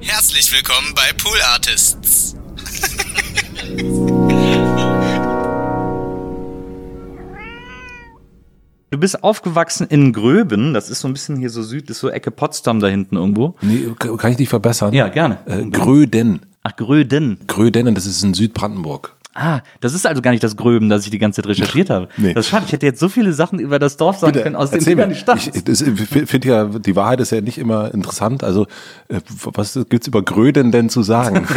Herzlich willkommen bei Pool Artists. Du bist aufgewachsen in Gröben, das ist so ein bisschen hier so süd, ist so Ecke Potsdam da hinten irgendwo. Nee, kann ich dich verbessern? Ja, gerne. Äh, Gröden. Ach, Gröden. Gröden, das ist in Südbrandenburg. Ah, das ist also gar nicht das Gröben, das ich die ganze Zeit recherchiert habe. Nee. Das ist schade, ich hätte jetzt so viele Sachen über das Dorf sagen können, aus mir. gar nicht stammst. Ich, ich finde ja, die Wahrheit ist ja nicht immer interessant. Also, äh, was gibt's über Gröden denn zu sagen?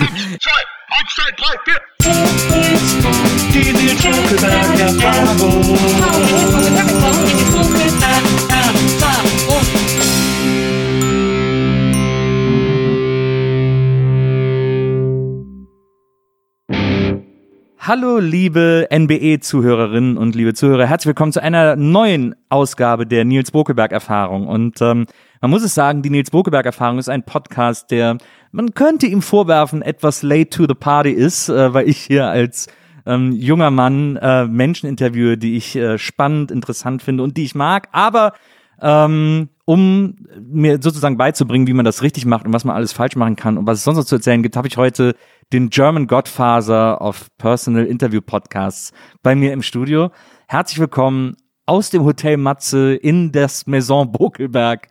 Hallo, liebe NBE-Zuhörerinnen und liebe Zuhörer, herzlich willkommen zu einer neuen Ausgabe der Nils Bokelberg-Erfahrung. Und ähm, man muss es sagen, die Nils Bokelberg-Erfahrung ist ein Podcast, der, man könnte ihm vorwerfen, etwas late to the party ist, äh, weil ich hier als ähm, junger Mann äh, Menschen interviewe, die ich äh, spannend, interessant finde und die ich mag. Aber ähm, um mir sozusagen beizubringen, wie man das richtig macht und was man alles falsch machen kann und was es sonst noch zu erzählen gibt, habe ich heute den German Godfather of Personal Interview Podcasts bei mir im Studio. Herzlich willkommen aus dem Hotel Matze in das Maison Bokelberg,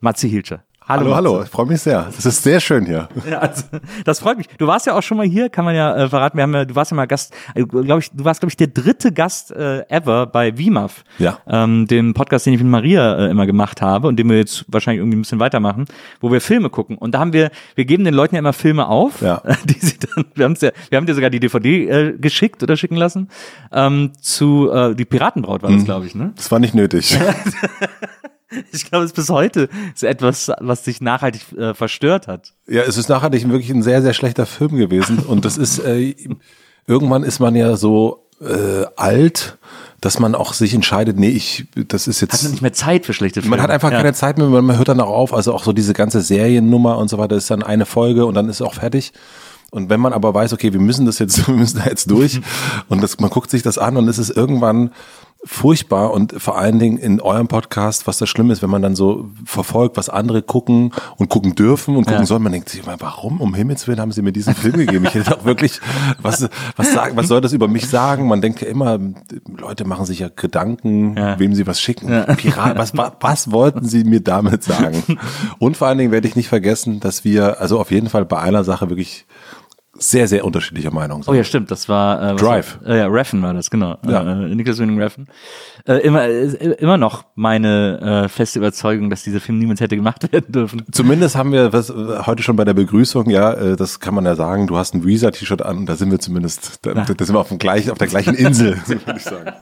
Matze Hilscher. Hallo, Matze. hallo, ich freue mich sehr. Es ist sehr schön hier. Ja, also, das freut mich. Du warst ja auch schon mal hier, kann man ja äh, verraten. Wir haben ja, du warst ja mal Gast, äh, glaube ich, du warst glaube ich der dritte Gast äh, ever bei WIMAF, Ja. ähm, dem Podcast, den ich mit Maria äh, immer gemacht habe und den wir jetzt wahrscheinlich irgendwie ein bisschen weitermachen, wo wir Filme gucken. Und da haben wir, wir geben den Leuten ja immer Filme auf, Ja. die sie dann, wir, haben's ja, wir haben dir sogar die DVD äh, geschickt oder schicken lassen ähm, zu äh, die Piratenbraut war das, glaube ich, ne? Das war nicht nötig. Ich glaube, es ist bis heute ist etwas, was sich nachhaltig äh, verstört hat. Ja, es ist nachhaltig wirklich ein sehr, sehr schlechter Film gewesen. Und das ist, äh, irgendwann ist man ja so äh, alt, dass man auch sich entscheidet, nee, ich, das ist Hat man jetzt. nicht mehr Zeit für schlechte Filme. Man hat einfach Ja. keine Zeit mehr, man man hört dann auch auf. Also auch so diese ganze Seriennummer und so weiter ist dann eine Folge und dann ist auch fertig. Und wenn man aber weiß, okay, wir müssen das jetzt, wir müssen da jetzt durch und das, man guckt sich das an und es ist irgendwann furchtbar und vor allen Dingen in eurem Podcast, was das Schlimme ist, wenn man dann so verfolgt, was andere gucken und gucken dürfen und gucken Ja. sollen, man denkt sich immer, warum um Himmels Willen haben sie mir diesen Film gegeben? Ich hätte doch wirklich, was, was sagen, was soll das über mich sagen? Man denkt ja immer, Leute machen sich ja Gedanken, Ja. wem sie was schicken. Pirat, was, was, was wollten sie mir damit sagen? Und vor allen Dingen werde ich nicht vergessen, dass wir, also auf jeden Fall bei einer Sache wirklich sehr, sehr unterschiedlicher Meinung sind. Oh ja, stimmt, das war äh, Drive. War, äh, ja, Reffen war das, genau. Ja. Äh, Niklas Winning Reffen. Äh, immer, äh, immer noch meine äh, feste Überzeugung, dass dieser Film niemals hätte gemacht werden dürfen. Zumindest haben wir was, äh, heute schon bei der Begrüßung, ja, äh, das kann man ja sagen, du hast ein Weezer-T-Shirt an und da sind wir zumindest, da, da sind wir auf, dem gleichen, auf der gleichen Insel, würde ich sagen.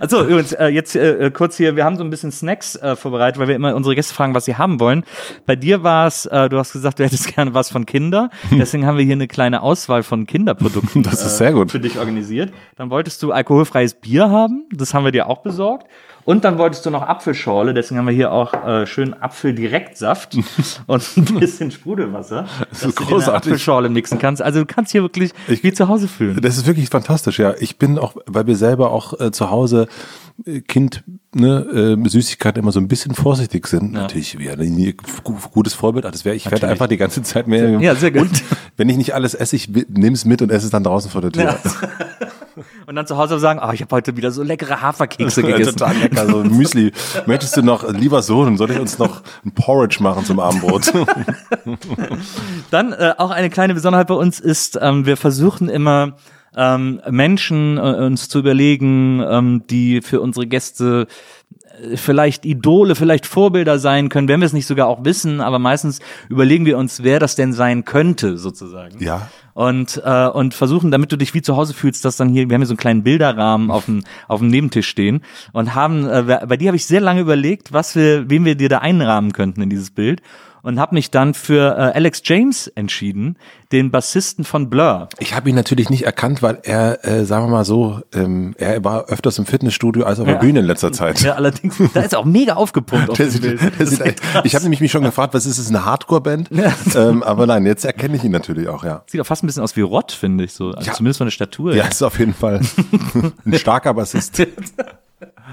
Also übrigens, äh, jetzt äh, kurz hier, wir haben so ein bisschen Snacks äh, vorbereitet, weil wir immer unsere Gäste fragen, was sie haben wollen. Bei dir war es, äh, du hast gesagt, du hättest gerne was von Kinder. Deswegen haben wir hier eine kleine Auswahl von Kinderprodukten Das ist sehr gut. für dich organisiert. Dann wolltest du alkoholfreies Bier haben, das haben wir dir auch besorgt. Und dann wolltest du noch Apfelschorle, deswegen haben wir hier auch äh, schön Apfeldirektsaft und ein bisschen Sprudelwasser, das ist du großartig. Apfelschorle mixen kannst. Also du kannst hier wirklich wie zu Hause fühlen. Das ist wirklich fantastisch, ja. Ich bin auch, weil wir selber auch äh, zu Hause äh, Kind, ne, äh, Süßigkeiten immer so ein bisschen vorsichtig sind. Natürlich, wie ein gutes Vorbild. Das wäre, ich werde einfach die ganze Zeit mehr. Ja, sehr gut. Und wenn ich nicht alles esse, ich nehme es mit und esse es dann draußen vor der Tür. Und dann zu Hause sagen, ah, ich habe heute wieder so leckere Haferkekse Ja, gegessen. Total lecker, so Müsli. Möchtest du noch, lieber Sohn, soll ich uns noch ein Porridge machen zum Abendbrot? Dann äh, auch eine kleine Besonderheit bei uns ist, ähm, wir versuchen immer ähm, Menschen äh, uns zu überlegen, ähm, die für unsere Gäste äh, vielleicht Idole, vielleicht Vorbilder sein können, wenn wir es nicht sogar auch wissen, aber meistens überlegen wir uns, wer das denn sein könnte, sozusagen. Ja. Und, äh, und versuchen, damit du dich wie zu Hause fühlst, dass dann hier, wir haben hier so einen kleinen Bilderrahmen auf dem, auf dem Nebentisch stehen und haben, äh, bei dir habe ich sehr lange überlegt, was wir, wen wir dir da einrahmen könnten in dieses Bild und habe mich dann für äh, Alex James entschieden, den Bassisten von Blur. Ich habe ihn natürlich nicht erkannt, weil er, äh, sagen wir mal so, ähm, er war öfters im Fitnessstudio als auf der Bühne in letzter Zeit. Ja, allerdings, da ist er auch mega aufgepumpt auf sieht, Bild. Das ist krass. ich habe nämlich mich schon gefragt, was ist es, eine Hardcore-Band? ähm, aber nein, jetzt erkenne ich ihn natürlich auch, ja. Sieht auch fast ein bisschen aus wie Rott, finde ich so. Also Ja. Zumindest von der Statur. Ja, ist auf jeden Fall ein starker Bassist.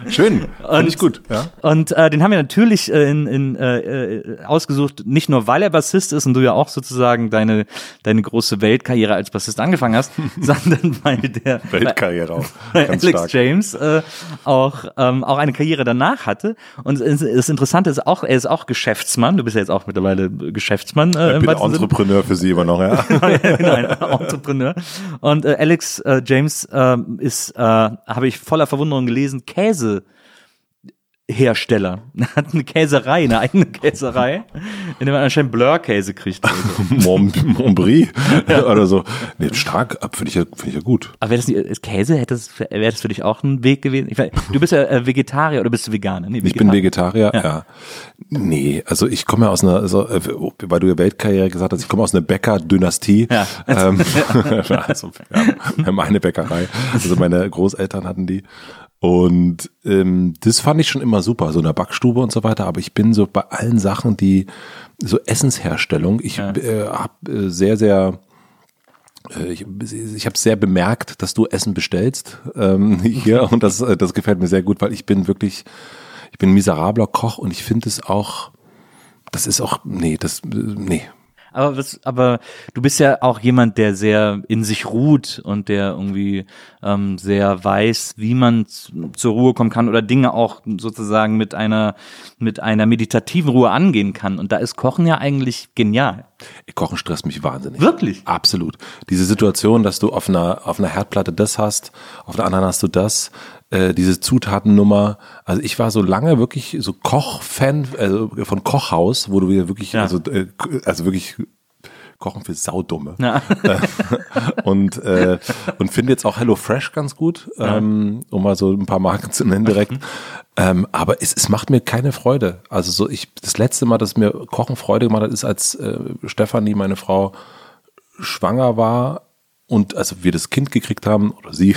Schön, finde ich gut. Ja. Und äh, den haben wir natürlich äh, in, in, äh, äh, ausgesucht, nicht nur weil er Bassist ist und du ja auch sozusagen deine, deine große Weltkarriere als Bassist angefangen hast, sondern weil der Weltkarriere auch. Ganz Alex stark. James äh, auch, ähm, auch eine Karriere danach hatte. Und das Interessante ist auch, er ist auch Geschäftsmann. Du bist ja jetzt auch mittlerweile Geschäftsmann. Äh, Ich bin. Entrepreneur für Sie immer noch, ja. genau, ein Entrepreneur. Und Alex James ähm, ist, habe ich voller Verwunderung gelesen, Käsehersteller. Er hat eine Käserei, eine eigene Käserei, in der man anscheinend Blur-Käse kriegt. Montbrie oder so. Nee, stark, finde ich, ja, finde ich ja gut. Aber wäre das nicht, äh, Käse, hätte das, wäre das für dich auch ein Weg gewesen? Ich weiß, du bist ja äh, Vegetarier oder bist du Veganer? Nee, Ich bin Vegetarier, ja. Nee, also ich komme ja aus einer, also, äh, weil du ja Weltkarriere gesagt hast, ich komme aus einer Bäcker-Dynastie. Ja. Ähm, also, ja, wir haben eine Bäckerei. Also meine Großeltern hatten die. Und ähm, das fand ich schon immer super, so in der Backstube und so weiter. Aber ich bin so bei allen Sachen, die so Essensherstellung, ich äh, habe äh, sehr, sehr äh, ich, ich habe sehr bemerkt, dass du Essen bestellst ähm, hier und das, äh, das gefällt mir sehr gut, weil ich bin wirklich, ich bin ein miserabler Koch und ich finde es auch, das ist auch, nee, das, äh, nee. Aber, was, aber du bist ja auch jemand, der sehr in sich ruht und der irgendwie ähm, sehr weiß, wie man zur Ruhe kommen kann oder Dinge auch sozusagen mit einer mit einer meditativen Ruhe angehen kann. Und da ist Kochen ja eigentlich genial. Kochen stresst mich wahnsinnig. Wirklich? Absolut. Diese Situation, dass du auf einer, auf einer Herdplatte das hast, auf der anderen hast du das, äh, diese Zutatennummer. Also ich war so lange wirklich so Koch-Fan also von Kochhaus, wo du wieder wirklich, Ja. also, äh, also wirklich Kochen für Saudumme. Ja. und äh, und finde jetzt auch Hello Fresh ganz gut, ähm, um mal so ein paar Marken zu nennen direkt. Ähm, aber es, es macht mir keine Freude. Also so ich das letzte Mal, dass mir Kochen Freude gemacht hat, ist als äh, Stefanie, meine Frau, schwanger war und also wir das Kind gekriegt haben oder sie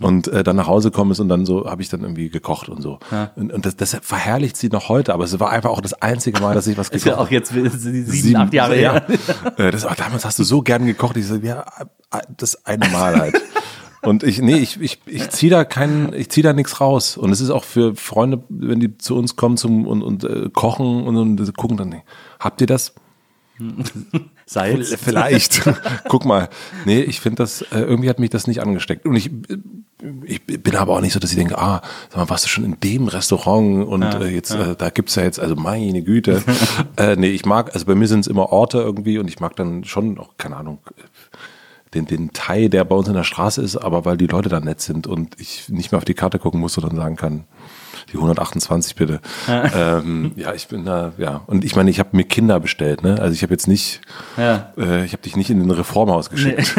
und äh, dann nach Hause gekommen ist und dann so habe ich dann irgendwie gekocht und so und, und das, das verherrlicht sie noch heute aber es war einfach auch das einzige Mal dass ich was Ist gekocht ja auch jetzt sieben, acht Jahre ja. her. Äh, Das, ach, damals hast du so gern gekocht. Ich so, ja, äh, das eine Mal halt. Und ich, nee, ich, ich, ich ziehe da keinen, ich ziehe da nichts raus. Und es ist auch für Freunde, wenn die zu uns kommen zum und, und äh, kochen und, und gucken dann, habt ihr das? Salz. Vielleicht. Guck mal. Nee, ich finde das, äh, irgendwie hat mich das nicht angesteckt. Und ich, ich bin aber auch nicht so, dass ich denke, ah, sag mal, warst du schon in dem Restaurant und äh, jetzt, äh, da gibt's ja jetzt, also meine Güte. äh, nee, ich mag, also bei mir sind es immer Orte irgendwie und ich mag dann schon auch, keine Ahnung, den, den Thai, der bei uns in der Straße ist, aber weil die Leute da nett sind und ich nicht mehr auf die Karte gucken muss, sondern sagen kann, die 128 bitte. ähm, ja, ich bin da, ja. Und ich meine, ich habe mir Kinder bestellt, ne? Also ich habe jetzt nicht, Ja. äh, ich habe dich nicht in ein Reformhaus geschickt.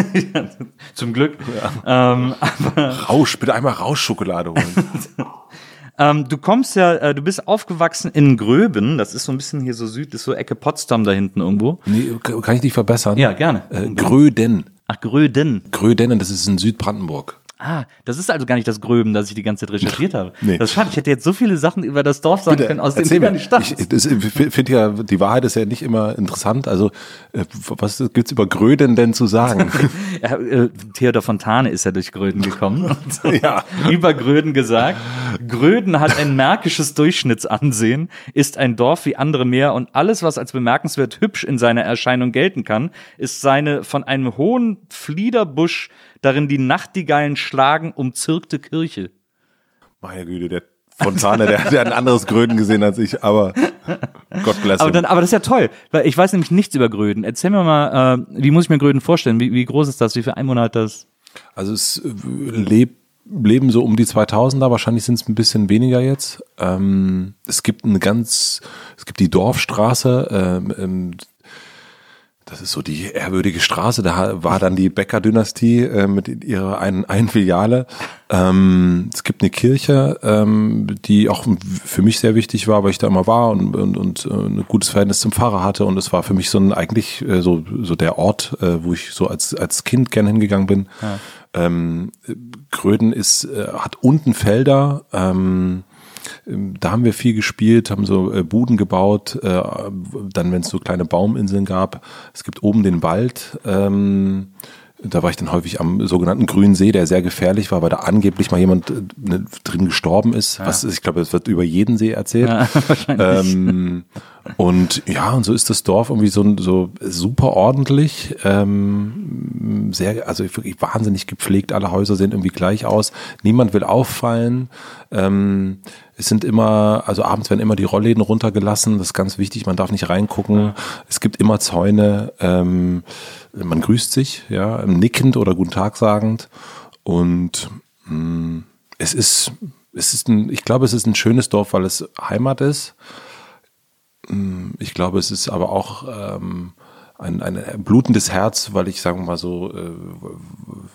Zum Glück. Ähm, Rausch, bitte einmal Rauschschokolade holen. Ähm, du kommst ja, äh, du bist aufgewachsen in Gröben, das ist so ein bisschen hier so süd, ist so Ecke Potsdam da hinten irgendwo. nee, kann ich dich verbessern? Ja, gerne. Äh, Gröden. Ach, Gröden. Gröden, das ist in Südbrandenburg. Ah, das ist also gar nicht das Gröben, das ich die ganze Zeit recherchiert habe. Nee. Das ist schade, ich hätte jetzt so viele Sachen über das Dorf sagen können, aus mir. nicht stammst. Ich, ich finde ja, die Wahrheit ist ja nicht immer interessant. Also, äh, was gibt's über Gröden denn zu sagen? Ja, äh, Theodor Fontane ist ja durch Gröden gekommen und Ja. über Gröden gesagt, Gröden hat ein märkisches Durchschnittsansehen, ist ein Dorf wie andere mehr und alles, was als bemerkenswert hübsch in seiner Erscheinung gelten kann, ist seine von einem hohen Fliederbusch, darin die Nachtigallen schlagen, umzirkte Kirche. Meine Güte, der Fontane, der, der hat ein anderes Gröden gesehen als ich, aber Gott bless Aber, dann, aber das ist ja toll, weil ich weiß nämlich nichts über Gröden. Erzähl mir mal, äh, wie muss ich mir Gröden vorstellen? Wie, wie groß ist das? Wie viele Einwohner hat das? Also es äh, lebt, leben so um die 2000er, wahrscheinlich sind es ein bisschen weniger jetzt. Ähm, es gibt eine ganz, es gibt die Dorfstraße, ähm, ähm, das ist so die ehrwürdige Straße, da war dann die Bäcker-Dynastie äh, mit ihrer einen, einen Filiale. Ähm, es gibt eine Kirche, ähm, die auch für mich sehr wichtig war, weil ich da immer war und, und, und äh, ein gutes Verhältnis zum Pfarrer hatte. Und es war für mich so ein eigentlich äh, so, so der Ort, äh, wo ich so als, als Kind gern hingegangen bin. Ähm, Gröden ist, äh, hat unten Felder, ähm, da haben wir viel gespielt, haben so äh, Buden gebaut, äh, dann wenn es so kleine Bauminseln gab. Es gibt oben den Wald. Ähm, da war ich dann häufig am sogenannten Grünen See, der sehr gefährlich war, weil da angeblich mal jemand äh, ne, drin gestorben ist. Was ich glaube, es wird über jeden See erzählt. Ja. Ähm, und ja, und so ist das Dorf irgendwie so, so super ordentlich, ähm, sehr, also wirklich wahnsinnig gepflegt. Alle Häuser sehen irgendwie gleich aus. Niemand will auffallen. Ähm, es sind immer, also abends werden immer die Rollläden runtergelassen. Das ist ganz wichtig. Man darf nicht reingucken. Es gibt immer Zäune. Ähm, man grüßt sich, ja, nickend oder guten Tag sagend. Und mh, es ist, es ist ein, ich glaube, es ist ein schönes Dorf, weil es Heimat ist. Mh, Ich glaube, es ist aber auch ähm, ein, ein blutendes Herz, weil ich sagen wir mal so, äh,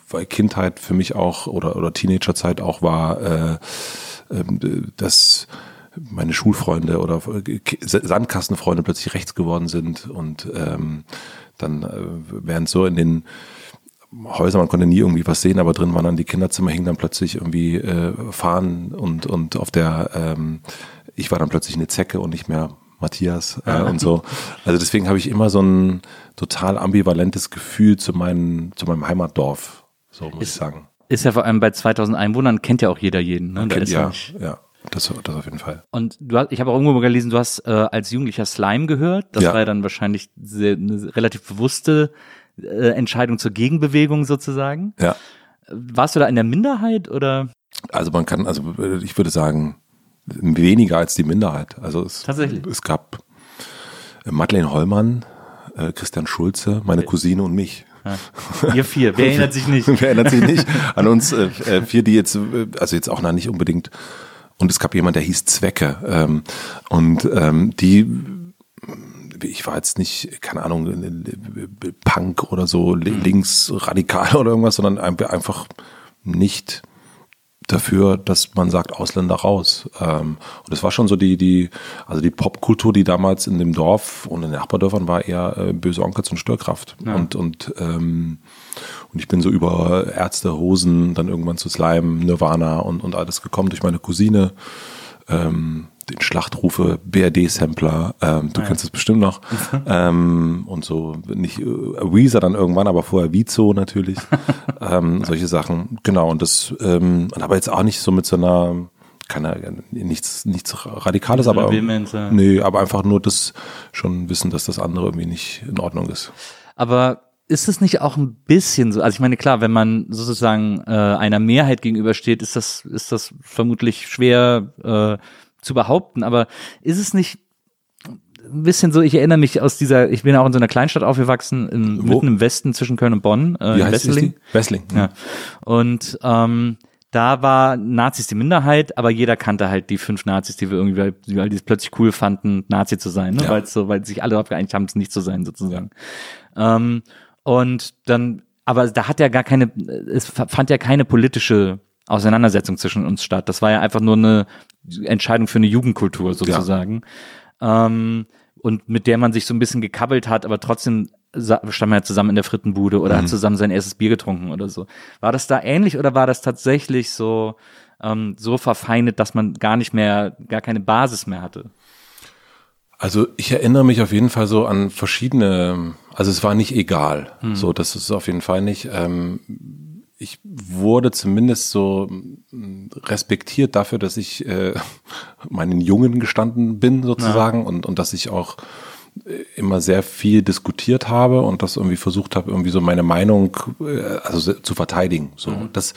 weil Kindheit für mich auch oder, oder Teenagerzeit auch war, äh, ähm, dass meine Schulfreunde oder Sandkastenfreunde plötzlich rechts geworden sind und ähm, dann äh, während so in den Häusern, man konnte nie irgendwie was sehen, aber drin waren dann die Kinderzimmer, hingen dann plötzlich irgendwie äh, Fahnen und, und auf der, ähm, ich war dann plötzlich eine Zecke und nicht mehr Matthias äh, und so. Also deswegen habe ich immer so ein total ambivalentes Gefühl zu, meinen, zu meinem Heimatdorf, so muss ich sagen. Ist ja vor allem bei 2000 Einwohnern, kennt ja auch jeder jeden. Ne? Kennt- ist ja, ja, das, das auf jeden Fall. Und du hast, ich habe auch irgendwo mal gelesen, du hast äh, als Jugendlicher Slime gehört. Das Ja. war ja dann wahrscheinlich sehr, eine relativ bewusste äh, Entscheidung zur Gegenbewegung sozusagen. Ja. Warst du da in der Minderheit oder? Also man kann, also äh, ich würde sagen, weniger als die Minderheit. Also es, Tatsächlich. es gab äh, Madeleine Hollmann, äh, Christian Schulze, meine Cousine und mich. Ihr vier, wer erinnert sich nicht? Wer erinnert sich nicht an uns äh, äh, vier, die jetzt, äh, also jetzt auch noch nicht unbedingt. Und es gab jemand, der hieß Zwecke. Ähm, und ähm, die, ich war jetzt nicht, keine Ahnung, Punk oder so, li- linksradikal oder irgendwas, sondern ein- einfach nicht dafür, dass man sagt, Ausländer raus. Ähm, und das war schon so die, die, also die Popkultur, die damals in dem Dorf und in den Nachbardörfern war eher äh, böse Onkels und Störkraft. Und, und, ähm, und ich bin so über Ärzte, Hosen, dann irgendwann zu Slime, Nirvana und, und alles gekommen durch meine Cousine. Ähm, den Schlachtrufe, BRD-Sampler, ähm, du kennst es bestimmt noch. ähm, und so, nicht äh, Weezer dann irgendwann, aber vorher Vizo natürlich. ähm, solche Sachen. Genau, und das, ähm, und aber jetzt auch nicht so mit so einer, keine, nichts, nichts Radikales, aber, ja. nee, aber einfach nur das schon wissen, dass das andere irgendwie nicht in Ordnung ist. Aber ist es nicht auch ein bisschen so? Also ich meine, klar, wenn man sozusagen äh, einer Mehrheit gegenübersteht, ist das, ist das vermutlich schwer äh, zu behaupten. Aber ist es nicht ein bisschen so, ich erinnere mich aus dieser, ich bin auch in so einer Kleinstadt aufgewachsen, in, mitten im Westen zwischen Köln und Bonn, äh, Wie heißt die? Wessling. Ja. Und ähm, da war Nazis die Minderheit, aber jeder kannte halt die fünf Nazis, die wir irgendwie, die- weil die es plötzlich cool fanden, Nazi zu sein, ne? Ja. weil so, weil sich alle darauf geeinigt haben, es nicht zu sein, sozusagen. Ähm, und dann, aber da hat ja gar keine, es fand ja keine politische Auseinandersetzung zwischen uns statt. Das war ja einfach nur eine Entscheidung für eine Jugendkultur sozusagen. Ähm, und mit der man sich so ein bisschen gekabbelt hat, aber trotzdem stand man ja zusammen in der Frittenbude oder hat zusammen sein erstes Bier getrunken oder so. War das da ähnlich oder war das tatsächlich so, ähm, so verfeindet, dass man gar nicht mehr, gar keine Basis mehr hatte? Also ich erinnere mich auf jeden Fall so an verschiedene, also es war nicht egal, so das ist auf jeden Fall nicht. Ähm, ich wurde zumindest so mm, respektiert dafür, dass ich äh, meinen Jungen gestanden bin sozusagen und, und dass ich auch äh, immer sehr viel diskutiert habe und das irgendwie versucht habe, irgendwie so meine Meinung äh, also zu verteidigen. So, das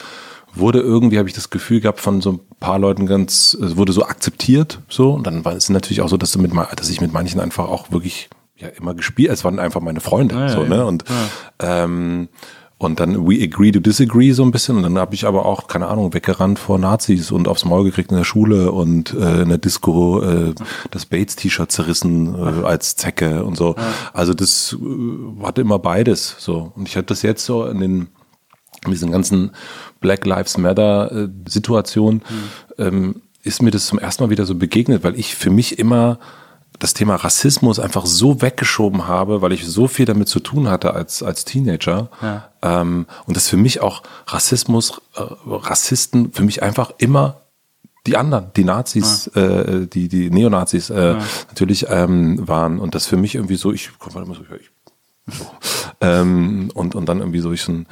wurde irgendwie, habe ich das Gefühl gehabt, von so ein paar Leuten ganz, es wurde so akzeptiert, so. Und dann war es natürlich auch so, dass, du mit, dass ich mit manchen einfach auch wirklich ja immer gespielt, es waren einfach meine Freunde, so ne? und ähm, und dann we agree to disagree so ein bisschen. Und dann habe ich aber auch keine Ahnung weggerannt vor Nazis und aufs Maul gekriegt in der Schule und äh, in der Disco äh, das Bates T-Shirt zerrissen äh, als Zecke und so. Also das äh, hatte immer beides so. Und ich hatte das jetzt so in den in diesen ganzen Black Lives Matter äh, Situationen ähm, ist mir das zum ersten Mal wieder so begegnet, weil ich für mich immer das Thema Rassismus einfach so weggeschoben habe, weil ich so viel damit zu tun hatte als, als Teenager. Ähm, und das für mich auch Rassismus, äh, Rassisten für mich einfach immer die anderen, die Nazis, äh, die, die Neonazis äh, natürlich ähm, waren. Und das für mich irgendwie so, ich, so, ich so. Ähm, und, und dann irgendwie so ich ein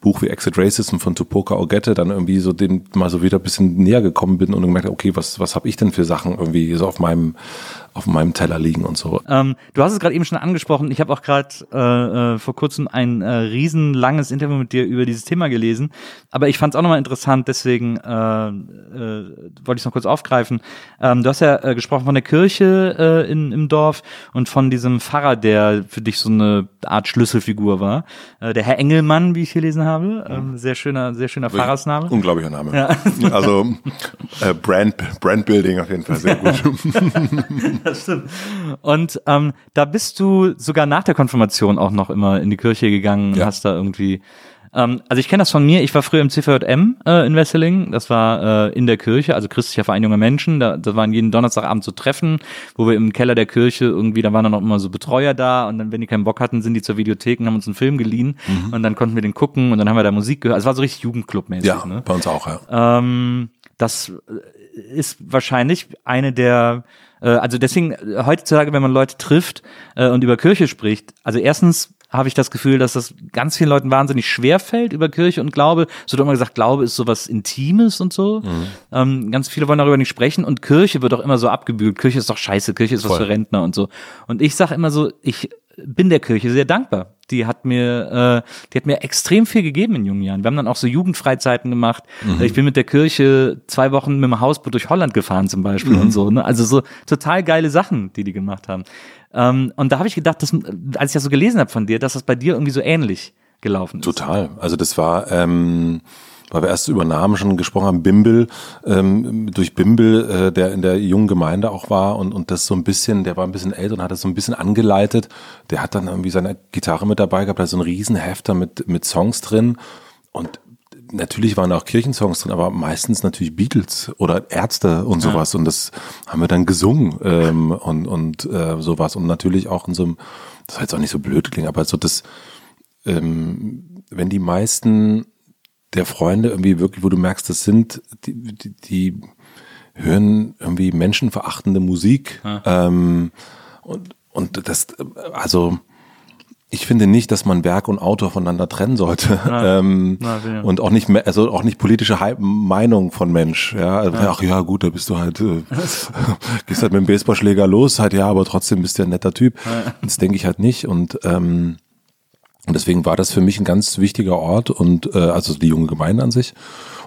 Buch wie Exit Racism von Tupoka Ogette dann irgendwie so dem mal so wieder ein bisschen näher gekommen bin und gemerkt, okay, was, was habe ich denn für Sachen irgendwie so auf meinem auf meinem Teller liegen und so. Ähm, du hast es gerade eben schon angesprochen. Ich habe auch gerade äh, äh, vor kurzem ein äh, riesenlanges Interview mit dir über dieses Thema gelesen. Aber ich fand es auch nochmal interessant, deswegen äh, äh, wollte ich es noch kurz aufgreifen. Ähm, du hast ja äh, gesprochen von der Kirche äh, in, im Dorf und von diesem Pfarrer, der für dich so eine Art Schlüsselfigur war. Der Herr Engelmann, wie ich gelesen habe. Ähm, sehr schöner, sehr schöner Pfarrersname. Unglaublicher Name. Ja. Also äh, Brand, Brandbuilding auf jeden Fall sehr gut. das stimmt. Und ähm, da bist du sogar nach der Konfirmation auch noch immer in die Kirche gegangen und Ja. hast da irgendwie. Ähm, also ich kenne das von mir. Ich war früher im CVJM äh, in Wesseling. Das war äh, in der Kirche, also christlicher Verein junger Menschen. Da, da waren jeden Donnerstagabend so Treffen, wo wir im Keller der Kirche irgendwie, da waren dann auch immer so Betreuer da und dann, wenn die keinen Bock hatten, sind die zur Videothek und haben uns einen Film geliehen und dann konnten wir den gucken und dann haben wir da Musik gehört. Also es war so richtig Jugendclub-mäßig. Ja, ne? bei uns auch, ja. Ähm, das äh, ist wahrscheinlich eine der, also deswegen äh, heutzutage, wenn man Leute trifft äh, und über Kirche spricht, also erstens habe ich das Gefühl, dass das ganz vielen Leuten wahnsinnig schwer fällt über Kirche und Glaube. Es wird immer gesagt, Glaube ist sowas Intimes und so. Ähm, ganz viele wollen darüber nicht sprechen und Kirche wird auch immer so abgebügelt. Kirche ist doch scheiße, Kirche ist was Voll. für Rentner und so. Und ich sage immer so, ich bin der Kirche sehr dankbar. Die hat mir, äh, die hat mir extrem viel gegeben in jungen Jahren. Wir haben dann auch so Jugendfreizeiten gemacht. Ich bin mit der Kirche zwei Wochen mit dem Hausboot durch Holland gefahren zum Beispiel und so. Ne? Also so total geile Sachen, die die gemacht haben. Ähm, und da habe ich gedacht, dass, als ich das so gelesen habe von dir, dass das bei dir irgendwie so ähnlich gelaufen ist. Total. Also das war, ähm, weil wir erst über Namen schon gesprochen haben, Bimbel, ähm, durch Bimbel, äh, der in der jungen Gemeinde auch war und, und das so ein bisschen, der war ein bisschen älter und hat das so ein bisschen angeleitet. Der hat dann irgendwie seine Gitarre mit dabei gehabt, da ist so ein Riesenhefter mit, mit Songs drin und Natürlich waren auch Kirchensongs drin, aber meistens natürlich Beatles oder Ärzte und sowas. Und das haben wir dann gesungen ähm, und, und äh, sowas. Und natürlich auch in so einem, das soll jetzt auch nicht so blöd klingen, aber so das, ähm, wenn die meisten der Freunde irgendwie wirklich, wo du merkst, das sind, die, die, die hören irgendwie menschenverachtende Musik. Ähm, und, und das, also ich finde nicht, dass man Werk und Autor voneinander trennen sollte. ähm, Na, ja. und auch nicht mehr, also auch nicht politische Meinung von Mensch. Ja, also, ach ja, gut, da bist du halt, äh, gehst halt mit dem Baseballschläger los, halt ja, aber trotzdem bist du ein netter Typ. Das denke ich halt nicht. Und ähm, und deswegen war das für mich ein ganz wichtiger Ort und äh, also die junge Gemeinde an sich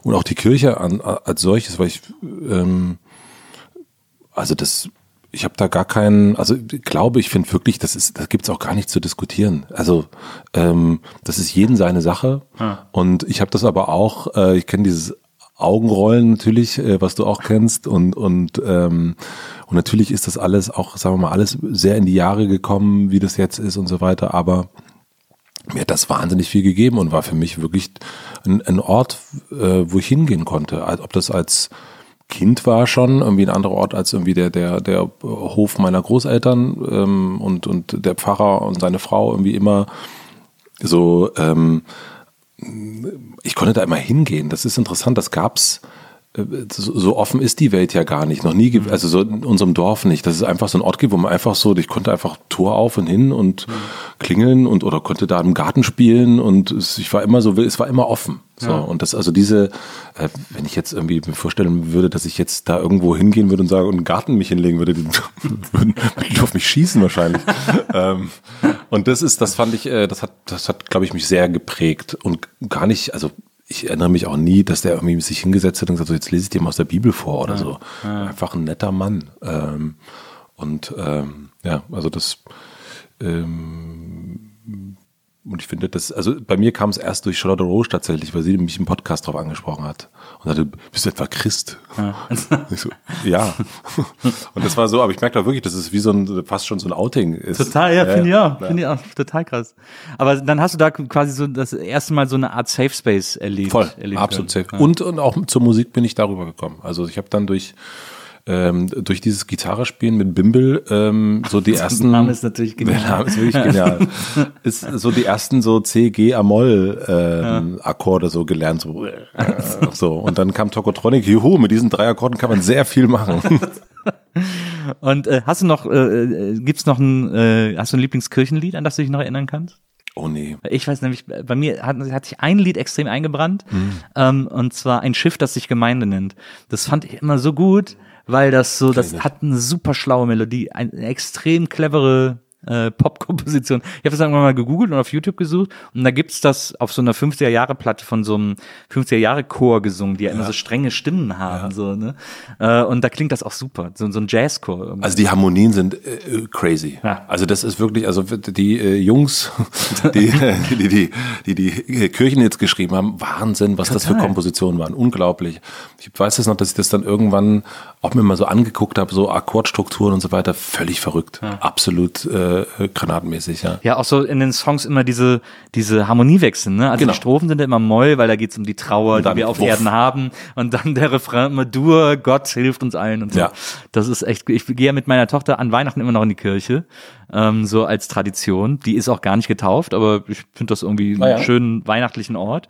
und auch die Kirche an, als solches, weil ich ähm, also das ich habe da gar keinen, also ich glaube, ich finde wirklich, das ist, da gibt's auch gar nicht zu diskutieren. Also ähm, das ist jeden seine Sache. Und ich habe das aber auch, äh, ich kenne dieses Augenrollen natürlich, äh, was du auch kennst und und ähm, und natürlich ist das alles auch, sagen wir mal, alles sehr in die Jahre gekommen, wie das jetzt ist und so weiter. Aber mir hat das wahnsinnig viel gegeben und war für mich wirklich ein, ein Ort, äh, wo ich hingehen konnte. Ob das als Kind war schon irgendwie ein anderer Ort als irgendwie der der der Hof meiner Großeltern ähm, und und der Pfarrer und seine Frau irgendwie immer so. Ähm, ich konnte da immer hingehen. Das ist interessant. Das gab's äh, so, offen ist die Welt ja gar nicht, noch nie, ge- also so in unserem Dorf nicht. Das ist einfach so ein Ort gibt, wo man einfach so, ich konnte einfach Tor auf und hin und klingeln und oder konnte da im Garten spielen und es, ich war immer so, es war immer offen. So und das also diese, äh, wenn ich jetzt irgendwie mir vorstellen würde, dass ich jetzt da irgendwo hingehen würde und sage und einen Garten mich hinlegen würde, die würden auf mich schießen wahrscheinlich. ähm, und das ist, das fand ich, äh, das hat, das hat, glaube ich, mich sehr geprägt und gar nicht, also ich erinnere mich auch nie, dass der irgendwie sich hingesetzt hat und gesagt hat, so, jetzt lese ich dir mal aus der Bibel vor oder so. Einfach ein netter Mann. Ähm, und ähm, ja, also das ähm, und ich finde das, also bei mir kam es erst durch Charlotte Roche tatsächlich, weil sie mich im Podcast drauf angesprochen hat und sagte, bist du etwa Christ? Ich so, ja. Und das war so, aber ich merke da wirklich, dass es wie so ein, fast schon so ein Outing ist. Total, ja, finde ich auch. ja. Finde ich auch total krass. Aber dann hast du da quasi so das erste Mal so eine Art Safe Space erlebt. Voll, erlebt absolut können. safe. Und, und auch zur Musik bin ich darüber gekommen. Also ich habe dann durch ähm, durch dieses Gitarrespielen mit Bimbel ähm, so die ersten Name ist natürlich genial. Der Name ist wirklich genial. ist so die ersten so C G Amol ähm, Akkorde so gelernt so äh, so und dann kam Tokotronic. Juhu, mit diesen drei Akkorden kann man sehr viel machen. Und äh, hast du noch, äh, äh, gibt's noch ein, äh, hast du ein Lieblingskirchenlied, an das du dich noch erinnern kannst? Oh nee. Ich weiß nämlich, bei mir hat, hat sich ein Lied extrem eingebrannt, Mhm. ähm, und zwar ein Schiff, das sich Gemeinde nennt. Das fand ich immer so gut, weil das so, das hat eine super schlaue Melodie, eine extrem clevere äh, Pop-Komposition. Ich habe das irgendwann mal gegoogelt und auf YouTube gesucht und da gibt's das auf so einer 50er-Jahre-Platte von so einem 50er-Jahre-Chor gesungen, die ja immer so strenge Stimmen haben, so, ne? Äh, und da klingt das auch super, so, so ein Jazzchor. irgendwie. Also die Harmonien sind äh, crazy. Ja. Also das ist wirklich, also die äh, Jungs, die, die, die, die die Kirchen jetzt geschrieben haben, Wahnsinn, was das für Total. Kompositionen waren. Unglaublich. Ich weiß es noch, dass ich das dann irgendwann auch mir mal so angeguckt habe, so Akkordstrukturen und so weiter, völlig verrückt. Absolut äh, granatenmäßig, ja. Ja, auch so in den Songs immer diese, diese Harmoniewechsel, ne? Also Genau. die Strophen sind ja immer Moll, weil da geht's um die Trauer, die wir auf Wuff. Erden haben. Und dann der Refrain immer Dur, Gott hilft uns allen und so. Ja. Das ist echt, ich gehe ja mit meiner Tochter an Weihnachten immer noch in die Kirche, ähm, so als Tradition. Die ist auch gar nicht getauft, aber ich finde das irgendwie einen Ah ja. schönen weihnachtlichen Ort.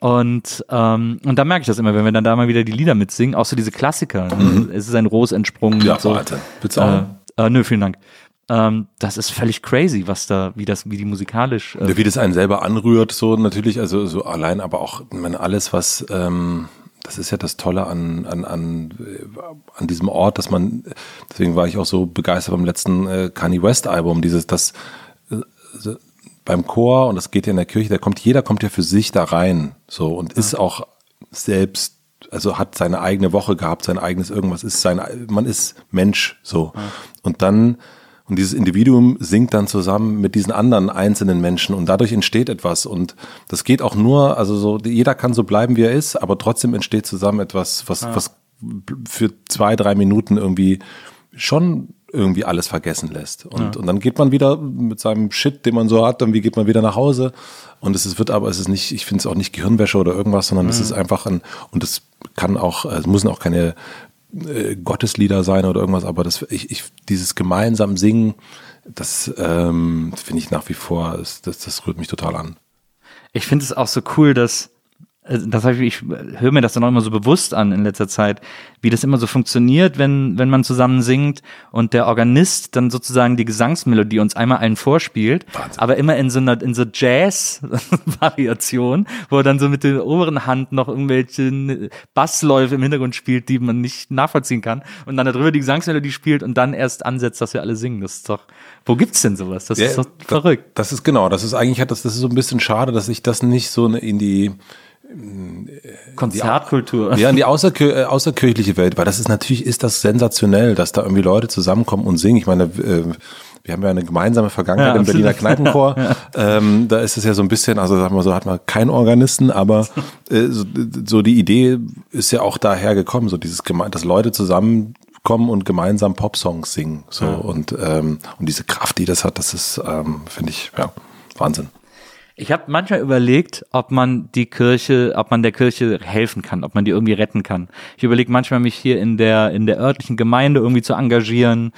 Und, ähm, und da merke ich das immer, wenn wir dann da mal wieder die Lieder mitsingen, auch so diese Klassiker. Ne? Es ist ein Ros entsprungen. Mhm. Ja, so. Willst du auch? Äh, äh, nö, vielen Dank. Ähm, das ist völlig crazy, was da, wie das, wie die musikalisch. Äh, Wie das einen selber anrührt, so natürlich, also so allein, aber auch, ich meine, alles, was, ähm, das ist ja das Tolle an, an, an, äh, an diesem Ort, dass man, deswegen war ich auch so begeistert beim letzten äh, Kanye West Album, dieses, das äh, beim Chor und das geht ja in der Kirche, da kommt, jeder kommt ja für sich da rein, so, und ist auch selbst also hat seine eigene Woche gehabt, sein eigenes irgendwas ist sein, man ist Mensch so. Und dann, und dieses Individuum singt dann zusammen mit diesen anderen einzelnen Menschen und dadurch entsteht etwas und das geht auch nur, also so, jeder kann so bleiben, wie er ist, aber trotzdem entsteht zusammen etwas, was, was für zwei, drei Minuten irgendwie schon irgendwie alles vergessen lässt. Und, und dann geht man wieder mit seinem Shit, den man so hat, irgendwie geht man wieder nach Hause. Und es ist, wird aber, es ist nicht, ich finde es auch nicht Gehirnwäsche oder irgendwas, sondern es ist einfach ein, und es kann auch, es müssen auch keine äh, Gotteslieder sein oder irgendwas, aber das, ich, ich, dieses gemeinsam Singen, das ähm, finde ich nach wie vor, das, das, das rührt mich total an. ich finde es auch so cool, dass das hab ich, ich höre mir das dann auch immer so bewusst an in letzter Zeit, wie das immer so funktioniert, wenn, wenn man zusammen singt und der Organist dann sozusagen die Gesangsmelodie uns einmal allen vorspielt, Wahnsinn. aber immer in so einer, in so Jazz-Variation, wo er dann so mit der oberen Hand noch irgendwelche Bassläufe im Hintergrund spielt, die man nicht nachvollziehen kann und dann darüber die Gesangsmelodie spielt und dann erst ansetzt, dass wir alle singen. Das ist doch, wo gibt's denn sowas? Das ist doch verrückt. Das ist genau, das ist eigentlich hat das, das ist so ein bisschen schade, dass ich das nicht so in die Konzertkultur. Ja, in die außerkir äh, außerkirchliche Welt, weil das ist natürlich ist das sensationell, dass da irgendwie Leute zusammenkommen und singen. Ich meine, äh, wir haben ja eine gemeinsame Vergangenheit Ja, im Berliner. Kneipenchor. ähm, da ist es ja so ein bisschen, also sagen wir so, hat man keinen Organisten, aber äh, so, so die Idee ist ja auch daher gekommen, so dieses dass Leute zusammenkommen und gemeinsam Popsongs singen. So und ähm, und diese Kraft, die das hat, das ist, ähm, finde ich, ja, Wahnsinn. Ich habe manchmal überlegt, ob man die Kirche, ob man der Kirche helfen kann, ob man die irgendwie retten kann. Ich überlege manchmal, mich hier in der in der örtlichen Gemeinde irgendwie zu engagieren.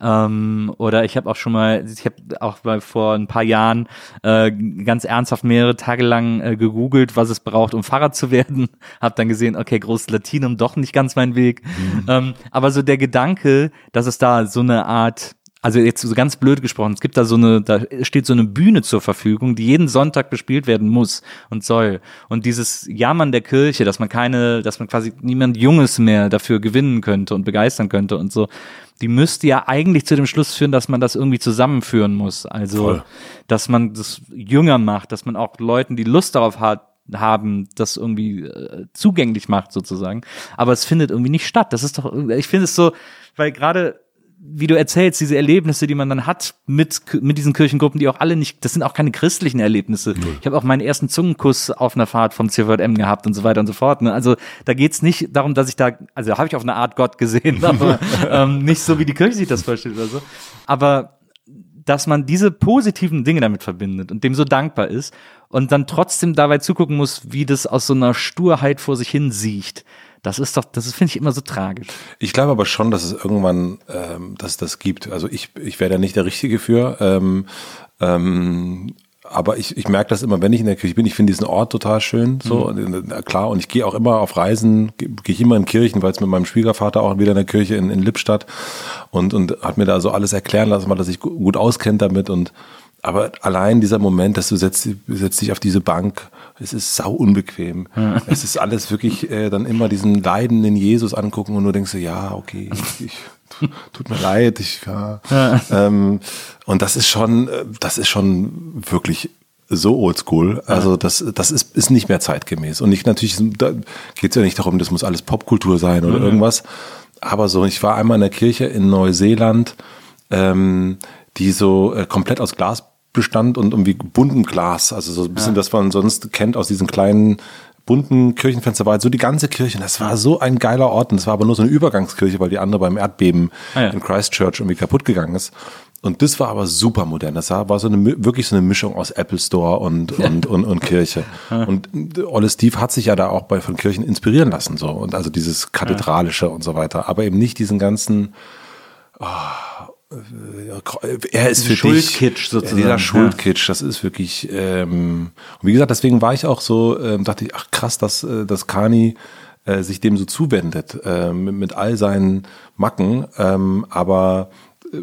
Ähm, oder ich habe auch schon mal, ich habe auch mal vor ein paar Jahren äh, ganz ernsthaft mehrere Tage lang äh, gegoogelt, was es braucht, um Pfarrer zu werden. Hab dann gesehen, okay, großes Latinum, doch nicht ganz mein Weg. Ähm, aber so der Gedanke, dass es da so eine Art also jetzt so ganz blöd gesprochen, es gibt da so eine, da steht so eine Bühne zur Verfügung, die jeden Sonntag bespielt werden muss und soll. Und dieses Jammern der Kirche, dass man keine, dass man quasi niemand Junges mehr dafür gewinnen könnte und begeistern könnte und so, die müsste ja eigentlich zu dem Schluss führen, dass man das irgendwie zusammenführen muss. Also, Voll. dass man das jünger macht, dass man auch Leuten, die Lust darauf hat, haben, das irgendwie äh, zugänglich macht sozusagen. Aber es findet irgendwie nicht statt. Das ist doch, ich finde es so, weil gerade wie du erzählst, diese Erlebnisse, die man dann hat mit, mit diesen Kirchengruppen, die auch alle nicht, das sind auch keine christlichen Erlebnisse. Ich habe auch meinen ersten Zungenkuss auf einer Fahrt vom CVM gehabt und so weiter und so fort. Ne? Also da geht's nicht darum, dass ich da, also da habe ich auf eine Art Gott gesehen, aber ähm, nicht so, wie die Kirche sich das vorstellt oder so. Aber dass man diese positiven Dinge damit verbindet und dem so dankbar ist und dann trotzdem dabei zugucken muss, wie das aus so einer Sturheit vor sich hin siecht. Das ist doch, das finde ich, immer so tragisch. Ich glaube aber schon, dass es irgendwann, ähm, dass es das gibt. Also ich, ich wäre da nicht der Richtige für. Ähm, ähm, aber ich, ich merke das immer, wenn ich in der Kirche bin. Ich finde diesen Ort total schön, so na klar. Und ich gehe auch immer auf Reisen, gehe geh ich immer in Kirchen, weil es mit meinem Schwiegervater auch wieder in der Kirche in, in Lippstadt und und hat mir da so alles erklären lassen, weil er sich gu- gut auskennt damit und aber allein dieser Moment, dass du setzt, setzt dich auf diese Bank, es ist sau unbequem. Es ist alles wirklich äh, dann immer diesen leidenden Jesus angucken und du denkst so, ja, okay, ich, ich, tut mir leid, ich ja. Ähm, und das ist schon, äh, das ist schon wirklich so oldschool. Also das, das ist, ist nicht mehr zeitgemäß. Und ich natürlich, da geht es ja nicht darum, das muss alles Popkultur sein oder mhm. irgendwas. Aber so, ich war einmal in der Kirche in Neuseeland, ähm, die so äh, komplett aus Glas bestand und irgendwie bunten Glas. Also so ein bisschen, ja. das man sonst kennt aus diesen kleinen bunten Kirchenfenster war halt so die ganze Kirche. Das war so ein geiler Ort. Und das war aber nur so eine Übergangskirche, weil die andere beim Erdbeben ah, ja. in Christchurch irgendwie kaputt gegangen ist. Und das war aber super modern. Das war so eine, wirklich so eine Mischung aus Apple Store und, und, und, und Kirche. Und Olle Steve hat sich ja da auch bei von Kirchen inspirieren lassen, so. Und also dieses Kathedralische und so weiter. Aber eben nicht diesen ganzen, oh, er ist für Schuldkitsch dich, sozusagen. Dieser Schuldkitsch, das ist wirklich, ähm, und wie gesagt, deswegen war ich auch so, ähm, dachte ich, ach krass, dass, äh, dass Kani äh, sich dem so zuwendet, äh, mit, mit all seinen Macken, ähm, aber äh,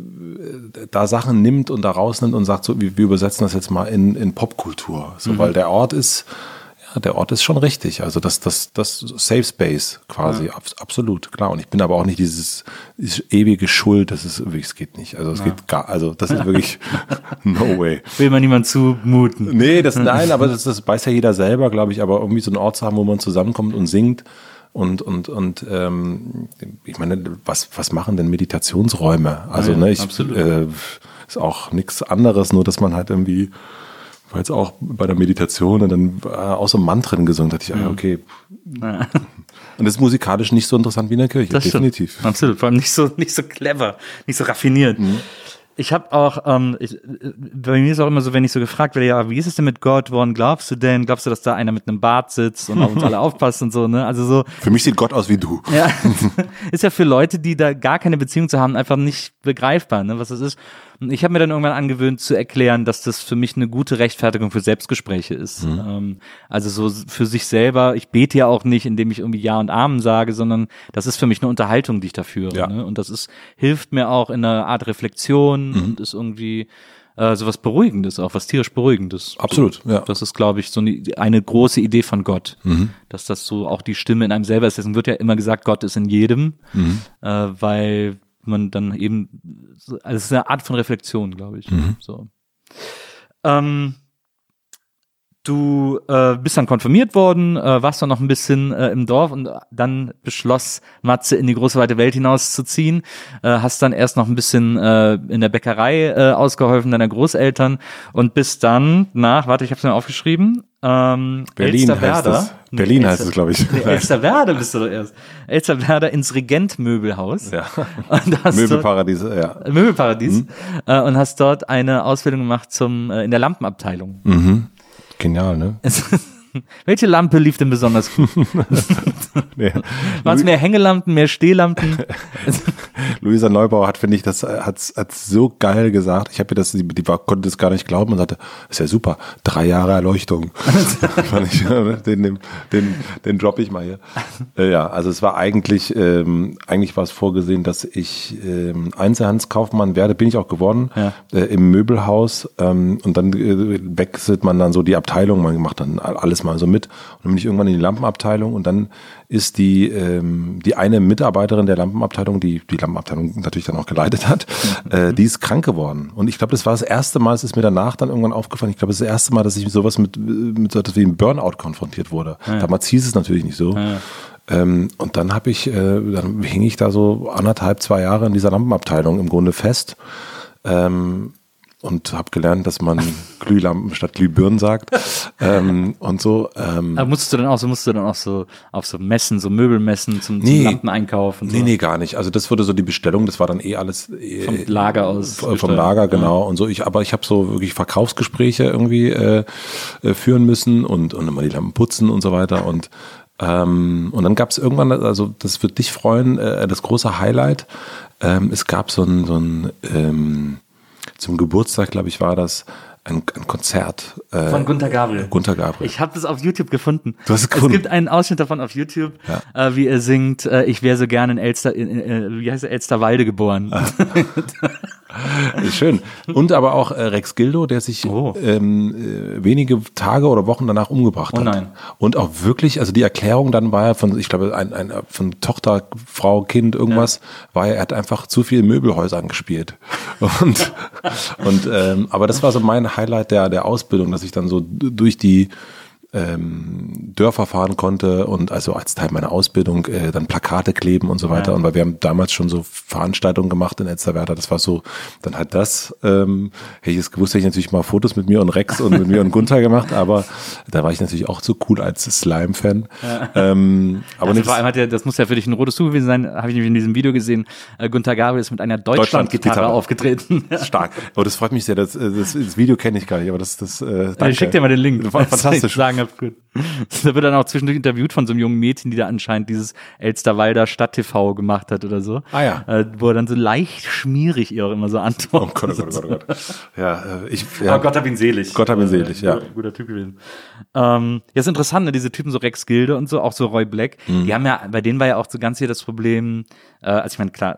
da Sachen nimmt und da rausnimmt und sagt so, wir, wir übersetzen das jetzt mal in, in Popkultur. So, mhm. weil der Ort ist, der Ort ist schon richtig. Also das, das, das Safe Space quasi, ja. absolut, klar. Und ich bin aber auch nicht dieses, dieses ewige Schuld, das ist wirklich, es geht nicht. Also es ja. geht gar, also das ist wirklich no way. Will man niemand zumuten. Nee, das, nein, aber das, das weiß ja jeder selber, glaube ich, aber irgendwie so einen Ort zu haben, wo man zusammenkommt und singt. Und, und, und ähm, ich meine, was, was machen denn Meditationsräume? Also, ja, ne, ich äh, ist auch nichts anderes, nur dass man halt irgendwie war jetzt auch bei der Meditation und dann auch so Mantren gesungen, da dachte ich, ah, okay. Ja. Und das ist musikalisch nicht so interessant wie in der Kirche, das definitiv. Stimmt. Absolut, vor allem nicht so, nicht so clever, nicht so raffiniert. Mhm. Ich habe auch, ähm, ich, bei mir ist auch immer so, wenn ich so gefragt werde, ja, wie ist es denn mit Gott? Woran glaubst du denn? Glaubst du, dass da einer mit einem Bart sitzt und auf uns alle aufpasst und so, ne? Also so. Für mich sieht Gott aus wie du. Ja, ist ja für Leute, die da gar keine Beziehung zu haben, einfach nicht begreifbar, ne, was das ist. Und ich habe mir dann irgendwann angewöhnt zu erklären, dass das für mich eine gute Rechtfertigung für Selbstgespräche ist. Mhm. Ähm, also so für sich selber. Ich bete ja auch nicht, indem ich irgendwie Ja und Amen sage, sondern das ist für mich eine Unterhaltung, die ich da führe. Ja. Ne? Und das ist hilft mir auch in einer Art Reflexion mhm. und ist irgendwie äh, so was Beruhigendes, auch was tierisch Beruhigendes. Absolut, ja. Das ist, glaube ich, so eine, eine große Idee von Gott, mhm. dass das so auch die Stimme in einem selber ist. Deswegen wird ja immer gesagt, Gott ist in jedem, mhm. äh, weil man dann eben, also es ist eine Art von Reflexion, glaube ich. Mhm. So. Ähm, du äh, bist dann konfirmiert worden, äh, warst dann noch ein bisschen äh, im Dorf und dann beschloss Matze in die große weite Welt hinauszuziehen. Äh, hast dann erst noch ein bisschen äh, in der Bäckerei äh, ausgeholfen deiner Großeltern und bist dann nach, warte, ich habe es mir aufgeschrieben, ähm, Berlin heißt es. Berlin heißt es, glaube ich. Nee, Elsterwerda bist du doch erst. Elsterwerda ins Regent-Möbelhaus. Ja. Möbelparadies, ja. Möbelparadies. Mhm. Äh, und hast dort eine Ausbildung gemacht zum äh, in der Lampenabteilung. Mhm. Genial, ne? Welche Lampe lief denn besonders gut? nee. Waren es mehr Hängelampen, mehr Stehlampen? Luisa Neubauer hat, finde ich, das hat, hat so geil gesagt. Ich habe mir das, die, die war, konnte das gar nicht glauben und sagte, ist ja super, drei Jahre Erleuchtung. ich, den, den, den, den droppe ich mal hier. Äh, ja, also es war eigentlich, ähm, eigentlich war es vorgesehen, dass ich ähm, Einzelhandelskaufmann werde, bin ich auch geworden, ja. äh, im Möbelhaus. Ähm, und dann äh, wechselt man dann so die Abteilung, man macht dann alles mal so mit. Und dann bin ich irgendwann in die Lampenabteilung und dann ist die, ähm, die eine Mitarbeiterin der Lampenabteilung, die die Lampenabteilung natürlich dann auch geleitet hat, mhm. äh, die ist krank geworden. Und ich glaube, das war das erste Mal, es ist mir danach dann irgendwann aufgefallen, ich glaube, das ist das erste Mal, dass ich mit sowas mit, mit so etwas wie einem Burnout konfrontiert wurde. Ja. Damals hieß es natürlich nicht so. Ja. Ähm, und dann habe ich, äh, dann hing ich da so anderthalb, zwei Jahre in dieser Lampenabteilung im Grunde fest. Ähm, und habe gelernt, dass man Glühlampen statt Glühbirnen sagt ähm, und so. Ähm, Aber musstest du dann auch so, musst du dann auch so auf so Messen, so Möbelmessen zum, nee, zum Lampeneinkauf? Und nee, so. nee, gar nicht. Also das wurde so die Bestellung, das war dann eh alles eh, vom Lager aus. Vom Lager, genau. Ja. Und so. Ich, aber ich habe so wirklich Verkaufsgespräche irgendwie äh, äh, führen müssen und, und immer die Lampen putzen und so weiter. Und ähm, und dann gab es irgendwann, also das wird dich freuen, äh, das große Highlight. Ähm, es gab so ein, so ein ähm, zum Geburtstag, glaube ich, war das ein, ein Konzert. Äh, Von Gunter Gabriel. Gunter Gabriel. Ich habe das auf YouTube gefunden. Du hast es gefunden. Es gibt einen Ausschnitt davon auf YouTube, ja. äh, wie er singt, äh, ich wäre so gerne in Elster, in, äh, wie heißt er, Elsterwalde geboren. Ah. Ist schön. Und aber auch äh, Rex Gildo, der sich Oh. ähm, äh, wenige Tage oder Wochen danach umgebracht Oh hat. nein. Und auch wirklich, also die Erklärung dann war ja von, ich glaube, ein, ein von Tochter, Frau, Kind, irgendwas, war ja, er hat einfach zu viel Möbelhäusern gespielt. Und, und ähm, aber das war so mein Highlight der, der Ausbildung, dass ich dann so durch die ähm, Dörfer fahren konnte und also als Teil meiner Ausbildung äh, dann Plakate kleben und so weiter. Ja. Und weil wir haben damals schon so Veranstaltungen gemacht in Elsterwerda, das war so, dann halt das, ähm, hätte ich es gewusst, hätte ich natürlich mal Fotos mit mir und Rex und mit mir und Gunther gemacht, aber da war ich natürlich auch zu cool als Slime-Fan. Ähm, aber Also vor allem hat ja, das muss ja für dich ein rotes Tuch gewesen sein, habe ich nämlich in diesem Video gesehen. Äh, Gunther Gabriel ist mit einer Deutschland-Gitarre Deutschland-Gitarre. aufgetreten. stark. Aber das freut mich sehr. Das, äh, das, das Video kenne ich gar nicht, aber das, das äh, danke. Ich schick dir mal den Link. Fantastisch. Sagen hab, gut. Da wird dann auch zwischendurch interviewt von so einem jungen Mädchen, die da anscheinend dieses Elsterwalder Stadt-TV gemacht hat oder so. Ah ja. Äh, wo er dann so leicht schmierig ihr auch immer so antwortet. Oh Gott, oh Gott, oh Gott, oh Gott. Ja, äh, ich, ja. Aber Gott hab ihn selig. Gott hab ihn selig, ja. Guter, guter Typ gewesen. Ähm, ja, ist interessant, ne? diese Typen so Rex Gilde und so, auch so Roy Black. Mhm. Die haben ja, bei denen war ja auch so ganz hier das Problem, äh, also ich meine, klar,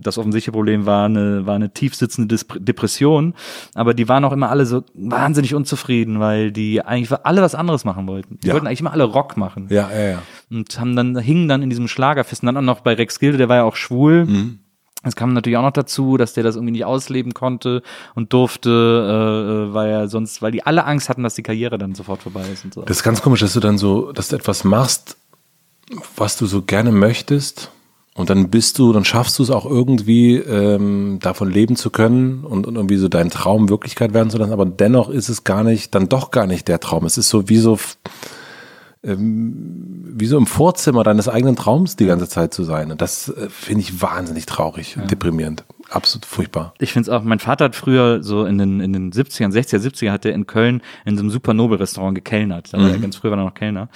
das offensichtliche Problem war eine, war eine tief sitzende Depression, aber die waren auch immer alle so wahnsinnig unzufrieden, weil die eigentlich alle was anderes machen wollten. Die Ja. wollten eigentlich immer alle Rock machen. ja, ja, ja. Und haben dann, hingen dann in diesem Schlagerfest und dann auch noch bei Rex Gilde, der war ja auch schwul. Mhm. Es kam natürlich auch noch dazu, dass der das irgendwie nicht ausleben konnte und durfte, äh, äh, weil er sonst, weil die alle Angst hatten, dass die Karriere dann sofort vorbei ist und so. Das ist ganz komisch, dass du dann so, dass du etwas machst, was du so gerne möchtest. Und dann bist du, dann schaffst du es auch irgendwie, ähm, davon leben zu können und, und irgendwie so deinen Traum Wirklichkeit werden zu lassen. Aber dennoch ist es gar nicht, dann doch gar nicht der Traum. Es ist so wie so, ähm, wie so im Vorzimmer deines eigenen Traums die ganze Zeit zu sein. Und das äh, finde ich wahnsinnig traurig und deprimierend. Absolut furchtbar. Ich finde es auch, mein Vater hat früher so in den, in den 70ern, 60er, 70er hat er in Köln in so einem super Nobel-Restaurant gekellnert. Da war er ganz früher war er noch Kellner.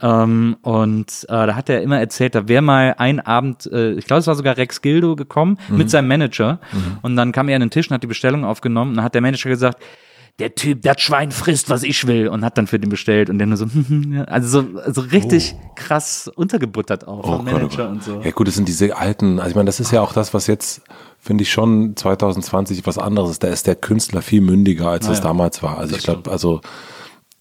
Ähm, und äh, da hat er immer erzählt, da wäre mal ein Abend, äh, ich glaube, es war sogar Rex Gildo gekommen mit seinem Manager. Und dann kam er an den Tisch und hat die Bestellung aufgenommen. Und dann hat der Manager gesagt, der Typ, das Schwein frisst, was ich will, und hat dann für den bestellt. Und der nur so, ja. also so, also richtig krass untergebuttert auch vom Gott, oh Manager Gott. und so. Ja gut, das sind diese alten, also ich meine, das ist ja auch das, was jetzt, finde ich schon 2020 was anderes. Da ist der Künstler viel mündiger, als das ja. damals war. Also Das ich glaube, also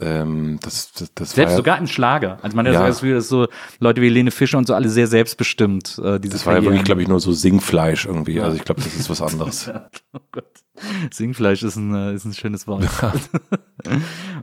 ähm, das, das, das Selbst war ja, sogar im Schlager. Also man hat Ja. das Gefühl, dass so Leute wie Helene Fischer und so alle sehr selbstbestimmt äh, diese das war ja wirklich, glaube ich, nur so Singfleisch irgendwie. Also ich glaube, das ist was anderes. Oh Gott. Singfleisch ist ein, äh, ist ein schönes Wort.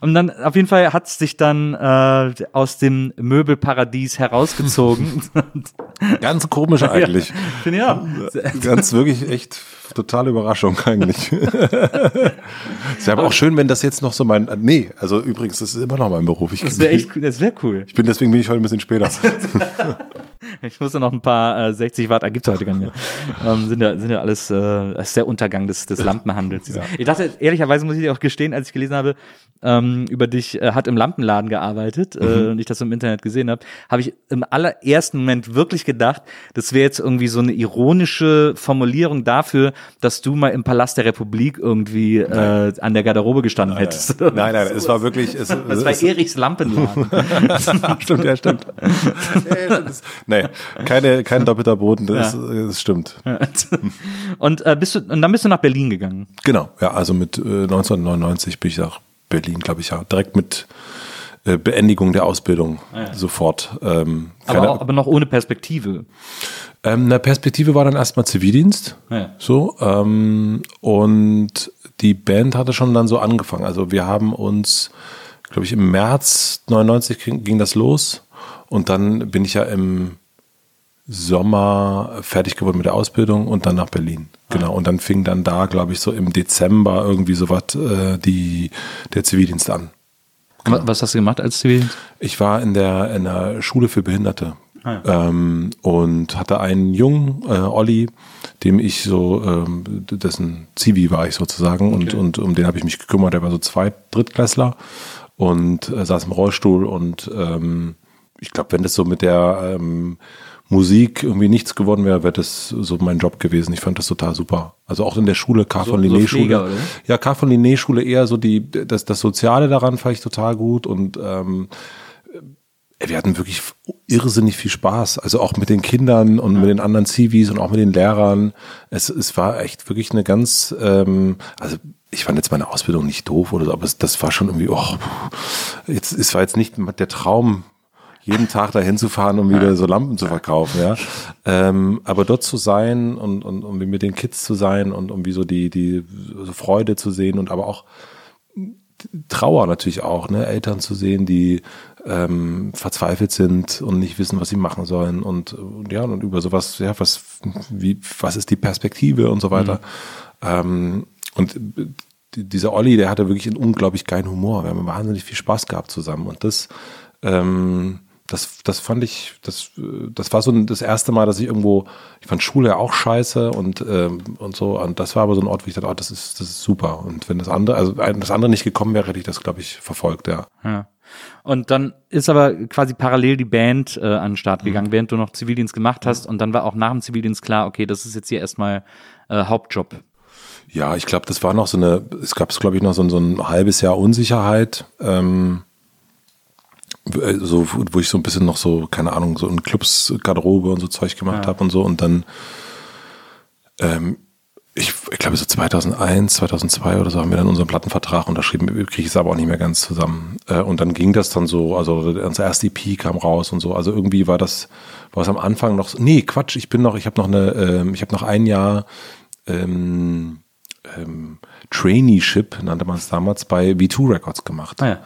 und dann, auf jeden Fall hat es sich dann äh, aus dem Möbelparadies herausgezogen. Ganz komisch eigentlich. Finde ich auch. Ganz wirklich echt totale Überraschung eigentlich. ist ja aber auch schön, wenn das jetzt noch so mein, nee, also übrigens, das ist immer noch mein Beruf. Ich, Das wäre echt, cool- das wäre cool. ich bin deswegen bin ich heute ein bisschen später. Ich musste noch ein paar äh, 60 Watt, ah, gibt's heute gar nicht mehr. Ähm, sind ja, sind ja alles, äh, das ist der Untergang des, des Lampenhandels. Ich dachte, ehrlicherweise muss ich dir auch gestehen, als ich gelesen habe, ähm, über dich äh, hat im Lampenladen gearbeitet äh, und ich das im Internet gesehen habe, habe ich im allerersten Moment wirklich gedacht, das wäre jetzt irgendwie so eine ironische Formulierung dafür, dass du mal im Palast der Republik irgendwie äh, an der Garderobe gestanden hättest. Nein, nein, es war wirklich, es, Das war Erichs Lampenladen. stimmt, ja, stimmt. Ja, ja, stimmt. Nee, keine, kein doppelter Boden, das, das stimmt. und, äh, bist du, und dann bist du nach Berlin gegangen. Genau, ja, also mit äh, 1999 bin ich nach Berlin, glaube ich, ja, direkt mit äh, Beendigung der Ausbildung sofort. Ähm, keine- Aber, auch, aber noch ohne Perspektive. Ähm, eine Perspektive war dann erstmal Zivildienst. Ja. So. Ähm, und die Band hatte schon dann so angefangen. Also wir haben uns, glaube ich, im März 99 ging, ging das los. Und dann bin ich ja im Sommer fertig geworden mit der Ausbildung und dann nach Berlin. Genau. Und dann fing dann da, glaube ich, so im Dezember irgendwie so was äh, die, der Zivildienst an. Wa- Was hast du gemacht als Zivildienst? Ich war in der, in der Schule für Behinderte Ah, ähm, und hatte einen Jungen, äh, Olli, dem ich so, ähm, dessen Zivi war ich sozusagen und, und um den habe ich mich gekümmert. Der war so zwei Drittklässler und äh, saß im Rollstuhl und ähm, ich glaube, wenn das so mit der ähm, Musik irgendwie nichts geworden wäre, wäre das so mein Job gewesen. Ich fand das total super. Also auch in der Schule, K. So- von Linné Schule. Ja, K. von Linné Schule eher so die, das, das Soziale daran fand ich total gut und ähm, wir hatten wirklich irrsinnig viel Spaß. Also auch mit den Kindern und ja. mit den anderen Zivis und auch mit den Lehrern. Es, es war echt wirklich eine ganz, ähm, also ich fand jetzt meine Ausbildung nicht doof oder so, aber es, das war schon irgendwie, oh, jetzt, es war jetzt nicht der Traum, jeden Tag dahin zu fahren, um wieder so Lampen zu verkaufen, ja. Ähm, aber dort zu sein und, und um mit den Kids zu sein und um wie so die, die Freude zu sehen und aber auch Trauer natürlich auch, ne, Eltern zu sehen, die ähm, verzweifelt sind und nicht wissen, was sie machen sollen und, und ja, und über sowas, ja, was, wie, was ist die Perspektive und so weiter. Mhm. Ähm, und dieser Olli, der hatte wirklich einen unglaublich geilen Humor. Wir haben wahnsinnig viel Spaß gehabt zusammen und das, ähm, das, das fand ich, das, das war so das erste Mal, dass ich irgendwo, ich fand Schule ja auch scheiße und, ähm, und so. Und das war aber so ein Ort, wo ich dachte, oh, das ist, das ist super. Und wenn das andere, also das andere nicht gekommen wäre, hätte ich das, glaube ich, verfolgt, ja. ja. Und dann ist aber quasi parallel die Band äh, an den Start mhm. gegangen, mhm. während du noch Zivildienst gemacht hast. Mhm. Und dann war auch nach dem Zivildienst klar, okay, das ist jetzt hier erstmal äh, Hauptjob. Ja, ich glaube, das war noch so eine, es gab, glaube ich, noch so, so ein halbes Jahr Unsicherheit. Ähm, äh, so, wo ich so ein bisschen noch so, keine Ahnung, so in Clubs Garderobe und so Zeug gemacht ja. habe und so. Und dann, ähm, ich, ich glaube so 2001, 2002 oder so haben wir dann unseren Plattenvertrag unterschrieben. Kriege ich es aber auch nicht mehr ganz zusammen. Äh, und dann ging das dann so, also unser erste EP kam raus und so. Also irgendwie war das, war es am Anfang noch, so, nee, Quatsch, ich bin noch, ich habe noch eine, ähm, ich habe noch ein Jahr ähm, ähm, Traineeship, nannte man es damals, bei V2 Records gemacht. Ah, ja.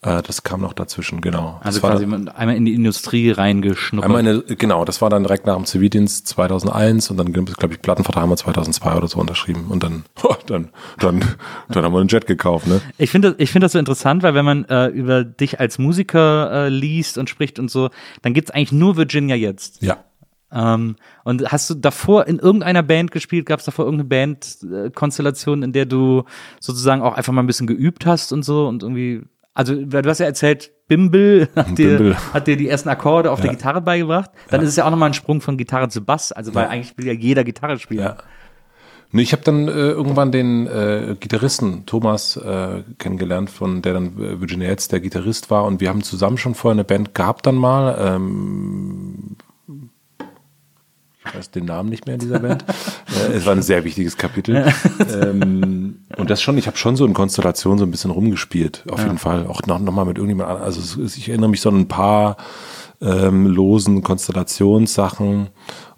Äh, das kam noch dazwischen, genau. Also das quasi dann, einmal in die Industrie reingeschnuppert. Einmal in, genau, das war dann direkt nach dem Zivildienst 2001 und dann, glaube ich, Plattenvertrag haben wir 2002 oder so unterschrieben und dann, oh, dann, dann, dann haben wir einen Jet gekauft, ne? Ich finde ich finde das so interessant, weil wenn man äh, über dich als Musiker äh, liest und spricht und so, dann gibt's eigentlich nur Virginia jetzt. Ja. Ähm, und hast du davor in irgendeiner Band gespielt? Gab es davor irgendeine Bandkonstellation, in der du sozusagen auch einfach mal ein bisschen geübt hast und so und irgendwie also du hast ja erzählt, Bimble hat, Bimble. Dir, hat dir die ersten Akkorde auf ja. der Gitarre beigebracht. Dann ja. ist es ja auch nochmal ein Sprung von Gitarre zu Bass, also weil ja. eigentlich will ja jeder Gitarre spielen. Ja. Nee, ich habe dann äh, irgendwann den äh, Gitarristen Thomas äh, kennengelernt, von der dann äh, Virginia jetzt der Gitarrist war und wir haben zusammen schon vorher eine Band gehabt dann mal. Ähm, ich weiß den Namen nicht mehr in dieser Band. äh, es war ein sehr wichtiges Kapitel. ähm, und das schon, ich habe schon so in Konstellationen so ein bisschen rumgespielt, auf ja. jeden Fall. Auch noch, noch mal mit irgendjemand anderem. Also ich erinnere mich so an ein paar ähm, losen Konstellationssachen.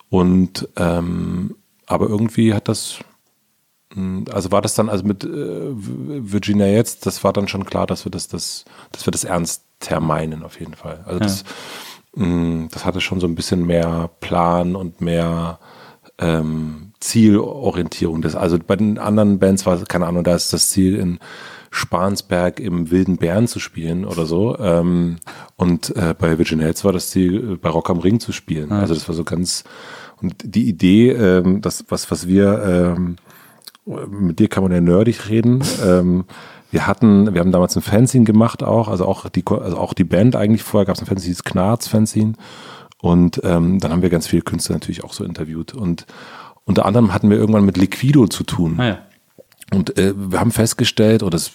Und ähm, aber irgendwie hat das, hm, also war das dann, also mit äh, Virginia jetzt, das war dann schon klar, dass wir das, das, dass wir das ernster meinen, auf jeden Fall. Also das das hatte schon so ein bisschen mehr Plan und mehr ähm, Zielorientierung. Das, also bei den anderen Bands war, keine Ahnung, da ist das Ziel in Spansberg im Wilden Bären zu spielen oder so. Ähm, und äh, bei Virgin Heads war das Ziel, bei Rock am Ring zu spielen. Also das war so ganz, und die Idee, ähm, das, was, was wir, ähm, mit dir kann man ja nerdig reden, ähm, wir hatten, wir haben damals ein Fanzine gemacht auch, also auch die, also auch die Band eigentlich vorher gab es ein Fanzine, hieß Knarz Fanzine. Und ähm, dann haben wir ganz viele Künstler natürlich auch so interviewt. Und unter anderem hatten wir irgendwann mit Liquido zu tun. Ah, ja. Und äh, wir haben festgestellt, oder es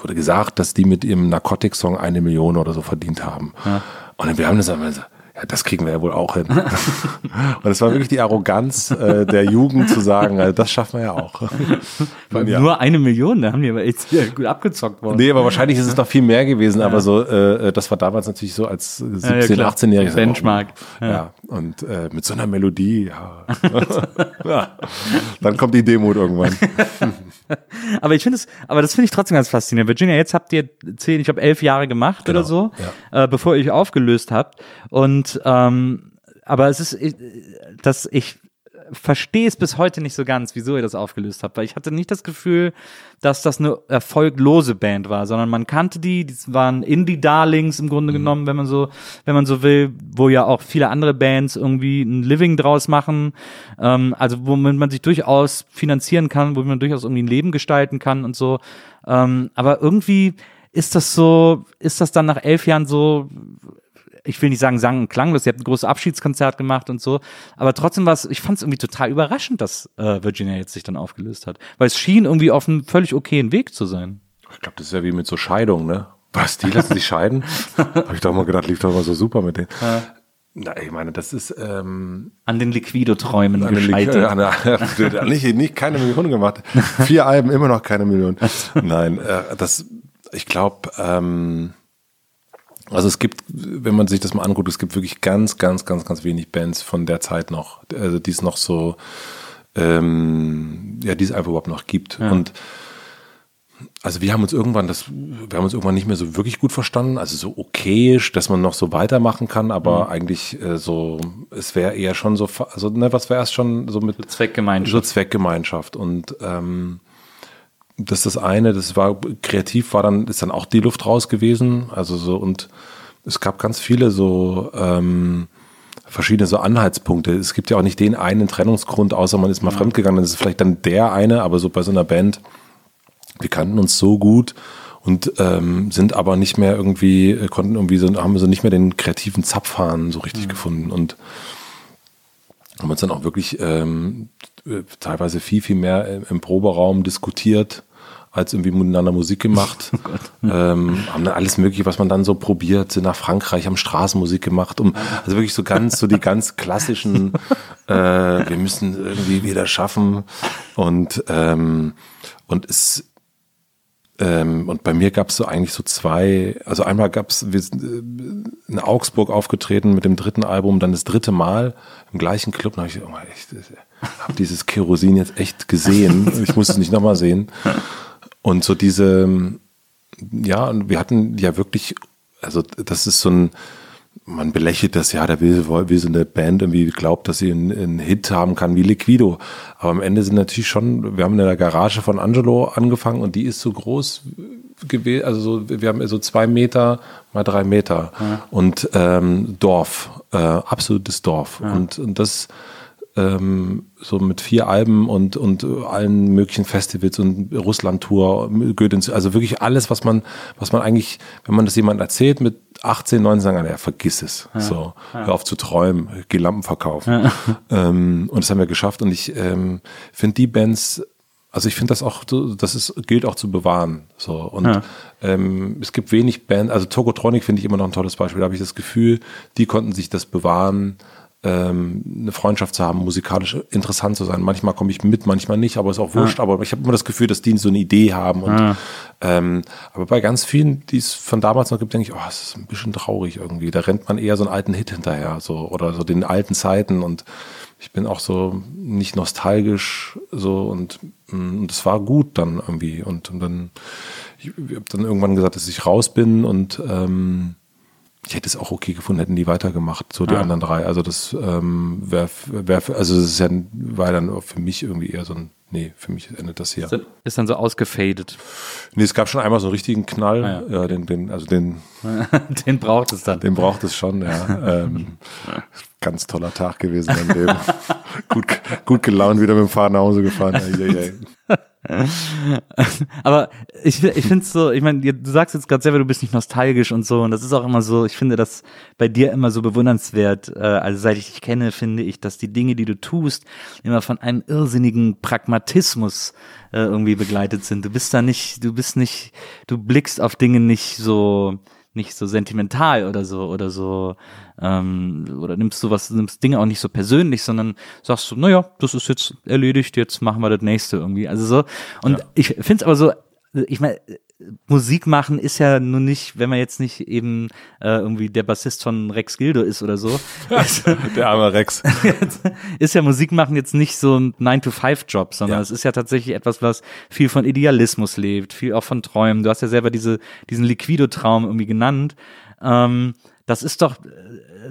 wurde gesagt, dass die mit ihrem Narcotic-Song eine Million oder so verdient haben. Ja. Und wir haben das einfach gesagt, ja, das kriegen wir ja wohl auch hin. und es war wirklich die Arroganz äh, der Jugend zu sagen, also das schaffen wir ja auch. ja. Nur eine Million, da haben die aber jetzt gut abgezockt worden. Nee, aber wahrscheinlich ist es noch viel mehr gewesen, ja. aber so, äh, das war damals natürlich so als 17-, ja, 18-Jähriger. Benchmark. Ja. ja, und äh, mit so einer Melodie, ja. Dann kommt die Demut irgendwann. aber ich finde es, aber das finde ich trotzdem ganz faszinierend. Virginia, jetzt habt ihr zehn, ich glaube elf Jahre gemacht genau. oder so, äh, bevor ihr euch aufgelöst habt. Und ähm, aber es ist, dass ich verstehe es bis heute nicht so ganz, wieso ihr das aufgelöst habt, weil ich hatte nicht das Gefühl, dass das eine erfolglose Band war, sondern man kannte die, die waren Indie-Darlings im Grunde mhm. genommen, wenn man so, wenn man so will, wo ja auch viele andere Bands irgendwie ein Living draus machen, ähm, also womit man sich durchaus finanzieren kann, wo man durchaus irgendwie ein Leben gestalten kann und so, ähm, aber irgendwie ist das so, ist das dann nach elf Jahren so, ich will nicht sagen sang- und klanglos, ihr habt ein großes Abschiedskonzert gemacht und so, aber trotzdem war es, ich fand es irgendwie total überraschend, dass äh, Virginia jetzt sich dann aufgelöst hat, weil es schien irgendwie auf einem völlig okayen Weg zu sein. Ich glaube, das ist ja wie mit so Scheidung, ne? Was, die lassen sich scheiden? Habe ich doch mal gedacht, lief doch mal so super mit denen. Ja. Na, ich meine, das ist ähm, An den Liquido-Träumen an gescheitert. an der- nicht, nicht keine Million gemacht. Vier Alben, immer noch keine Million. Nein, äh, das, ich glaube, ähm, also es gibt, wenn man sich das mal anguckt, es gibt wirklich ganz, ganz, ganz, ganz wenig Bands von der Zeit noch, also die es noch so, ähm, ja, die es einfach überhaupt noch gibt. Und also wir haben uns irgendwann das, wir haben uns irgendwann nicht mehr so wirklich gut verstanden, also so okayisch, dass man noch so weitermachen kann, aber eigentlich äh, so, es wäre eher schon so, also ne, was wäre es schon so mit Zweckgemeinschaft. so Zweckgemeinschaft und ähm, das ist das eine, das war kreativ war dann ist dann auch die Luft raus gewesen, also so und es gab ganz viele so ähm, verschiedene so Anhaltspunkte. Es gibt ja auch nicht den einen Trennungsgrund, außer man ist mal fremdgegangen, das ist vielleicht dann der eine, aber so bei so einer Band, wir kannten uns so gut und ähm, sind aber nicht mehr irgendwie, äh, konnten irgendwie so, haben so nicht mehr den kreativen Zapfhahn so richtig gefunden. Und haben uns dann auch wirklich ähm, äh, teilweise viel, viel mehr im, im Proberaum diskutiert, als irgendwie miteinander Musik gemacht. ähm, haben dann alles mögliche, was man dann so probiert, sind nach Frankreich, haben Straßenmusik gemacht, um also wirklich so ganz, so die ganz klassischen, äh, wir müssen irgendwie wieder schaffen. Und, ähm, und es ähm, und bei mir gab es so eigentlich so zwei, also einmal gab es, wir sind äh, in Augsburg aufgetreten mit dem dritten Album, dann das dritte Mal im gleichen Club. Da habe ich oh, habe dieses Kerosin jetzt echt gesehen. Ich muss es nicht nochmal sehen. Und so diese, ja, und wir hatten ja wirklich, also das ist so ein, man belächelt das, ja, der will, will so eine Band irgendwie glaubt, dass sie einen, einen Hit haben kann wie Liquido. Aber am Ende sind natürlich schon, wir haben in der Garage von Angelo angefangen und die ist so groß gewesen, also so, wir haben so zwei Meter mal drei Meter und ähm, Dorf, äh, absolutes Dorf. Und, und das ähm, so mit vier Alben und, und allen möglichen Festivals und Russland-Tour, Goethe, also wirklich alles, was man, was man eigentlich, wenn man das jemandem erzählt, mit 18, 19 sagen, ja, vergiss es. So, hör auf zu träumen, geh Lampen verkaufen. Ähm, und das haben wir geschafft. Und ich ähm, finde die Bands, also ich finde das auch, das ist, gilt auch zu bewahren. So. Und ähm, es gibt wenig Bands, also Tokotronic finde ich immer noch ein tolles Beispiel. Da habe ich das Gefühl, die konnten sich das bewahren ähm, eine Freundschaft zu haben, musikalisch interessant zu sein. Manchmal komme ich mit, manchmal nicht, aber ist auch wurscht. Aber ich habe immer das Gefühl, dass die so eine Idee haben. Und, ähm, aber bei ganz vielen, die es von damals noch gibt, denke ich, oh, es ist ein bisschen traurig irgendwie. Da rennt man eher so einen alten Hit hinterher, so oder so den alten Zeiten. Und ich bin auch so nicht nostalgisch so und mm, und es war gut dann irgendwie. Und, und dann, ich, ich habe dann irgendwann gesagt, dass ich raus bin und ähm, ich hätte es auch okay gefunden, hätten die weitergemacht, so die anderen drei. Also das ähm, wäre, wär, also ist ja, war dann für mich irgendwie eher so ein, nee, für mich endet das hier. Ist dann so ausgefadet. Nee, es gab schon einmal so einen richtigen Knall, Ah, ja, den, den, also den, Den braucht es dann. den braucht es schon, ja. Ähm, ganz toller Tag gewesen in meinem Leben. gut, gut gelaunt wieder mit dem Fahrrad nach Hause gefahren. Ei, ei, ei. Aber ich, ich finde es so, ich meine, du sagst jetzt gerade selber, du bist nicht nostalgisch und so, und das ist auch immer so, ich finde das bei dir immer so bewundernswert. Äh, also seit ich dich kenne, finde ich, dass die Dinge, die du tust, immer von einem irrsinnigen Pragmatismus äh, irgendwie begleitet sind. Du bist da nicht, du bist nicht, du blickst auf Dinge nicht so, nicht so sentimental oder so oder so ähm, oder nimmst sowas, nimmst Dinge auch nicht so persönlich, sondern sagst so, naja, das ist jetzt erledigt, jetzt machen wir das nächste irgendwie. Also so. Und ich finde es aber so, ich meine, Musik machen ist ja nun nicht, wenn man jetzt nicht eben äh, irgendwie der Bassist von Rex Gildo ist oder so, Der arme Rex. ist ja Musik machen jetzt nicht so ein 9-to-5-Job, sondern Ja. es ist ja tatsächlich etwas, was viel von Idealismus lebt, viel auch von Träumen. Du hast ja selber diese, diesen Liquido-Traum irgendwie genannt. Ähm, das ist doch,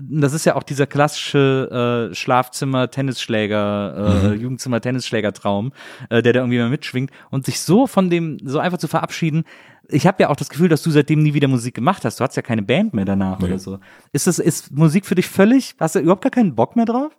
das ist ja auch dieser klassische äh, Schlafzimmer-Tennisschläger, äh, Jugendzimmer-Tennisschläger-Traum, äh, der da irgendwie mal mitschwingt und sich so von dem, so einfach zu verabschieden. Ich habe ja auch das Gefühl, dass du seitdem nie wieder Musik gemacht hast. Du hast ja keine Band mehr danach oder so. Ist das, ist Musik für dich völlig, hast du überhaupt gar keinen Bock mehr drauf?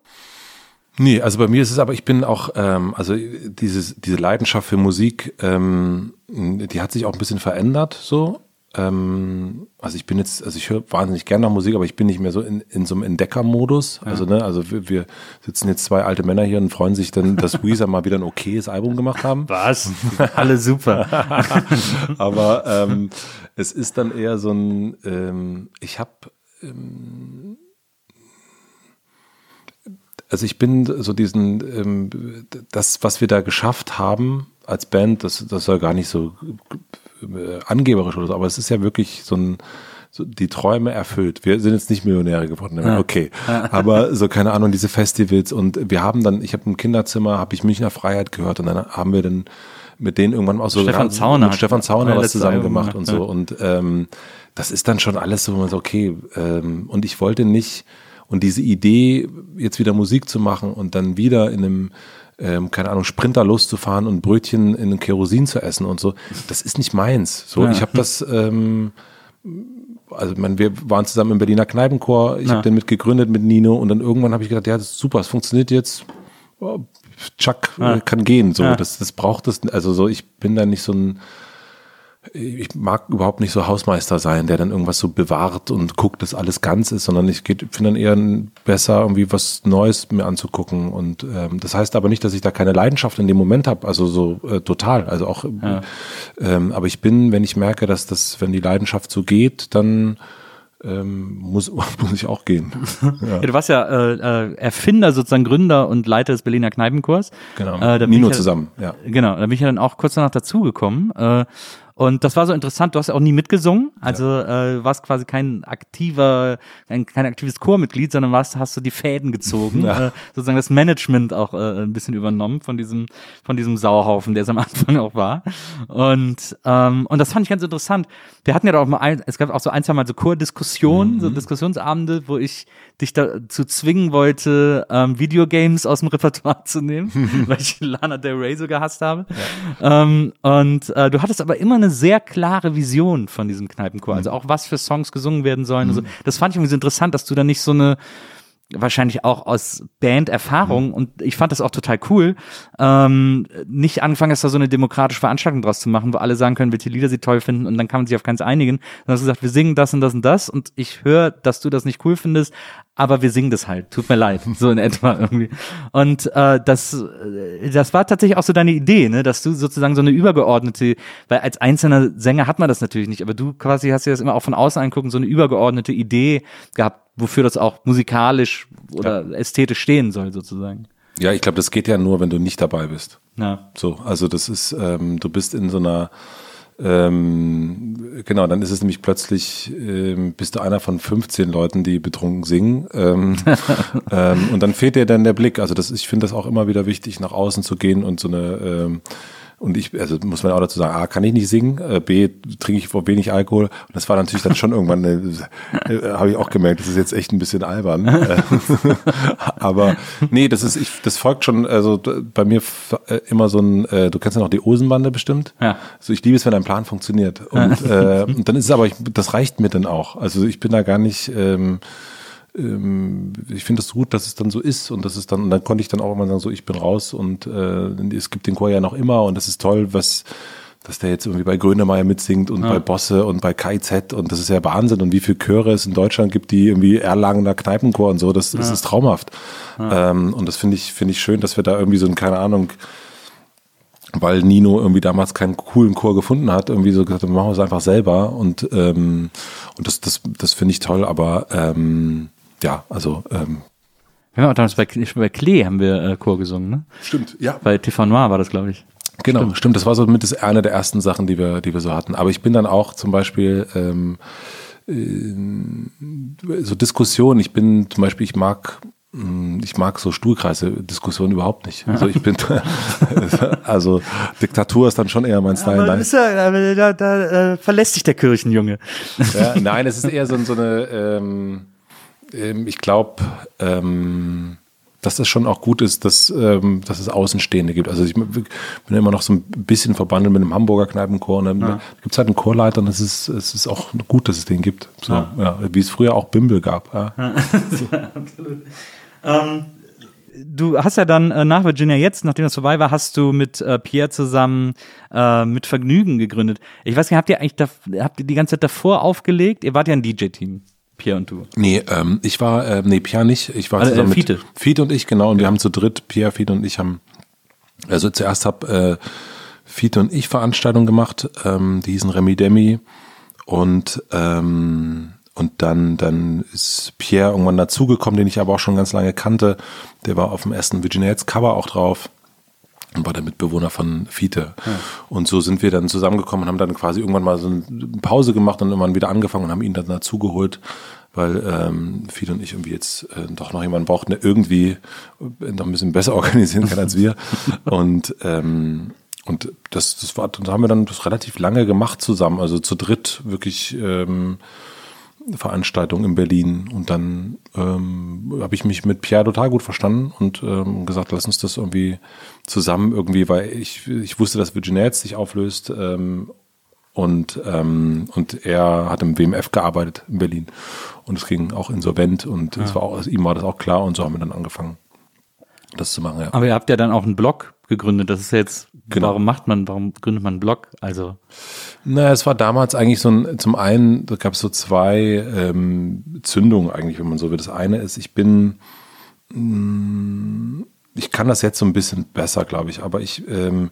Nee, also bei mir ist es aber, ich bin auch, ähm, also dieses, diese Leidenschaft für Musik, ähm, die hat sich auch ein bisschen verändert so. Ähm, also ich bin jetzt, also ich höre wahnsinnig gerne noch Musik, aber ich bin nicht mehr so in, in so einem Entdeckermodus. Ja. Also, ne, also wir, wir, sitzen jetzt zwei alte Männer hier und freuen sich dann, dass Weezer mal wieder ein okayes Album gemacht haben. Was? Alle super. aber ähm, es ist dann eher so ein, ähm, ich habe ähm, also ich bin so diesen, ähm, das, was wir da geschafft haben als Band, das, das soll gar nicht so äh, angeberisch oder so, aber es ist ja wirklich so ein, so die Träume erfüllt. Wir sind jetzt nicht Millionäre geworden, ja. okay. Aber so keine Ahnung, diese Festivals und wir haben dann, ich habe im Kinderzimmer, habe ich Münchner Freiheit gehört und dann haben wir dann mit denen irgendwann auch so Stefan Zauner mit Stefan Zauner was zusammen gemacht und so und ähm, das ist dann schon alles so, so okay ähm, und ich wollte nicht und diese Idee jetzt wieder Musik zu machen und dann wieder in einem ähm, keine Ahnung, Sprinter loszufahren und Brötchen in Kerosin zu essen und so, das ist nicht meins. So, ja. ich habe das, ähm, also man, wir waren zusammen im Berliner Kneipenchor, ich ja. habe den mit gegründet mit Nino und dann irgendwann habe ich gedacht, ja, das ist super, es funktioniert jetzt. Oh, Chuck ja. kann gehen, so das, das braucht es. Also so, ich bin da nicht so ein ich mag überhaupt nicht so Hausmeister sein, der dann irgendwas so bewahrt und guckt, dass alles ganz ist, sondern ich finde dann eher besser, irgendwie was Neues mir anzugucken. Und ähm, das heißt aber nicht, dass ich da keine Leidenschaft in dem Moment habe, also so äh, total. Also auch, ja. ähm, aber ich bin, wenn ich merke, dass das, wenn die Leidenschaft so geht, dann ähm, muss, muss ich auch gehen. Ja. du warst ja äh, äh, Erfinder, sozusagen Gründer und Leiter des Berliner Kneipenchors. Genau. Äh, Nino ja, zusammen, ja. Genau, da bin ich ja dann auch kurz danach dazugekommen. Äh, und das war so interessant, du hast ja auch nie mitgesungen, also ja. äh, warst quasi kein aktiver, kein, kein aktives Chormitglied, sondern warst, hast du die Fäden gezogen, ja. äh, sozusagen das Management auch äh, ein bisschen übernommen von diesem, von diesem Sauhaufen, der es am Anfang auch war. Und, ähm, und das fand ich ganz interessant. Wir hatten ja auch mal ein, es gab auch so ein, zwei Mal so Chordiskussionen, mhm. so Diskussionsabende, wo ich dich dazu zwingen wollte, ähm, Videogames aus dem Repertoire zu nehmen, weil ich Lana Del Rey so gehasst habe. Ja. Ähm, und äh, du hattest aber immer eine sehr klare Vision von diesem Kneipenchor, also mhm. auch was für Songs gesungen werden sollen. Mhm. Also, das fand ich irgendwie so interessant, dass du da nicht so eine wahrscheinlich auch aus Band-Erfahrung mhm. und ich fand das auch total cool, ähm, nicht angefangen hast, da so eine demokratische Veranstaltung draus zu machen, wo alle sagen können, welche Lieder sie toll finden und dann kann man sich auf keins einigen. Dann hast du gesagt, wir singen das und das und das und ich höre, dass du das nicht cool findest, aber wir singen das halt, tut mir leid, so in etwa irgendwie. Und äh, das, äh, das war tatsächlich auch so deine Idee, ne, dass du sozusagen so eine übergeordnete, weil als einzelner Sänger hat man das natürlich nicht, aber du quasi hast dir das immer auch von außen angucken, so eine übergeordnete Idee gehabt, wofür das auch musikalisch oder ja. ästhetisch stehen soll, sozusagen. Ja, ich glaube, das geht ja nur, wenn du nicht dabei bist. Ja. So, also das ist, ähm, du bist in so einer ähm, genau, dann ist es nämlich plötzlich, ähm, bist du einer von 15 Leuten, die betrunken singen. Ähm, ähm, und dann fehlt dir dann der Blick. Also das, ich finde das auch immer wieder wichtig, nach außen zu gehen und so eine ähm, und ich, also muss man auch dazu sagen, A, kann ich nicht singen, äh, B, trinke ich vor wenig Alkohol. Und das war natürlich dann schon irgendwann, äh, äh, habe ich auch gemerkt, das ist jetzt echt ein bisschen albern. Aber nee, das ist, ich, das folgt schon, also bei mir äh, immer so ein, äh, du kennst ja noch die Osenbande bestimmt. Ja. Also ich liebe es, wenn ein Plan funktioniert. Und, äh, und dann ist es aber, ich, das reicht mir dann auch. Also ich bin da gar nicht, ähm, ich finde es das gut, dass es dann so ist und das ist dann, und dann konnte ich dann auch immer sagen, so ich bin raus und äh, es gibt den Chor ja noch immer und das ist toll, was dass der jetzt irgendwie bei Grönemeyer mitsingt und ja. bei Bosse und bei KIZ und das ist ja Wahnsinn und wie viele Chöre es in Deutschland gibt, die irgendwie Erlangener Kneipenchor und so, das, das ja. ist traumhaft. Ja. Ähm, und das finde ich, finde ich schön, dass wir da irgendwie so ein, keine Ahnung, weil Nino irgendwie damals keinen coolen Chor gefunden hat, irgendwie so gesagt, machen wir es einfach selber und, ähm, und das, das, das finde ich toll, aber ähm, ja, also. Ähm, wir haben auch damals bei, bei Klee haben wir äh, Chor gesungen, ne? Stimmt, ja. Bei Tiffany Noir war das, glaube ich. Genau, stimmt. stimmt. Das war so mit das eine der ersten Sachen, die wir, die wir so hatten. Aber ich bin dann auch zum Beispiel ähm, äh, so Diskussionen. Ich bin zum Beispiel, ich mag hm, ich mag so Stuhlkreise-Diskussionen überhaupt nicht. Also ich bin, also Diktatur ist dann schon eher mein Style. Aber ja, da, da äh, verlässt sich der Kirchenjunge. Ja, nein, es ist eher so, so eine, ähm, ich glaube, ähm, dass das schon auch gut ist, dass, ähm, dass es Außenstehende gibt. Also ich bin immer noch so ein bisschen verbandelt mit dem Hamburger Kneipenchor. Und dann ja. gibt es halt einen Chorleiter und es ist, es ist auch gut, dass es den gibt. So, ja. ja wie es früher auch Bimbel gab. Absolut. Ähm, du hast ja dann äh, nach Virginia jetzt, nachdem das vorbei war, hast du mit äh, Pierre zusammen äh, mit Vergnügen gegründet. Ich weiß nicht, habt ihr eigentlich da, habt ihr die ganze Zeit davor aufgelegt? Ihr wart ja ein DJ-Team. Pierre und du. Nee, ähm, ich war, äh, nee, Pierre nicht. Ich war Also, äh, zusammen Fiete. mit Fiete und ich, genau. Und wir haben zu dritt, Pierre, Fiete und ich haben, also zuerst hab äh, Fiete und ich Veranstaltungen gemacht, ähm, die hießen Remi Demi. Und, ähm, und dann, dann ist Pierre irgendwann dazugekommen, den ich aber auch schon ganz lange kannte. Der war auf dem ersten Virginia Cover auch drauf war der Mitbewohner von Fiete. Und so sind wir dann zusammengekommen und haben dann quasi irgendwann mal so eine Pause gemacht und irgendwann wieder angefangen und haben ihn dann dazugeholt, weil ähm, Fiete und ich irgendwie jetzt äh, doch noch jemanden brauchten, der irgendwie äh, noch ein bisschen besser organisieren kann als wir. und ähm, und das, das war, das haben wir dann das relativ lange gemacht zusammen, also zu dritt wirklich ähm, Veranstaltung in Berlin und dann ähm, habe ich mich mit Pierre total gut verstanden und ähm, gesagt, lass uns das irgendwie zusammen irgendwie, weil ich, ich wusste, dass Virginia jetzt sich auflöst ähm, und, ähm, und er hat im WMF gearbeitet in Berlin und es ging auch insolvent und es war auch, ihm war das auch klar und so haben wir dann angefangen, das zu machen. Ja. Aber ihr habt ja dann auch einen Blog gegründet. Das ist ja jetzt, Genau. warum macht man, warum gründet man einen Blog? Also, Naja, es war damals eigentlich so ein, zum einen, da gab es so zwei ähm, Zündungen eigentlich, wenn man so will. Das eine ist, ich bin, mh, ich kann das jetzt so ein bisschen besser, glaube ich, aber ich ähm,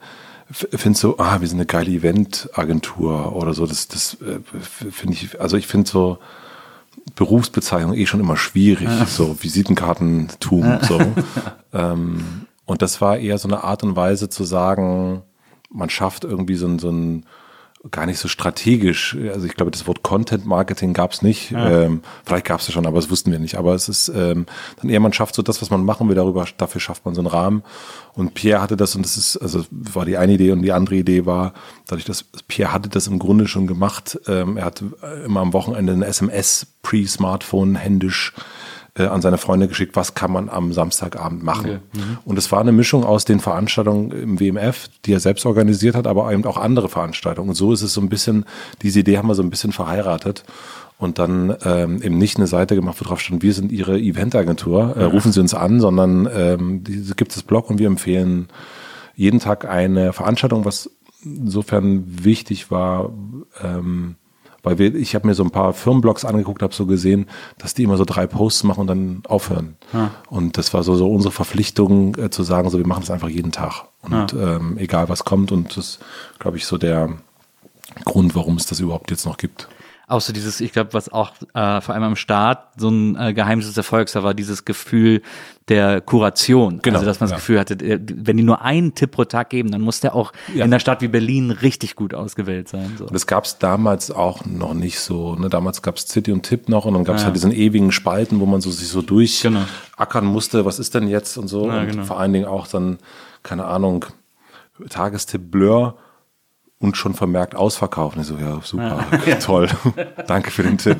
finde so, ah, wir sind eine geile Eventagentur oder so. Das, das äh, finde ich, also ich finde so Berufsbezeichnung eh schon immer schwierig, so Visitenkartentum, so. ähm, und das war eher so eine Art und Weise zu sagen, man schafft irgendwie so ein, so ein gar nicht so strategisch. Also ich glaube, das Wort Content Marketing gab es nicht. Ähm, vielleicht gab es es schon, aber das wussten wir nicht. Aber es ist ähm, dann eher, man schafft so das, was man machen will, darüber, dafür schafft man so einen Rahmen. Und Pierre hatte das, und das ist, also war die eine Idee und die andere Idee war, dadurch, dass Pierre hatte das im Grunde schon gemacht. Ähm, er hatte immer am Wochenende eine SMS pre-Smartphone händisch äh, an seine Freunde geschickt, was kann man am Samstagabend machen. Und es war eine Mischung aus den Veranstaltungen im WMF, die er selbst organisiert hat, aber eben auch andere Veranstaltungen. Und so ist es so ein bisschen, diese Idee haben wir so ein bisschen verheiratet und dann ähm, eben nicht eine Seite gemacht, wo drauf stand, wir sind Ihre Eventagentur, äh, rufen Sie uns an, sondern ähm, gibt es Blog und wir empfehlen jeden Tag eine Veranstaltung, was insofern wichtig war, ähm, weil wir, ich habe mir so ein paar Firmenblogs angeguckt, habe so gesehen, dass die immer so drei Posts machen und dann aufhören. Und das war so, so unsere Verpflichtung äh, zu sagen, so wir machen das einfach jeden Tag und ähm, egal was kommt und das glaube ich so der Grund, warum es das überhaupt jetzt noch gibt. Auch so dieses, ich glaube, was auch äh, vor allem am Start so ein äh, Geheimnis des Erfolgs war, war dieses Gefühl der Kuration. Genau, Also, dass man das ja. Gefühl hatte, äh, wenn die nur einen Tipp pro Tag geben, dann muss der auch Ja. in einer Stadt wie Berlin richtig gut ausgewählt sein. So. Und das gab es damals auch noch nicht so. Ne? Damals gab es City und Tipp noch und dann gab es halt diesen ewigen Spalten, wo man so sich so Genau. durchackern musste, was ist denn jetzt und so. Ja, und genau. vor allen Dingen auch dann, keine Ahnung, Tagestipp Blur und schon vermerkt ausverkaufen. Ich so, ja, super, toll. Danke für den Tipp.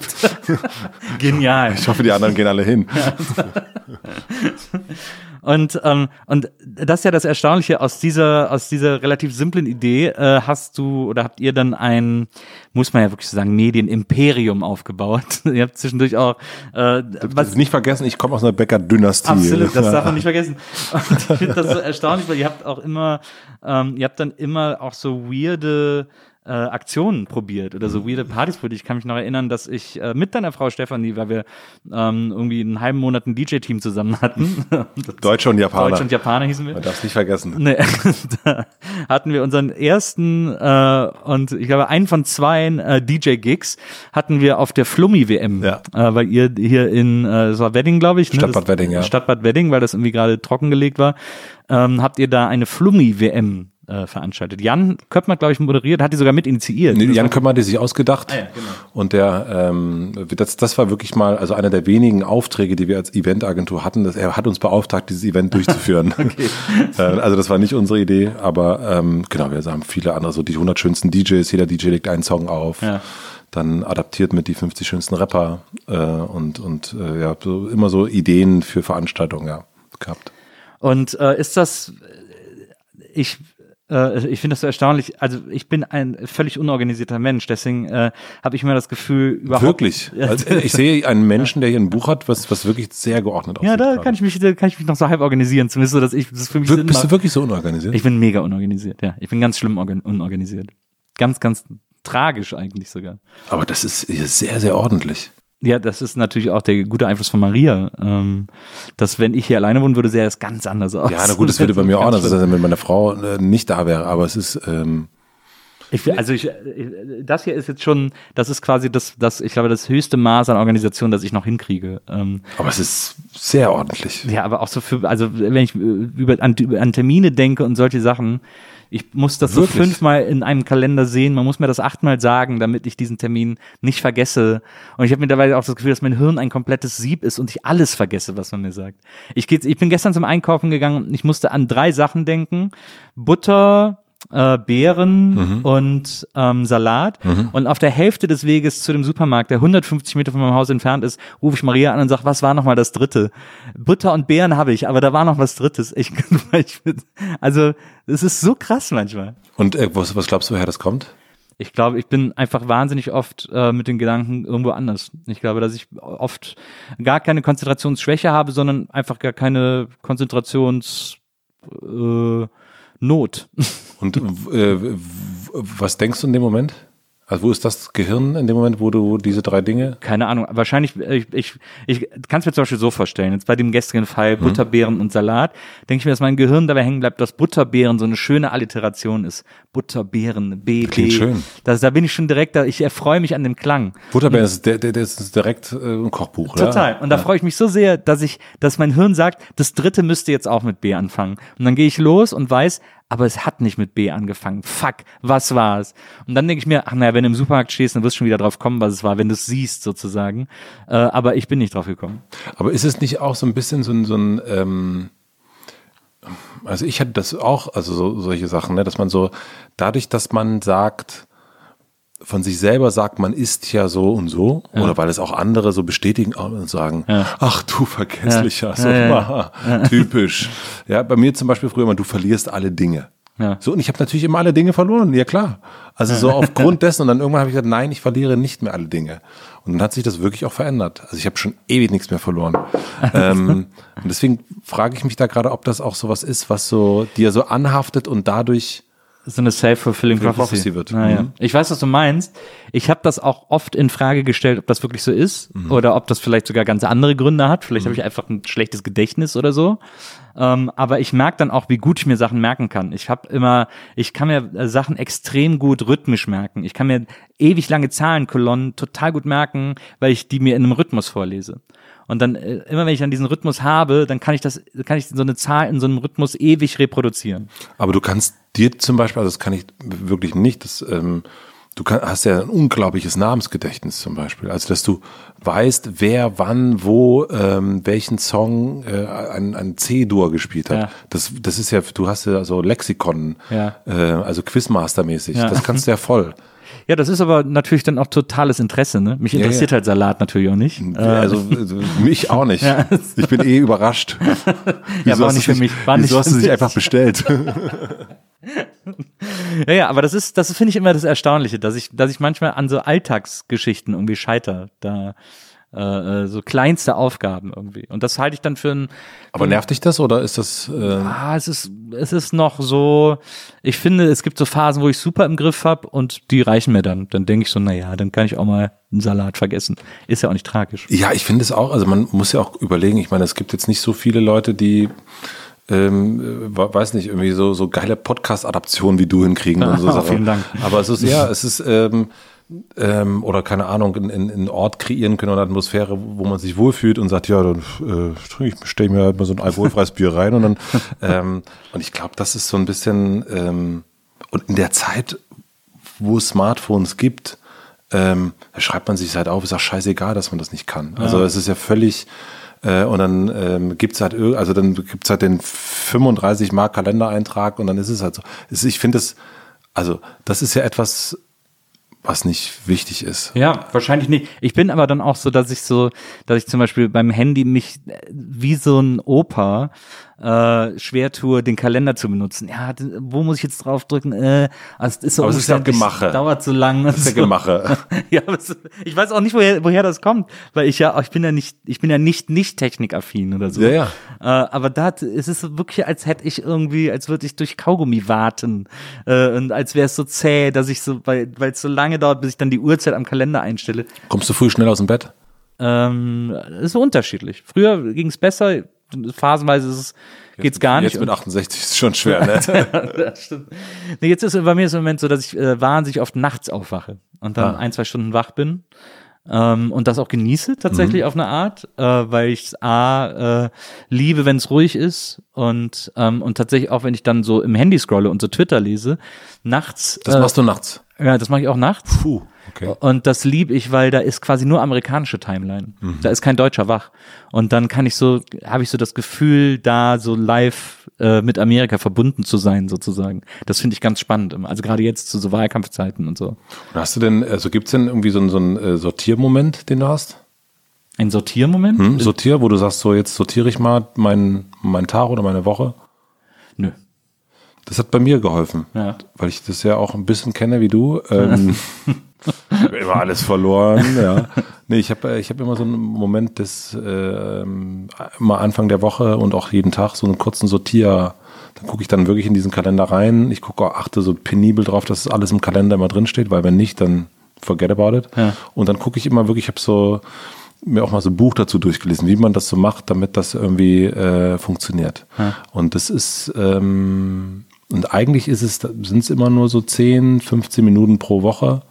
Genial. Ich hoffe, die anderen gehen alle hin. Und, ähm, und das ist ja das Erstaunliche, aus dieser, aus dieser relativ simplen Idee äh, hast du oder habt ihr dann ein, muss man ja wirklich so sagen, Medienimperium aufgebaut. ihr habt zwischendurch auch äh, Was nicht vergessen, ich komme aus einer Bäcker-Dynastie. Absolut, das darf man nicht vergessen. Und ich finde das so erstaunlich, weil ihr habt auch immer, ähm, ihr habt dann immer auch so weirde äh, Aktionen probiert oder so weirde Partys probiert. Ich kann mich noch erinnern, dass ich äh, mit deiner Frau Stefanie, weil wir ähm, irgendwie einen halben Monat ein DJ-Team zusammen hatten. Deutsche und Japaner. Deutsch und Japaner hießen wir. Man darf es nicht vergessen. Nee, da hatten wir unseren ersten äh, und ich glaube einen von zwei äh, DJ-Gigs hatten wir auf der Flummi-WM, Ja. äh, weil ihr hier in, äh, das war Wedding, glaube ich. Ne? Stadtbad Wedding, ja. Stadtbad Wedding, weil das irgendwie gerade trockengelegt war, ähm, habt ihr da eine Flummi-WM äh, veranstaltet. Jan Köppner, glaube ich, moderiert, hat die sogar mit initiiert. Nee, Jan Köpper hat die sich ausgedacht. Ah ja, genau. Und der, ähm, das, das war wirklich mal, also einer der wenigen Aufträge, die wir als Eventagentur hatten. Dass er hat uns beauftragt, dieses Event durchzuführen. Äh, also das war nicht unsere Idee, aber ähm, genau, wir haben viele andere, so die 100 schönsten DJs, jeder DJ legt einen Song auf. Ja. Dann adaptiert mit die 50 schönsten Rapper äh, und, und äh, ja, so, immer so Ideen für Veranstaltungen ja, gehabt. Und äh, ist das, ich äh, ich finde das so erstaunlich. Also ich bin ein völlig unorganisierter Mensch, deswegen äh, habe ich immer das Gefühl überhaupt. Wirklich? Also ich sehe einen Menschen, der hier ein Buch hat, was, was wirklich sehr geordnet aussieht. Ja, da kann ich mich, da kann ich mich noch so halb organisieren, zumindest so, dass ich das für mich Wir- Sinn Bist du macht. wirklich so unorganisiert? Ich bin mega unorganisiert, ja. Ich bin ganz schlimm organ unorganisiert. Ganz, ganz tragisch eigentlich sogar. Aber das ist sehr, sehr ordentlich. Ja, das ist natürlich auch der gute Einfluss von Maria. Ähm, dass wenn ich hier alleine wohnen würde, sähe es ganz anders aus. Ja, na gut, das würde bei mir auch anders sein, wenn meine Frau äh, nicht da wäre, aber es ist, ähm, Ich, also ich, äh, das hier ist jetzt schon, das ist quasi das, das, ich glaube, das höchste Maß an Organisation, das ich noch hinkriege. Ähm, aber es ist sehr ordentlich. ja, aber auch so für, also wenn ich äh, über an, über, an Termine denke und solche Sachen, ich muss das Wirklich? so fünfmal in einem Kalender sehen, man muss mir das achtmal sagen, damit ich diesen Termin nicht vergesse. Und ich habe mittlerweile auch das Gefühl, dass mein Hirn ein komplettes Sieb ist und ich alles vergesse, was man mir sagt. Ich, geh, ich bin gestern zum Einkaufen gegangen und ich musste an drei Sachen denken. Butter, äh, Beeren und ähm, Salat. Und auf der Hälfte des Weges zu dem Supermarkt, der 150 Meter von meinem Haus entfernt ist, rufe ich Maria an und sage, was war noch mal das Dritte? Butter und Beeren habe ich, aber da war noch was Drittes. Ich, also es ist so krass manchmal. Und äh, was, was glaubst du, woher das kommt? Ich glaube, ich bin einfach wahnsinnig oft äh, mit den Gedanken irgendwo anders. Ich glaube, dass ich oft gar keine Konzentrationsschwäche habe, sondern einfach gar keine Konzentrations äh. Und äh, w- was denkst du in dem Moment? Also wo ist das Gehirn in dem Moment, wo du diese drei Dinge? Keine Ahnung. Wahrscheinlich, äh, ich, ich, ich kann es mir zum Beispiel so vorstellen. Jetzt bei dem gestrigen Fall Butterbeeren und Salat, denke ich mir, dass mein Gehirn dabei hängen bleibt, dass Butterbeeren so eine schöne Alliteration ist. Butterbeeren, B, Klingt B. schön. Das, da bin ich schon direkt, da, ich erfreue mich an dem Klang. Butterbeeren ist, der, der, der ist direkt äh, ein Kochbuch, oder? Total. Und da freue ich mich so sehr, dass ich, dass mein Hirn sagt, das dritte müsste jetzt auch mit B anfangen. Und dann gehe ich los und weiß, aber es hat nicht mit B angefangen. Fuck, was war es? Und dann denke ich mir, ach naja, wenn du im Supermarkt stehst, dann wirst du schon wieder drauf kommen, was es war, wenn du es siehst sozusagen. Äh, aber ich bin nicht drauf gekommen. Aber ist es nicht auch so ein bisschen so ein, so ein ähm, also ich hatte das auch, also so, solche Sachen, ne, dass man so, dadurch, dass man sagt, von sich selber sagt, man ist ja so und so, oder weil es auch andere so bestätigen und sagen, ach du vergesslicher, Ja. so, Ja, ja, typisch. Ja, bei mir zum Beispiel früher immer, du verlierst alle Dinge. Ja. So, und ich habe natürlich immer alle Dinge verloren, ja klar. Also so aufgrund dessen, und dann irgendwann habe ich gesagt, nein, ich verliere nicht mehr alle Dinge. Und dann hat sich das wirklich auch verändert. Also ich habe schon ewig nichts mehr verloren. ähm, und deswegen frage ich mich da gerade, ob das auch sowas ist, was so dir so anhaftet und dadurch so eine self-fulfilling Prophecy prophecy wird. Naja. Mhm. Ich weiß, was du meinst. Ich habe das auch oft in Frage gestellt, ob das wirklich so ist Mhm. oder ob das vielleicht sogar ganz andere Gründe hat. Vielleicht habe ich einfach ein schlechtes Gedächtnis oder so. Ähm, aber ich merke dann auch, wie gut ich mir Sachen merken kann. Ich habe immer, ich kann mir äh, Sachen extrem gut rhythmisch merken. Ich kann mir ewig lange Zahlenkolonnen total gut merken, weil ich die mir in einem Rhythmus vorlese. Und dann äh, immer wenn ich dann diesen Rhythmus habe, dann kann ich das, kann ich so eine Zahl in so einem Rhythmus ewig reproduzieren. Aber du kannst dir zum Beispiel, also das kann ich wirklich nicht, das, ähm, du kann, hast ja ein unglaubliches Namensgedächtnis zum Beispiel. Also dass du weißt, wer wann, wo, ähm, welchen Song äh, ein, ein C-Dur gespielt hat. Ja. Das, das ist ja, du hast ja so Lexikon, Ja. äh, also Quizmaster-mäßig. Ja. Das kannst du ja voll. Ja, das ist aber natürlich dann auch totales Interesse. Ne? Mich interessiert ja. halt Salat natürlich auch nicht. Also äh, mich auch nicht. Ich bin eh überrascht. Wieso war hast nicht du für dich- mich, war Wieso nicht hast du dich einfach bestellt? ja, ja, aber das ist, das finde ich immer das Erstaunliche, dass ich, dass ich manchmal an so Alltagsgeschichten irgendwie scheiter. Da äh, äh, so kleinste Aufgaben irgendwie. Und das halte ich dann für ein, Aber nervt dich das oder ist das? Äh, ah, es ist, es ist noch so, ich finde, es gibt so Phasen, wo ich super im Griff habe und die reichen mir dann. Dann denke ich so, na ja, dann kann ich auch mal einen Salat vergessen. Ist ja auch nicht tragisch. Ja, ich finde es auch, also man muss ja auch überlegen, ich meine, es gibt jetzt nicht so viele Leute, die ähm, äh, weiß nicht, irgendwie so, so geile Podcast-Adaptionen wie du hinkriegen und so Sachen. vielen Dank. Aber es ist, ja, es ist, ähm, ähm, oder keine Ahnung, in, in, in einen Ort kreieren können oder eine Atmosphäre, wo man sich wohlfühlt und sagt, ja, dann äh, ich, stelle mir halt mal so ein alkoholfreies Bier rein und dann, ähm, und ich glaube, das ist so ein bisschen, ähm, und in der Zeit, wo es Smartphones gibt, ähm, da schreibt man sich halt auf, ist auch scheißegal, dass man das nicht kann. Also es ist ja völlig, äh, und dann ähm, gibt's halt, also dann gibt's halt den 35 Mark Kalendereintrag und dann ist es halt so. Es, ich finde es, also das ist ja etwas, was nicht wichtig ist. Ja, wahrscheinlich nicht. Ich bin aber dann auch so, dass ich so, dass ich zum Beispiel beim Handy mich äh, wie so ein Opa äh, schwer tue, den Kalender zu benutzen. Ja, wo muss ich jetzt draufdrücken? Äh, also es ist so es ist ja umständlich, Gemache. dauert so lang. Das ist ja Gemache. ja, aber es, ich weiß auch nicht, woher, woher das kommt, weil ich ja, ich bin ja nicht, ich bin ja nicht nicht technikaffin oder so. Ja, ja. Äh, aber da es ist so wirklich, als hätte ich irgendwie, als würde ich durch Kaugummi warten äh, und als wäre es so zäh, dass ich so, weil weil es so lange dauert, bis ich dann die Uhrzeit am Kalender einstelle. Kommst du früh schnell aus dem Bett? Ähm, ist so unterschiedlich. Früher ging es besser, phasenweise ist es, geht's gar nicht. Jetzt mit 68 ist es schon schwer, ne? das stimmt. Nee, jetzt ist bei mir ist im Moment so, dass ich äh, wahnsinnig oft nachts aufwache und dann Ah. ein, zwei Stunden wach bin. Ähm, und das auch genieße tatsächlich auf eine Art, äh, weil ich A äh, liebe, wenn es ruhig ist und ähm, und tatsächlich auch, wenn ich dann so im Handy scrolle und so Twitter lese, nachts. Das äh, machst du nachts. Ja, das mache ich auch nachts. Puh, okay. Und das liebe ich, weil da ist quasi nur amerikanische Timeline. Mhm. Da ist kein Deutscher wach. Und dann kann ich so, habe ich so das Gefühl, da so live äh, mit Amerika verbunden zu sein, sozusagen. Das finde ich ganz spannend. Also gerade jetzt zu so Wahlkampfzeiten und so. Und hast du denn, also gibt's denn irgendwie so einen, so einen äh, Sortiermoment, den du hast? Ein Sortiermoment? Hm? Sortier, wo du sagst, so jetzt sortiere ich mal meinen mein Tag oder meine Woche. Nö. Das hat bei mir geholfen, Ja. weil ich das ja auch ein bisschen kenne wie du. Ähm, immer alles verloren. Ja. Nee, ich habe ich hab immer so einen Moment des ähm, immer Anfang der Woche und auch jeden Tag so einen kurzen Sortier. Dann gucke ich dann wirklich in diesen Kalender rein. Ich gucke, achte so penibel drauf, dass alles im Kalender immer drin steht, weil wenn nicht, dann forget about it. Ja. Und dann gucke ich immer wirklich, ich habe so mir auch mal so ein Buch dazu durchgelesen, wie man das so macht, damit das irgendwie äh, funktioniert. Und das ist ähm, und eigentlich ist es sind es immer nur so 10, 15 Minuten pro Woche,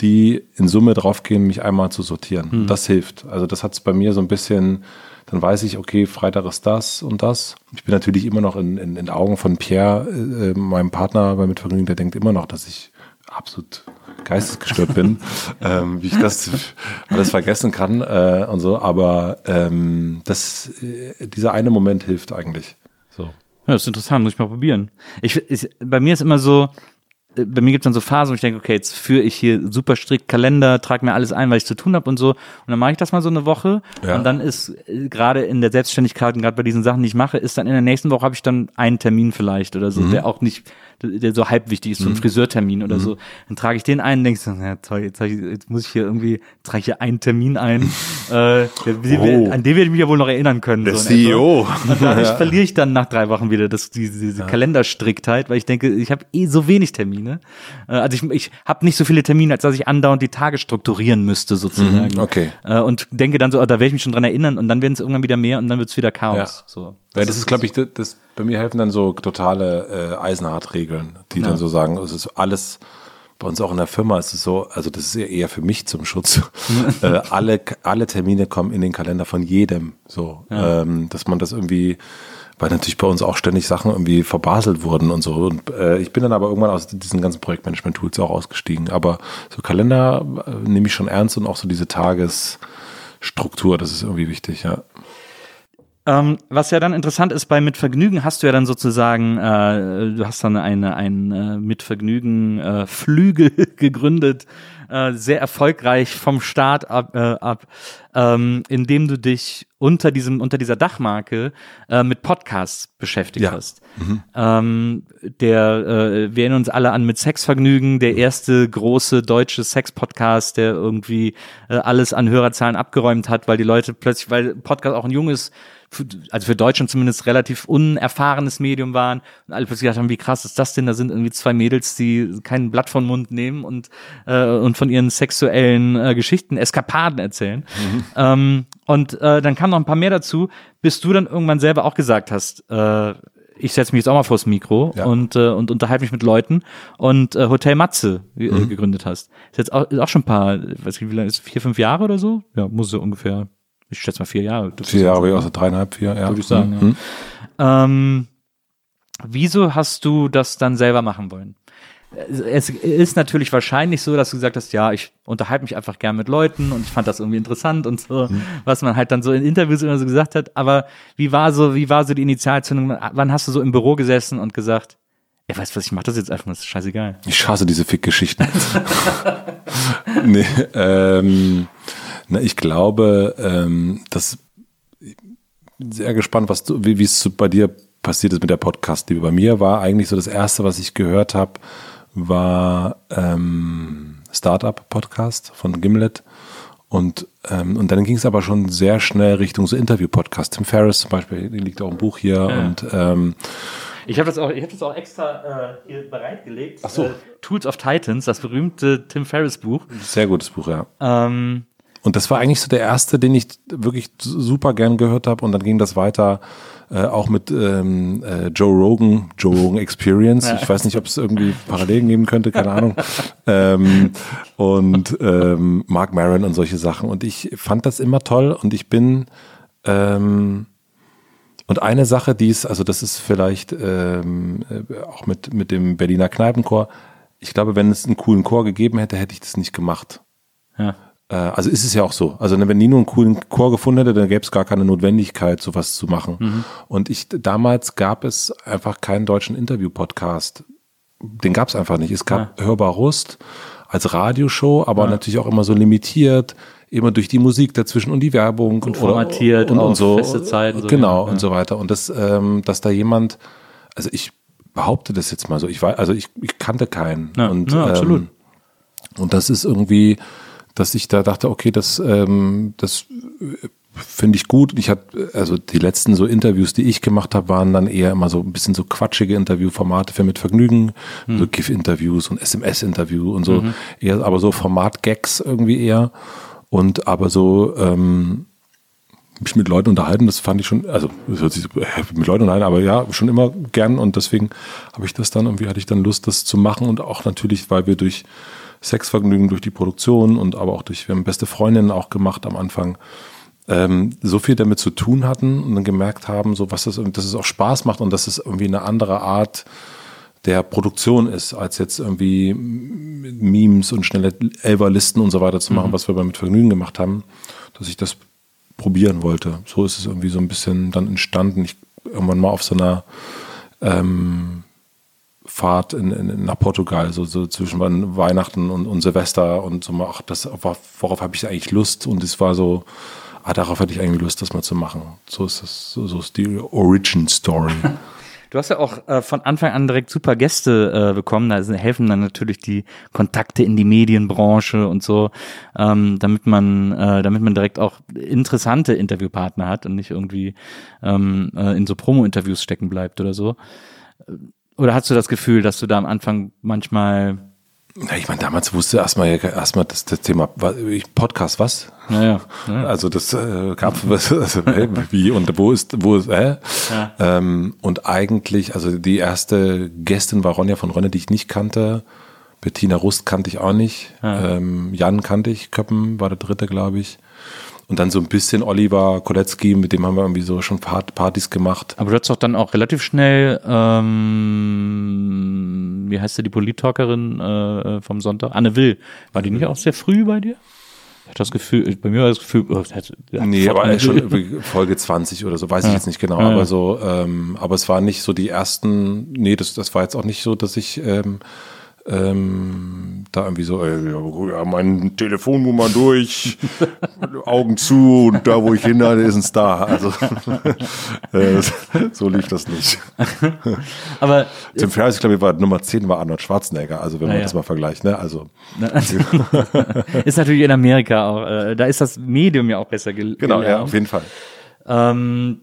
die in Summe draufgehen, mich einmal zu sortieren. Das hilft. Also das hat es bei mir so ein bisschen, dann weiß ich, okay, Freitag ist das und das. Ich bin natürlich immer noch in, in, in Augen von Pierre, äh, meinem Partner bei Mitvergnügen, der denkt immer noch, dass ich absolut geistesgestört bin, ähm, wie ich das alles vergessen kann äh, und so. Aber ähm, das, äh, dieser eine Moment hilft eigentlich. So. Ja, das ist interessant, muss ich mal probieren. Ich, ich, bei mir ist immer so, bei mir gibt es dann so Phasen, wo ich denke, okay, jetzt führe ich hier super strikt Kalender, trage mir alles ein, was ich zu tun habe und so. Und dann mache ich das mal so eine Woche. Ja. Und dann ist äh, gerade in der Selbstständigkeit und gerade bei diesen Sachen, die ich mache, ist dann in der nächsten Woche habe ich dann einen Termin vielleicht oder so, Mhm. der auch nicht, der so halb wichtig ist, so ein Friseurtermin oder Mhm. so. Dann trage ich den ein und denke so, ja toll, jetzt, ich, jetzt muss ich hier irgendwie, trage ich hier einen Termin ein. äh, der, Oh. An den werde ich mich ja wohl noch erinnern können. Der so in etwa. CEO. Und dadurch verliere ich dann nach drei Wochen wieder das, diese, diese Kalenderstriktheit, weil ich denke, ich habe eh so wenig Termine. Äh, Also ich, ich habe nicht so viele Termine, als dass ich andauernd die Tage strukturieren müsste sozusagen. Mhm, okay. Äh, Und denke dann so, oh, da werde ich mich schon dran erinnern und dann werden es irgendwann wieder mehr und dann wird es wieder Chaos. Ja. So. Ja, das ist, glaube ich, das, das, bei mir helfen dann so totale äh, Eisenhart-Regeln, die dann so sagen, es ist alles, bei uns auch in der Firma ist es so, also das ist ja eher für mich zum Schutz, äh, alle, alle Termine kommen in den Kalender von jedem, so, ähm, dass man das irgendwie, weil natürlich bei uns auch ständig Sachen irgendwie verbaselt wurden und so. Und äh, ich bin dann aber irgendwann aus diesen ganzen Projektmanagement-Tools auch ausgestiegen. Aber so Kalender äh, nehme ich schon ernst und auch so diese Tagesstruktur, das ist irgendwie wichtig, ja. Ähm, was ja dann interessant ist, bei Mit Vergnügen hast du ja dann sozusagen, äh, du hast dann eine, ein äh, Mit Vergnügen äh, Flügel gegründet, äh, sehr erfolgreich vom Start ab, äh, ab ähm, indem du dich unter diesem, unter dieser Dachmarke äh, mit Podcasts beschäftigt Ja. hast. Ähm, der, äh, wir erinnern uns alle an mit Sexvergnügen, der erste große deutsche Sex-Podcast, der irgendwie äh, alles an Hörerzahlen abgeräumt hat, weil die Leute plötzlich, weil Podcast auch ein junges, also für Deutschland zumindest relativ unerfahrenes Medium waren und alle plötzlich gedacht haben, wie krass ist das denn? Da sind irgendwie zwei Mädels, die kein Blatt von Mund nehmen und äh, und von ihren sexuellen äh, Geschichten, Eskapaden erzählen. Ähm, und äh, dann kam noch ein paar mehr dazu, bis du dann irgendwann selber auch gesagt hast, äh, ich setze mich jetzt auch mal vors Mikro Ja. und, äh, und unterhalte mich mit Leuten und äh, Hotel Matze äh, Mhm. gegründet hast. Ist jetzt auch, ist auch schon ein paar, weiß ich, wie lange ist vier, fünf Jahre oder so? Ja, muss so ungefähr. Ich schätze mal vier Jahre. Vier Jahre, ja, so dreieinhalb, vier, ja. Würde ich sagen, Mhm. ja. Ähm, wieso hast du das dann selber machen wollen? Es ist natürlich wahrscheinlich so, dass du gesagt hast, ja, ich unterhalte mich einfach gern mit Leuten und ich fand das irgendwie interessant und so, was man halt dann so in Interviews immer so gesagt hat. Aber wie war so, wie war so die Initialzündung? Wann hast du so im Büro gesessen und gesagt, Ja, weißt du was, ich mach das jetzt einfach, das ist scheißegal. Ich hasse diese Fick-Geschichten. nee, ähm, na, ich glaube, ähm, das sehr gespannt, was du, wie wie es bei dir passiert ist mit der Podcast-Liebe. Bei mir war eigentlich so das erste, was ich gehört habe, war ähm, Startup-Podcast von Gimlet. Und, ähm, und dann ging es aber schon sehr schnell Richtung so Interview-Podcast. Tim Ferriss zum Beispiel, liegt auch im Buch hier. Ja. Und ähm, Ich habe das auch, ich habe das auch extra äh, hier bereitgelegt. Ach so. Äh, Tools of Titans, das berühmte Tim Ferriss Buch. sehr gutes Buch, ja. Ähm, Und das war eigentlich so der erste, den ich wirklich super gern gehört habe. Und dann ging das weiter äh, auch mit ähm, äh, Joe Rogan, Joe Rogan Experience. Ich weiß nicht, ob es irgendwie Parallelen geben könnte, keine Ahnung. ähm, und ähm, Mark Maron und solche Sachen. Und ich fand das immer toll. Und ich bin ähm, und eine Sache, die ist, also das ist vielleicht ähm, äh, auch mit, mit dem Berliner Kneipenchor. Ich glaube, wenn es einen coolen Chor gegeben hätte, hätte ich das nicht gemacht. ja. Äh, also ist es ja auch so. Also wenn nur einen coolen Chor gefunden hätte, dann gäbe es gar keine Notwendigkeit, sowas zu machen. Und ich damals gab es einfach keinen deutschen Interview-Podcast. Den gab es einfach nicht. Es gab Hörbar Rust als Radioshow, aber natürlich auch immer so limitiert, immer durch die Musik dazwischen und die Werbung Und formatiert und, und so. feste Zeiten, so, genau ja. und so weiter. Und das, ähm, dass da jemand, also ich behaupte das jetzt mal so. Ich war, also ich, ich kannte keinen. Ja, und, ja, absolut. Ähm, und das ist irgendwie, dass ich da dachte, okay, das, ähm, das äh, finde ich gut. Ich hatte, also die letzten so Interviews, die ich gemacht habe, waren dann eher immer so ein bisschen so quatschige Interviewformate für mit Vergnügen, Hm. so GIF-Interviews und SMS-Interview und so, eher, aber so Format-Gags irgendwie eher. Und aber so, ähm, mich mit Leuten unterhalten, das fand ich schon, also das hört sich so, mit Leuten unterhalten, aber ja, schon immer gern und deswegen habe ich das dann irgendwie hatte ich dann Lust, das zu machen und auch natürlich, weil wir durch Sexvergnügen, durch die Produktion und aber auch durch, wir haben beste Freundinnen auch gemacht am Anfang, ähm, so viel damit zu tun hatten und dann gemerkt haben, so was das, dass es auch Spaß macht und dass es irgendwie eine andere Art der Produktion ist, als jetzt irgendwie Memes und schnelle Elverlisten und so weiter zu machen, was wir bei mit Vergnügen gemacht haben, dass ich das probieren wollte. So ist es irgendwie so ein bisschen dann entstanden. Ich irgendwann mal auf so einer ähm, Fahrt in, in, nach Portugal, so, so zwischen Weihnachten und, und Silvester und so mal, ach, das, worauf, worauf habe ich eigentlich Lust? Und es war so, ah, darauf hatte ich eigentlich Lust, das mal zu machen. So ist das, so, so ist die Origin Story. Du hast ja auch äh, von Anfang an direkt super Gäste äh, bekommen. Da sind- helfen dann natürlich die Kontakte in die Medienbranche und so, ähm, damit man, äh, damit man direkt auch interessante Interviewpartner hat und nicht irgendwie ähm, äh, in so Promo-Interviews stecken bleibt oder so. Oder hast du das Gefühl, dass du da am Anfang manchmal, Ja, ich meine, damals wusste erstmal erstmal das, das Thema Podcast was. naja, ne? Also das äh, gab was, also, wie und wo ist wo ist hä? Ja. Ähm, und eigentlich, also die erste Gästin war Ronja von Ronne, die ich nicht kannte. Bettina Rust kannte ich auch nicht. Ähm, Jan kannte ich, Köppen war der dritte, glaube ich. Und dann so ein bisschen Oliver Kolecki, mit dem haben wir irgendwie so schon Part Partys gemacht. Aber du hast doch dann auch relativ schnell, ähm, wie heißt sie, die Polit-Talkerin äh, vom Sonntag? Anne Will. War die nicht auch sehr früh bei dir? Ich hatte das Gefühl, bei mir war das Gefühl, oh, das hat- Nee, hat aber schon Folge 20 oder so, weiß ich jetzt nicht genau. Ja, ja. aber so, ähm, aber es war nicht so die ersten, nee, das, das war jetzt auch nicht so, dass ich ähm, ähm, da irgendwie so, äh, ja, mein Telefonnummer durch, Augen zu und da, wo ich hin ist ein Star. Also äh, so lief das nicht. Aber Tim Ferriss, ich glaube, war Nummer 10 war Arnold Schwarzenegger, also wenn man Ja, das mal vergleicht, ne? Also ist natürlich in Amerika auch, äh, da ist das Medium ja auch besser gel genau, ja, gelernt. auf jeden Fall. Ähm,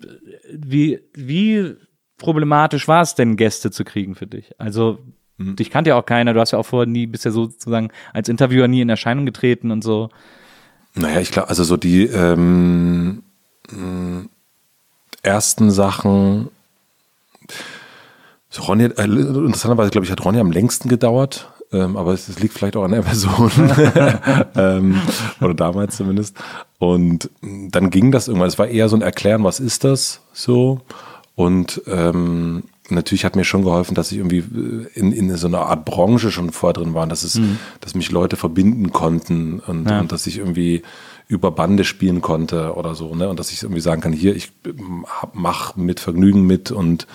wie, wie problematisch war es denn, Gäste zu kriegen für dich? Also, Mhm. dich kannte ja auch keiner, du hast ja auch vorher nie, bist ja sozusagen als Interviewer nie in Erscheinung getreten und so. Naja, ich glaube, also so die ähm, mh, ersten Sachen. So Ronny, äh, interessanterweise, glaube ich, hat Ronny am längsten gedauert. Ähm, aber es, es liegt vielleicht auch an der Person. ähm, oder damals zumindest. Und mh, dann ging das irgendwann. Es war eher so ein Erklären, was ist das so. Und ähm, natürlich hat mir schon geholfen, dass ich irgendwie äh, in, in so einer Art Branche schon vorher drin war, dass es, dass mich Leute verbinden konnten und, Ja. und dass ich irgendwie über Bande spielen konnte oder so, ne? Und dass ich irgendwie sagen kann, hier, ich ähm, mach mit Vergnügen mit und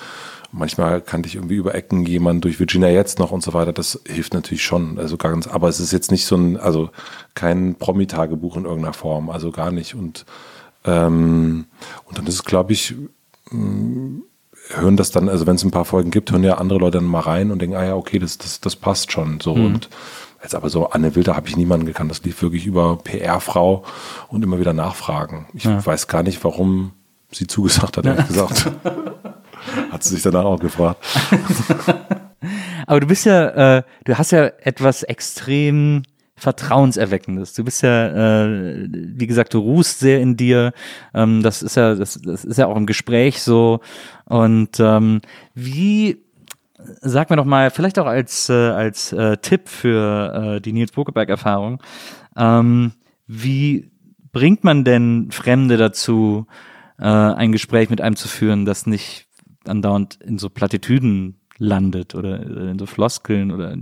manchmal kannte ich irgendwie über Ecken jemanden durch Virginia jetzt noch und so weiter. Das hilft natürlich schon. Also ganz, aber es ist jetzt nicht so ein, also kein Promi-Tagebuch in irgendeiner Form, also gar nicht. Und, ähm, und dann ist es, glaube ich, mh, hören das dann, also wenn es ein paar Folgen gibt, hören ja andere Leute dann mal rein und denken, ah ja, okay, das, das, das passt schon so. Mhm. Und jetzt aber so Anne Wilder habe ich niemanden gekannt. Das lief wirklich über PR-Frau und immer wieder nachfragen. Ich ja. weiß gar nicht, warum sie zugesagt hat, ehrlich gesagt. hat sie sich danach auch gefragt. aber du bist ja, äh, du hast ja etwas extrem Vertrauenserweckendes. Du bist ja, äh, wie gesagt, du ruhst sehr in dir. Ähm, das ist ja, das, das ist ja auch im Gespräch so. Und ähm, wie sag mir doch mal, vielleicht auch als, äh, als äh, Tipp für äh, die Nils Bokeberg-Erfahrung, ähm, wie bringt man denn Fremde dazu, äh, ein Gespräch mit einem zu führen, das nicht andauernd in so Plattitüden landet oder in so Floskeln oder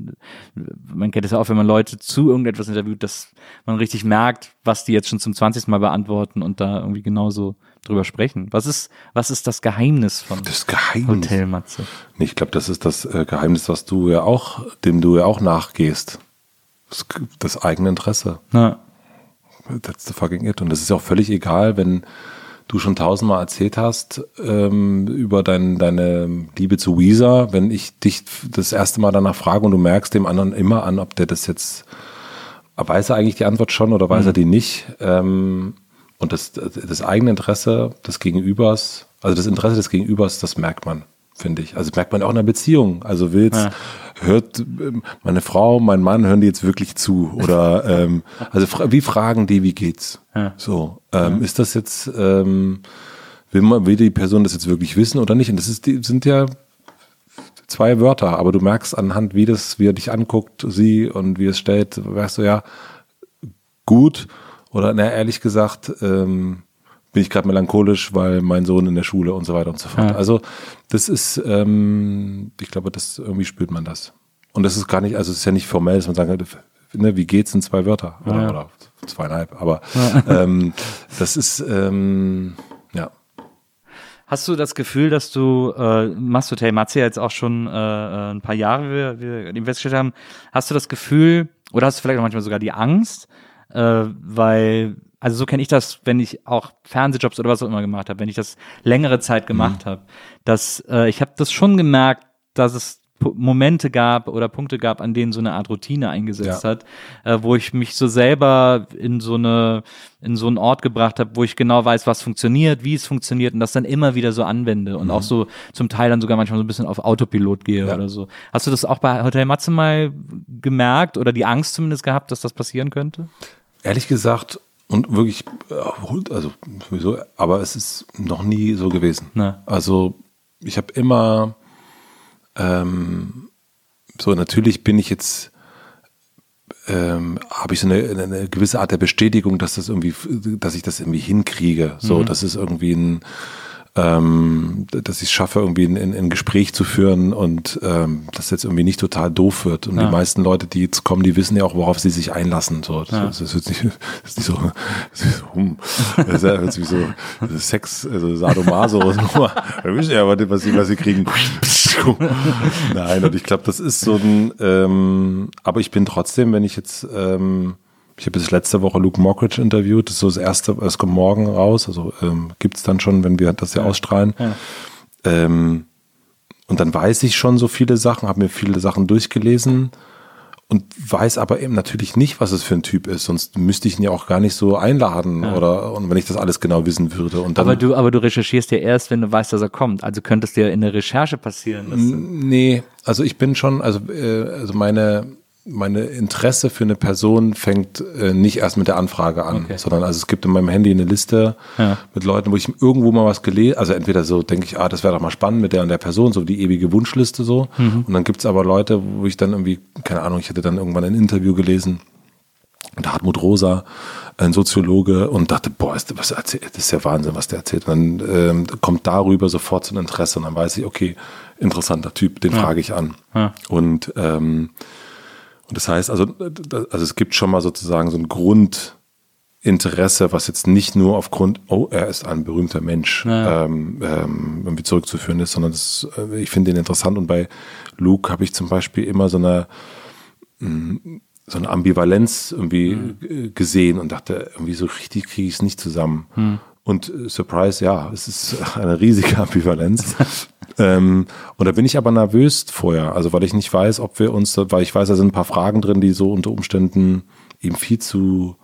man kennt es ja auch, wenn man Leute zu irgendetwas interviewt, dass man richtig merkt, was die jetzt schon zum 20. Mal beantworten und da irgendwie genauso drüber sprechen. Was ist, was ist das Geheimnis von das Geheimnis. Hotel Matze? Nee, ich glaube, das ist das äh, Geheimnis, was du ja auch, dem du ja auch nachgehst. Das, das eigene Interesse. Ja. That's the fucking it. Und das ist auch völlig egal, wenn du schon tausendmal erzählt hast ähm, über dein, deine Liebe zu Weezer, wenn ich dich das erste Mal danach frage und du merkst dem anderen immer an, ob der das jetzt, weiß er eigentlich die Antwort schon oder weiß mhm. er die nicht. Ähm, und das, das eigene Interesse des Gegenübers, also das Interesse des Gegenübers, das merkt man finde ich. Also merkt man auch in einer Beziehung. Also willst, ja. hört ähm, meine Frau, mein Mann, hören die jetzt wirklich zu? Oder ähm, also wie fragen die, wie geht's? Ja. So, ähm, ja. ist das jetzt, ähm, will man, will die Person das jetzt wirklich wissen oder nicht? Und das ist, die sind ja zwei Wörter, aber du merkst anhand, wie das, wie er dich anguckt, sie und wie es stellt, weißt du ja, gut oder na, ehrlich gesagt, ähm, bin ich gerade melancholisch, weil mein Sohn in der Schule und so weiter und so fort. Ja. Also das ist, ähm, ich glaube, das irgendwie spürt man das. Und das ist gar nicht, also es ist ja nicht formell, dass man sagen ne, wie geht's in zwei Wörter oder, ja. oder zweieinhalb, aber ähm, das ist, ähm, ja. Hast du das Gefühl, dass du, äh, machst du Matze jetzt auch schon äh, äh, ein paar Jahre, wie wir, wir festgestellt haben, hast du das Gefühl, oder hast du vielleicht auch manchmal sogar die Angst, äh, weil also so kenne ich das, wenn ich auch Fernsehjobs oder was auch immer gemacht habe, wenn ich das längere Zeit gemacht mhm. habe, dass äh, ich habe das schon gemerkt, dass es Momente gab oder Punkte gab, an denen so eine Art Routine eingesetzt ja. hat, äh, wo ich mich so selber in so eine in so einen Ort gebracht habe, wo ich genau weiß, was funktioniert, wie es funktioniert und das dann immer wieder so anwende und mhm. auch so zum Teil dann sogar manchmal so ein bisschen auf Autopilot gehe ja. oder so. Hast du das auch bei Hotel Matze mal gemerkt oder die Angst zumindest gehabt, dass das passieren könnte? Ehrlich gesagt, und wirklich, äh, also sowieso, aber es ist noch nie so gewesen. Ne. Also ich habe immer, ähm, so natürlich bin ich jetzt, ähm, habe ich so eine, eine, gewisse Art der Bestätigung, dass das irgendwie, dass ich das irgendwie hinkriege. So, mhm. das ist irgendwie ein ähm, dass ich es schaffe, irgendwie ein, ein, Gespräch zu führen und ähm, das jetzt irgendwie nicht total doof wird. Und ja. die meisten Leute, die jetzt kommen, die wissen ja auch, worauf sie sich einlassen. So, das, ja. das, ist, nicht, das ist nicht so, das ist so, hm, das ist wie so Sex, also Sadomaso. Wir wissen ja, was sie, was sie kriegen. Nein, und ich glaube, das ist so ein, ähm, aber ich bin trotzdem, wenn ich jetzt ähm, ich habe bis letzte Woche Luke Mockridge interviewt. Das ist so das erste, es kommt morgen raus. Also ähm, gibt es dann schon, wenn wir das ja, ja. ausstrahlen. Ja. Ähm, und dann weiß ich schon so viele Sachen, habe mir viele Sachen durchgelesen und weiß aber eben natürlich nicht, was es für ein Typ ist. Sonst müsste ich ihn ja auch gar nicht so einladen ja. oder und wenn ich das alles genau wissen würde. Und dann, aber du, aber du recherchierst ja erst, wenn du weißt, dass er kommt. Also könnte es dir in der Recherche passieren. Nee, also ich bin schon, also, äh, also meine meine Interesse für eine Person fängt äh, nicht erst mit der Anfrage an, okay. sondern also es gibt in meinem Handy eine Liste ja. mit Leuten, wo ich irgendwo mal was gelesen, also entweder so denke ich, ah, das wäre doch mal spannend mit der und der Person, so die ewige Wunschliste so. Mhm. Und dann gibt's aber Leute, wo ich dann irgendwie, keine Ahnung, ich hatte dann irgendwann ein Interview gelesen und Hartmut Rosa, ein Soziologe, und dachte, boah, ist, was erzählt, das ist ja Wahnsinn, was der erzählt. Und dann ähm, kommt darüber sofort so ein Interesse und dann weiß ich, okay, interessanter Typ, den ja. frage ich an. Ja. Und ähm, und das heißt, also, also es gibt schon mal sozusagen so einen Grund, Interesse, was jetzt nicht nur aufgrund, oh, er ist ein berühmter Mensch, Ja. ähm, ähm, irgendwie zurückzuführen ist, sondern das, äh, ich finde ihn interessant und bei Luke habe ich zum Beispiel immer so eine mh, so eine Ambivalenz irgendwie äh, gesehen und dachte, irgendwie so richtig kriege ich es nicht zusammen. Und äh, Surprise, ja, es ist eine riesige Ambivalenz. ähm, und da bin ich aber nervös vorher, also weil ich nicht weiß, ob wir uns, weil ich weiß, da sind ein paar Fragen drin, die so unter Umständen eben viel zu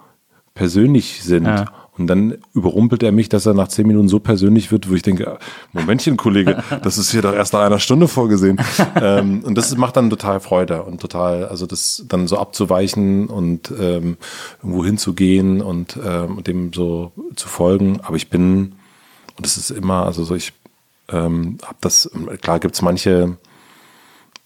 persönlich sind. Ja. Und dann überrumpelt er mich, dass er nach zehn Minuten so persönlich wird, wo ich denke, Momentchen, Kollege, das ist hier doch erst nach einer Stunde vorgesehen. ähm, und das macht dann total Freude und total, also das dann so abzuweichen und ähm, irgendwo hinzugehen und ähm, dem so zu folgen. Aber ich bin, und das ist immer, also so ich ähm, habe das, klar gibt's manche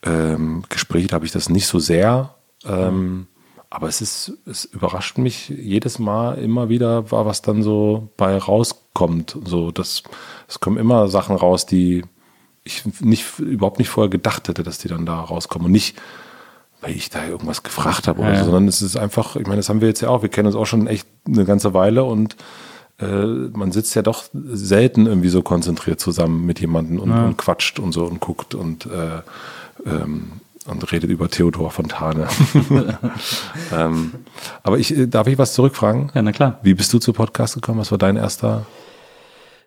ähm, Gespräche, da habe ich das nicht so sehr. Ähm, aber es ist, es überrascht mich jedes Mal immer wieder, was dann so bei rauskommt. So, das, es kommen immer Sachen raus, die ich nicht, überhaupt nicht vorher gedacht hätte, dass die dann da rauskommen. Und nicht, weil ich da irgendwas gefragt habe oder Ja, so, ja. sondern es ist einfach, ich meine, das haben wir jetzt ja auch. Wir kennen uns auch schon echt eine ganze Weile und äh, man sitzt ja doch selten irgendwie so konzentriert zusammen mit jemandem und, und quatscht und so und guckt und äh, ähm, und redet über Theodor Fontane. ähm, aber ich, äh, darf ich was zurückfragen? Ja, na klar. Wie bist du zu Podcast gekommen? Was war dein erster?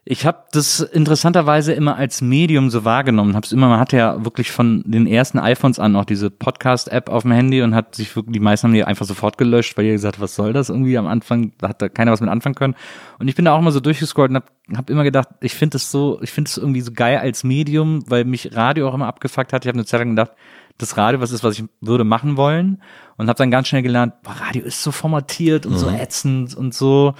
Ich habe das interessanterweise immer als Medium so wahrgenommen. Hab's immer, man hatte ja wirklich von den ersten iPhones an auch diese Podcast-App auf dem Handy und hat sich wirklich, die meisten haben die einfach sofort gelöscht, weil ihr gesagt, was soll das irgendwie am Anfang, da hat da keiner was mit anfangen können. Und ich bin da auch immer so durchgescrollt und hab, hab immer gedacht, ich finde das so, ich finde es irgendwie so geil als Medium, weil mich Radio auch immer abgefuckt hat. Ich habe eine Zeit lang gedacht, das Radio, was ist, was ich würde machen wollen und habe dann ganz schnell gelernt, boah, Radio ist so formatiert und so ätzend und so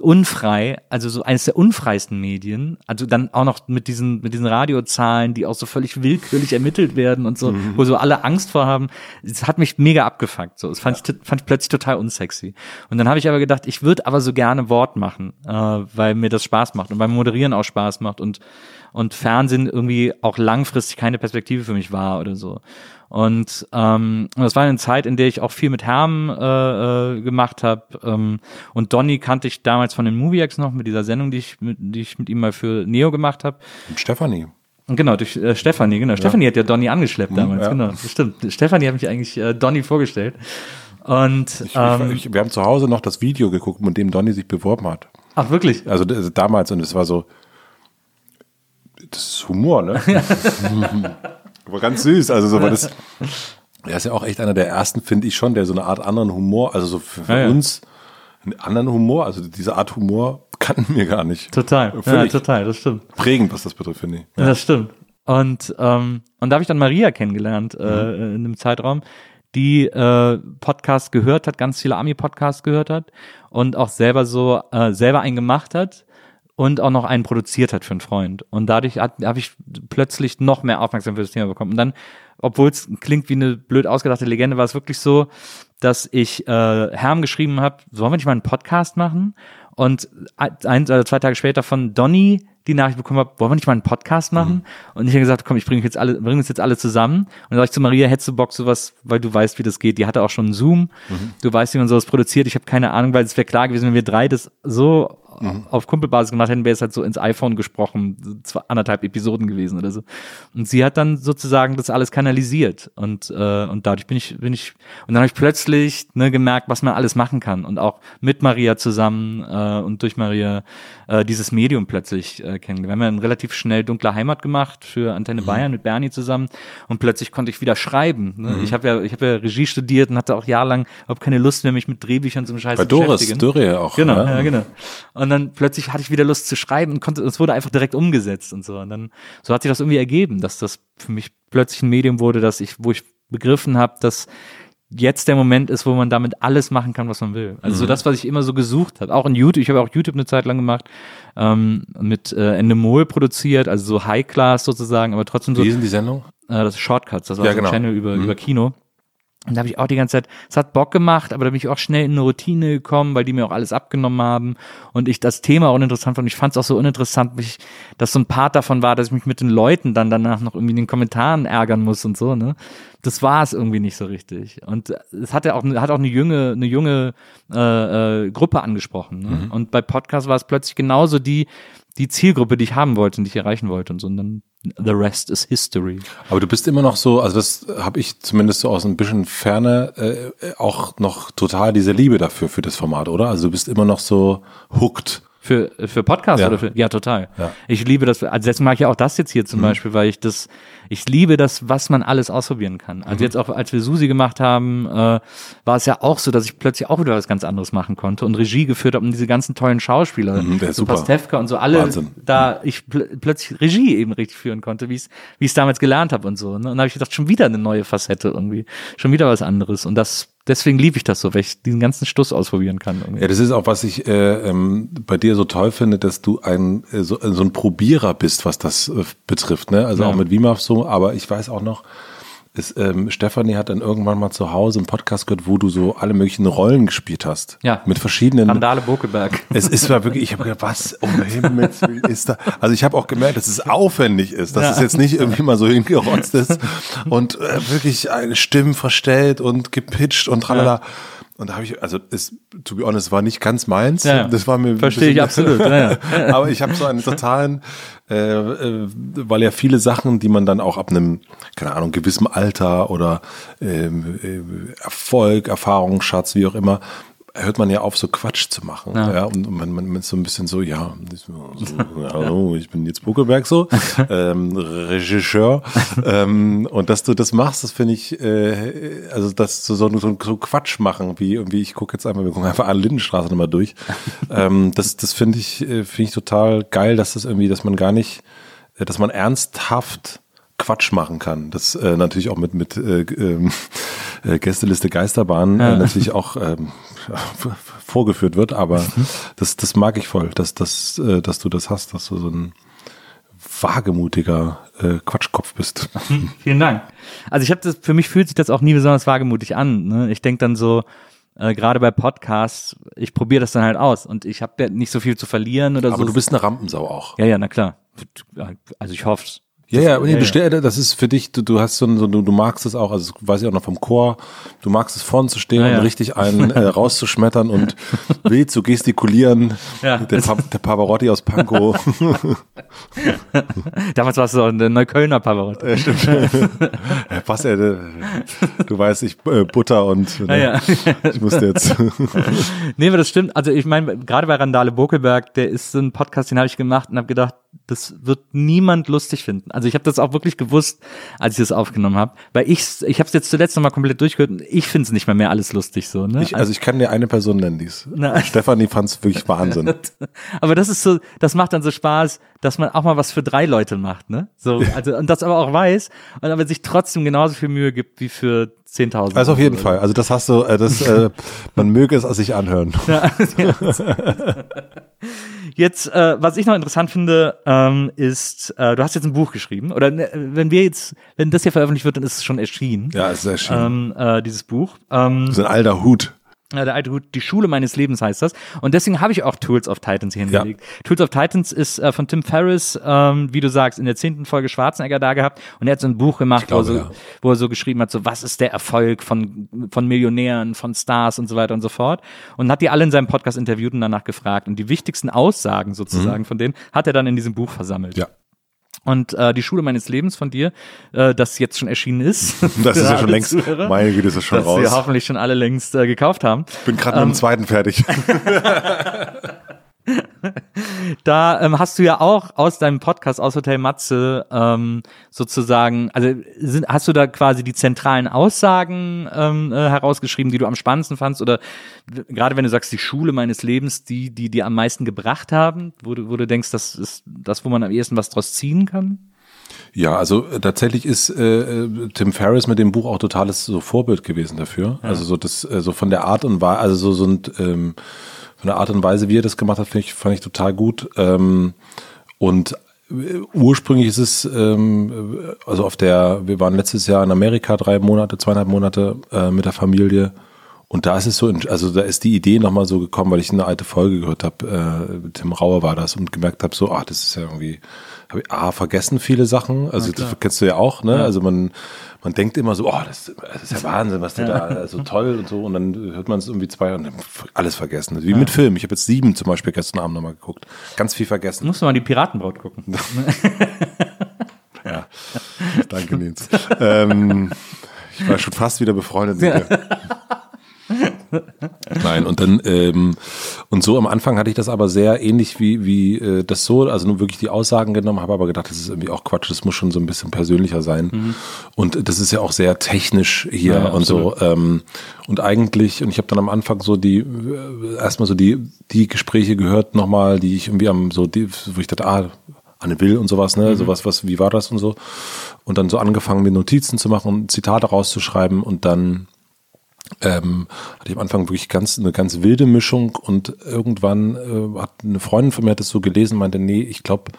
unfrei, also so eines der unfreisten Medien, also dann auch noch mit diesen mit diesen Radiozahlen, die auch so völlig willkürlich ermittelt werden und so, wo so alle Angst vor haben. Es hat mich mega abgefuckt, so, das fand ich fand ich plötzlich total unsexy. Und dann habe ich aber gedacht, ich würde aber so gerne Wort machen, äh, weil mir das Spaß macht und beim Moderieren auch Spaß macht und und Fernsehen irgendwie auch langfristig keine Perspektive für mich war oder so. Und ähm, das war eine Zeit, in der ich auch viel mit Herm äh, äh, gemacht habe. Ähm, und Donny kannte ich damals von den Moviex noch mit dieser Sendung, die ich mit, die ich mit ihm mal für Neo gemacht habe. Stefanie. Genau, durch äh, Stefanie, genau. Stefanie hat ja Donny angeschleppt damals, ja. genau. Das stimmt. Stefanie hat mich eigentlich äh, Donny vorgestellt. Und Ich, ähm, ich, wir haben zu Hause noch das Video geguckt, mit dem Donny sich beworben hat. ach wirklich? Also d- damals und es war so, das ist Humor, ne? Aber ganz süß. Also so war das. Er ist ja auch echt einer der ersten, finde ich schon, der so eine Art anderen Humor, also so für, für Ja, ja. uns einen anderen Humor, also diese Art Humor kannten wir gar nicht. Total. Ja, total, das stimmt. prägend, was das betrifft, finde ich. Ja. Das stimmt. Und, ähm, und da habe ich dann Maria kennengelernt Mhm. äh, in einem Zeitraum, die äh, Podcast gehört hat, ganz viele Ami-Podcasts gehört hat und auch selber so äh, selber einen gemacht hat und auch noch einen produziert hat für einen Freund. Und dadurch habe ich plötzlich noch mehr Aufmerksamkeit für das Thema bekommen. Und dann, obwohl es klingt wie eine blöd ausgedachte Legende, war es wirklich so, dass ich äh, Herm geschrieben habe, sollen wir nicht mal einen Podcast machen? Und ein oder zwei Tage später von Donny die Nachricht bekommen habe, wollen wir nicht mal einen Podcast machen? Und ich habe gesagt, komm, ich bringe jetzt alle, bringe uns jetzt alle zusammen. Und dann sag ich zu Maria, hättest du Bock sowas, weil du weißt, wie das geht. Die hatte auch schon einen Zoom. Du weißt, wie man sowas produziert. Ich habe keine Ahnung, weil es wäre klar gewesen, wenn wir drei das so auf Kumpelbasis gemacht hätten, wäre es halt so ins iPhone gesprochen, zwei, anderthalb Episoden gewesen oder so. Und sie hat dann sozusagen das alles kanalisiert und äh, und dadurch bin ich bin ich und dann habe ich plötzlich ne, gemerkt, was man alles machen kann und auch mit Maria zusammen äh, und durch Maria äh, dieses Medium plötzlich äh, kennengelernt. Wir haben ja dann relativ schnell dunkle Heimat gemacht für Antenne Bayern mit Bernie zusammen und plötzlich konnte ich wieder schreiben. Ne? Ich habe ja ich habe ja Regie studiert und hatte auch jahrelang überhaupt keine Lust mehr, mich mit Drehbüchern zum Scheiß Bei zu Doris beschäftigen. Dürre auch. Genau, ne? ja, genau. Und dann plötzlich hatte ich wieder Lust zu schreiben und konnte, es wurde einfach direkt umgesetzt und so. Und dann, so hat sich das irgendwie ergeben, dass das für mich plötzlich ein Medium wurde, dass ich, wo ich begriffen habe, dass jetzt der Moment ist, wo man damit alles machen kann, was man will. Also so Mhm. das, was ich immer so gesucht habe. Auch in YouTube, ich habe auch YouTube eine Zeit lang gemacht, ähm, mit äh, Endemol produziert, also so High Class sozusagen, aber trotzdem so Wie ist denn die Sendung? äh, das ist Shortcuts, das war Ja, so ein genau. Channel über, über Kino. Und da habe ich auch die ganze Zeit, es hat Bock gemacht, aber da bin ich auch schnell in eine Routine gekommen, weil die mir auch alles abgenommen haben und ich das Thema uninteressant fand. Und ich fand es auch so uninteressant, mich, dass so ein Part davon war, dass ich mich mit den Leuten dann danach noch irgendwie in den Kommentaren ärgern muss und so, ne? Das war es irgendwie nicht so richtig. Und es hat ja auch, hat auch eine junge, eine junge äh, äh, Gruppe angesprochen. Ne? Mhm. Und bei Podcast war es plötzlich genauso die, die Zielgruppe, die ich haben wollte und die ich erreichen wollte und so. Und dann the rest is history. Aber du bist immer noch so, also das habe ich zumindest so aus ein bisschen Ferne äh, auch noch total diese Liebe dafür für das Format, oder? Also du bist immer noch so hooked für, für Podcasts ja. oder für, ja, total. Ja. Ich liebe das, also deswegen mag ich auch das jetzt hier zum mhm. Beispiel, weil ich das, ich liebe das, was man alles ausprobieren kann. Also mhm. jetzt auch, als wir Susi gemacht haben, äh, war es ja auch so, dass ich plötzlich auch wieder was ganz anderes machen konnte und Regie geführt habe und diese ganzen tollen Schauspieler, mhm, so Pastewka und so alle, Wahnsinn. da ich pl plötzlich Regie eben richtig führen konnte, wie ich wie ich es damals gelernt habe und so. Ne? Und da habe ich gedacht, schon wieder eine neue Facette irgendwie, schon wieder was anderes und das deswegen liebe ich das so, weil ich diesen ganzen Stuss ausprobieren kann. Irgendwie. Ja, das ist auch, was ich äh, ähm, bei dir so toll finde, dass du ein äh, so, so ein Probierer bist, was das äh, betrifft. Ne? Also ja. auch mit WIMAF so, aber ich weiß auch noch, ist, ähm, Stefanie hat dann irgendwann mal zu Hause einen Podcast gehört, wo du so alle möglichen Rollen gespielt hast. Ja. Mit verschiedenen. Randale Bokeberg. Es ist zwar wirklich, ich habe gedacht, was um Himmels Willen ist da? Also ich habe auch gemerkt, dass es aufwendig ist, dass ja. es jetzt nicht irgendwie mal so hingerotzt ist und äh, wirklich eine Stimmen verstellt und gepitcht und tralala. Ja. Und da habe ich, also es, to be honest, war nicht ganz meins. Ja, das war mir verstehe ich absolut. Ja, aber ich habe so einen totalen, äh, äh, weil ja viele Sachen, die man dann auch ab einem, keine Ahnung, gewissem Alter oder ähm, äh, Erfolg, Erfahrungsschatz, wie auch immer, hört man ja auf, so Quatsch zu machen. Ja. ja und man, man ist so ein bisschen so, ja, so, hallo, ich bin jetzt Buckelberg so, ähm, Regisseur. ähm, und dass du das machst, das finde ich, äh, also dass du so, so, so Quatsch machen, wie irgendwie, ich gucke jetzt einmal, wir gucken einfach alle Lindenstraße nochmal durch. ähm, das das finde ich, äh, finde ich total geil, dass das irgendwie, dass man gar nicht, äh, dass man ernsthaft Quatsch machen kann. Das äh, natürlich auch mit mit äh, äh, Gästeliste Geisterbahn ja. äh, natürlich auch ähm, vorgeführt wird, aber mhm. das, das mag ich voll, dass, dass, äh, dass du das hast, dass du so ein wagemutiger äh, Quatschkopf bist. Vielen Dank. Also ich habe das, für mich fühlt sich das auch nie besonders wagemutig an. Ne? Ich denke dann so, äh, gerade bei Podcasts, ich probiere das dann halt aus und ich habe ja nicht so viel zu verlieren oder Aber so. Aber du bist eine Rampensau auch. Ja, ja, na klar. Also ich hoffe es. Ja, ja, nee, ja, ja. das ist für dich, du, du hast so, so du, du magst es auch, also weiß ich auch noch vom Chor, du magst es vorn zu stehen ja, und richtig einen äh, rauszuschmettern und wild zu gestikulieren. Ja. Der, pa der Pavarotti aus Pankow. Damals warst du auch der Neuköllner Pavarotti. Ja, stimmt. ja, passt ja, du weißt, ich äh, Butter und ne, ja, ich musste jetzt. nee, aber das stimmt. Also ich meine, gerade bei Randale Bokelberg, der ist so ein Podcast, den habe ich gemacht und habe gedacht, das wird niemand lustig finden. Also ich habe das auch wirklich gewusst, als ich das aufgenommen habe, weil ich ich habe es jetzt zuletzt nochmal komplett durchgehört und ich finde es nicht mehr mehr alles lustig so. Ne? Ich, also ich kann dir eine Person nennen, dies. Na, Stefanie fand es wirklich Wahnsinn. aber das ist so, das macht dann so Spaß, dass man auch mal was für drei Leute macht, ne? So, also und das aber auch weiß und aber sich trotzdem genauso viel Mühe gibt wie für 10.000. Also auf jeden oder. Fall. Also das hast du, äh, das, äh, man möge es sich anhören. Jetzt, äh, was ich noch interessant finde, ähm, ist, äh, du hast jetzt ein Buch geschrieben. Oder ne, wenn wir jetzt, wenn das hier veröffentlicht wird, dann ist es schon erschienen. Ja, es ist erschienen. Ähm, äh, dieses Buch. Ähm, das ist ein alter Hut. Ja, der alte Hut, die Schule meines Lebens heißt das. Und deswegen habe ich auch Tools of Titans hier hingelegt. Ja. Tools of Titans ist äh, von Tim Ferriss, ähm, wie du sagst, in der zehnten Folge Schwarzenegger da gehabt. Und er hat so ein Buch gemacht, glaube, wo, er so, ja. wo er so geschrieben hat, so was ist der Erfolg von, von Millionären, von Stars und so weiter und so fort. Und hat die alle in seinem Podcast interviewt und danach gefragt. Und die wichtigsten Aussagen sozusagen mhm. von denen hat er dann in diesem Buch versammelt. Ja. Und äh, die Schule meines Lebens von dir, äh, das jetzt schon erschienen ist. Das ist ja schon längst, Zuhörer, meine Güte, ist das schon dass raus. wir hoffentlich schon alle längst äh, gekauft haben. Bin gerade ähm, mit dem ähm, zweiten fertig. da ähm, hast du ja auch aus deinem Podcast aus Hotel Matze ähm, sozusagen, also sind, hast du da quasi die zentralen Aussagen ähm, äh, herausgeschrieben, die du am spannendsten fandst oder gerade wenn du sagst, die Schule meines Lebens, die, die dir am meisten gebracht haben, wo du, wo du denkst, das ist das, wo man am ehesten was draus ziehen kann? Ja, also äh, tatsächlich ist äh, äh, Tim Ferriss mit dem Buch auch totales so Vorbild gewesen dafür. Ja. Also so das, äh, so von der Art und Weise, also so, so ein ähm, von der Art und Weise, wie er das gemacht hat, finde ich, fand ich total gut. Ähm, und ursprünglich ist es, ähm, also auf der, wir waren letztes Jahr in Amerika drei Monate, zweieinhalb Monate äh, mit der Familie. Und da ist es so, also da ist die Idee nochmal so gekommen, weil ich eine alte Folge gehört habe, äh, Tim Rauer war das und gemerkt habe, so, ah, das ist ja irgendwie, habe ich A, vergessen viele Sachen, also das kennst du ja auch, ne? Ja. Also man, man denkt immer so, oh, das, das ist ja Wahnsinn, was der ja. da so toll und so. Und dann hört man es irgendwie zwei und dann alles vergessen. Wie ja. mit Film. Ich habe jetzt sieben zum Beispiel gestern Abend nochmal geguckt. Ganz viel vergessen. Musst du mal die Piratenbraut gucken. ja, danke Nils. ähm, ich war schon fast wieder befreundet mit dir. Nein, und dann, ähm, und so am Anfang hatte ich das aber sehr ähnlich wie, wie äh, das so, also nur wirklich die Aussagen genommen, habe aber gedacht, das ist irgendwie auch Quatsch, das muss schon so ein bisschen persönlicher sein. Mhm. Und das ist ja auch sehr technisch hier ja, und so. Ähm, und eigentlich, und ich habe dann am Anfang so die, äh, erstmal so die, die Gespräche gehört nochmal, die ich irgendwie am so, die, wo ich dachte, ah, Anne Will und sowas, ne, mhm. sowas, was, wie war das und so. Und dann so angefangen, mir Notizen zu machen und Zitate rauszuschreiben und dann ähm, hatte ich am Anfang wirklich ganz eine ganz wilde Mischung und irgendwann äh, hat eine Freundin von mir hat das so gelesen, meinte, nee, ich glaube,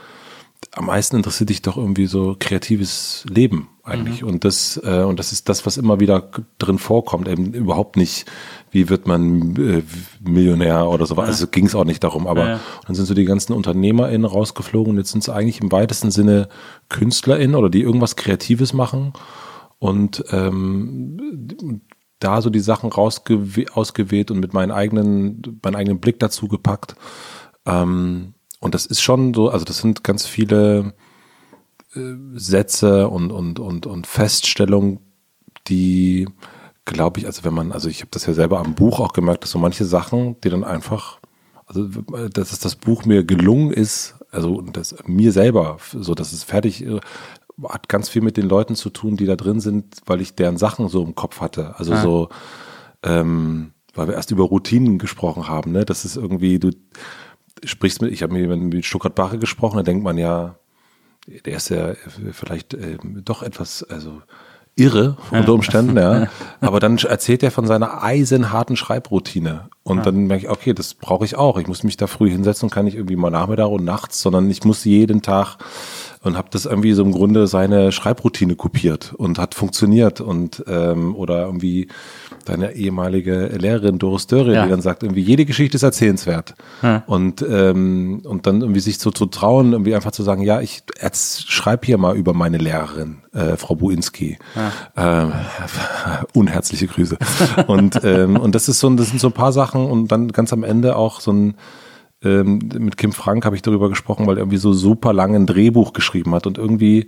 am meisten interessiert dich doch irgendwie so kreatives Leben eigentlich. Mhm. Und das, äh, und das ist das, was immer wieder drin vorkommt, eben überhaupt nicht, wie wird man äh, Millionär oder so. Ja. Also ging es auch nicht darum, aber ja. dann sind so die ganzen UnternehmerInnen rausgeflogen und jetzt sind es eigentlich im weitesten Sinne KünstlerInnen oder die irgendwas Kreatives machen. Und ähm, da so die Sachen ausgewählt und mit meinen eigenen, meinen eigenen Blick dazu gepackt. Ähm, und das ist schon so, also das sind ganz viele äh, Sätze und, und, und, und Feststellungen, die, glaube ich, also wenn man, also ich habe das ja selber am Buch auch gemerkt, dass so manche Sachen, die dann einfach, also dass das Buch mir gelungen ist, also das mir selber, so dass es fertig hat ganz viel mit den Leuten zu tun, die da drin sind, weil ich deren Sachen so im Kopf hatte. Also ah. so, ähm, weil wir erst über Routinen gesprochen haben, ne? Das ist irgendwie, du sprichst mit, ich habe mit, mit Stuttgart Bache gesprochen, da denkt man ja, der ist ja vielleicht äh, doch etwas, also irre unter Umständen, ja. Aber dann erzählt er von seiner eisenharten Schreibroutine. Und ja. dann merke ich, okay, das brauche ich auch. Ich muss mich da früh hinsetzen und kann nicht irgendwie mal Nachmittag und nachts, sondern ich muss jeden Tag und habe das irgendwie so im Grunde seine Schreibroutine kopiert und hat funktioniert und ähm, oder irgendwie deine ehemalige Lehrerin Doris Dörre, ja. die dann sagt, irgendwie jede Geschichte ist erzählenswert ja. und ähm, und dann irgendwie sich so zu trauen, irgendwie einfach zu sagen, ja, ich schreibe hier mal über meine Lehrerin, äh, Frau Buinski, ja. äh, unherzliche Grüße und ähm, und das ist so, das sind so ein paar Sachen und dann ganz am Ende auch so ein ähm, mit Kim Frank habe ich darüber gesprochen, weil er irgendwie so super lange ein Drehbuch geschrieben hat und irgendwie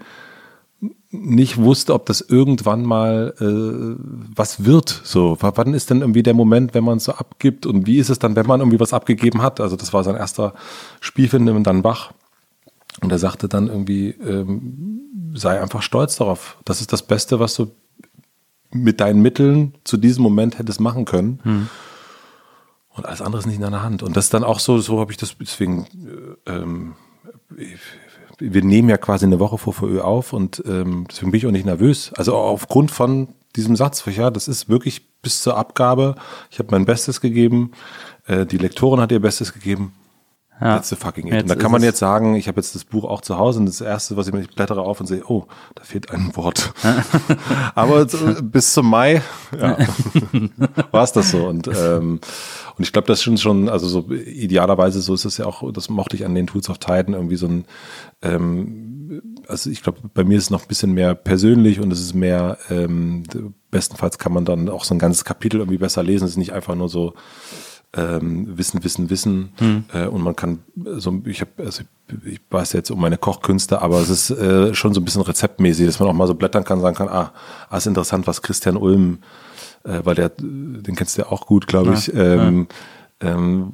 nicht wusste, ob das irgendwann mal äh, was wird. So, wann ist denn irgendwie der Moment, wenn man es so abgibt und wie ist es dann, wenn man irgendwie was abgegeben hat? Also das war sein erster Spielfilm und dann wach. Und er sagte dann irgendwie, ähm, sei einfach stolz darauf. Das ist das Beste, was du mit deinen Mitteln zu diesem Moment hättest machen können. Hm. Und alles andere ist nicht in deiner Hand. Und das ist dann auch so, so habe ich das, deswegen, äh, ähm, wir nehmen ja quasi eine Woche vor VÖ auf und ähm, deswegen bin ich auch nicht nervös. Also aufgrund von diesem Satz, ja, das ist wirklich bis zur Abgabe. Ich habe mein Bestes gegeben, äh, die Lektorin hat ihr Bestes gegeben. Ja. That's the fucking it. Jetzt und da kann man jetzt sagen, ich habe jetzt das Buch auch zu Hause und das erste, was ich mir, ich blättere auf und sehe, oh, da fehlt ein Wort. Aber bis zum Mai ja, war es das so. Und, ähm, und ich glaube, das ist schon, also so idealerweise, so ist es ja auch, das mochte ich an den Tools of Titan, irgendwie so ein, ähm, also ich glaube, bei mir ist es noch ein bisschen mehr persönlich und es ist mehr, ähm, bestenfalls kann man dann auch so ein ganzes Kapitel irgendwie besser lesen. Es ist nicht einfach nur so, ähm, Wissen, Wissen, Wissen. Hm. Äh, und man kann so, ich habe, also ich weiß jetzt um meine Kochkünste, aber es ist äh, schon so ein bisschen rezeptmäßig, dass man auch mal so blättern kann, sagen kann, ah, ah ist interessant, was Christian Ulm, äh, weil der, den kennst du ja auch gut, glaube ich. Ja, ähm, ja. Ähm,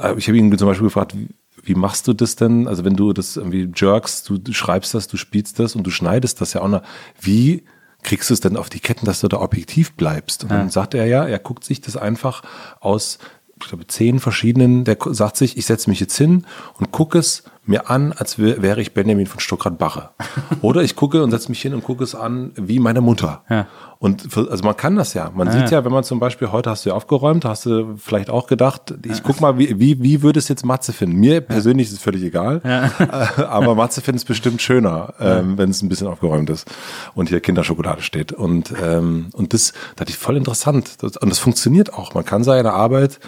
äh, ich habe ihn zum Beispiel gefragt, wie, wie machst du das denn? Also wenn du das irgendwie jerkst, du, du schreibst das, du spielst das und du schneidest das ja auch noch. Wie kriegst du es denn auf die Ketten, dass du da objektiv bleibst? Und ja. dann sagt er ja, er guckt sich das einfach aus ich glaube, zehn verschiedenen, der sagt sich, ich setze mich jetzt hin und gucke es mir an, als wär, wäre ich Benjamin von Stuckrad-Bache. Oder ich gucke und setze mich hin und gucke es an wie meine Mutter. Ja. Und für, also man kann das ja. Man sieht ja, wenn man zum Beispiel heute hast du ja aufgeräumt, hast du vielleicht auch gedacht, ich guck mal, wie, wie, wie würde es jetzt Matze finden? Mir persönlich ist es völlig egal. Aber Matze findet es bestimmt schöner, ähm, wenn es ein bisschen aufgeräumt ist und hier Kinderschokolade steht. Und, ähm, und das, das ist voll interessant. Das, und das funktioniert auch. Man kann seine Arbeit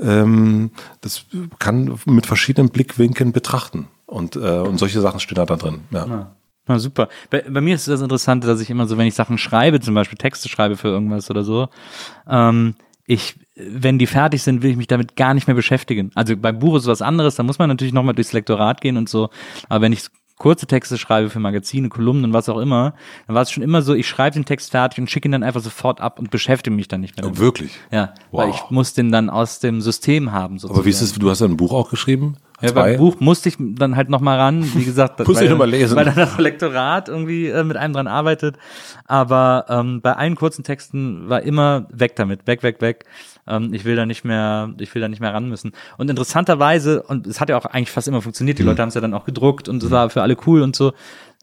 ähm, das kann mit verschiedenen Blickwinkeln betrachten. Und, äh, und solche Sachen stehen da, da drin. Ja. Na super. Bei, bei mir ist das Interessante, dass ich immer so, wenn ich Sachen schreibe, zum Beispiel Texte schreibe für irgendwas oder so, ähm, ich, wenn die fertig sind, will ich mich damit gar nicht mehr beschäftigen. Also beim Buch ist was anderes, da muss man natürlich nochmal durchs Lektorat gehen und so. Aber wenn ich kurze Texte schreibe für Magazine, Kolumnen, was auch immer, dann war es schon immer so, ich schreibe den Text fertig und schicke ihn dann einfach sofort ab und beschäftige mich dann nicht mehr damit. Oh, wirklich? Ja, weil Wow. ich muss den dann aus dem System haben. Sozusagen. Aber wie ist es, du hast ein Buch auch geschrieben? Ja, Zwei? beim Buch musste ich dann halt noch mal ran, wie gesagt, weil, du noch mal lesen. weil dann das Lektorat irgendwie äh, mit einem dran arbeitet. Aber ähm, bei allen kurzen Texten war immer weg damit, weg, weg, weg. Ähm, ich will da nicht mehr, ich will da nicht mehr ran müssen. Und interessanterweise, und es hat ja auch eigentlich fast immer funktioniert, die Mhm. Leute haben es ja dann auch gedruckt und es war für alle cool und so.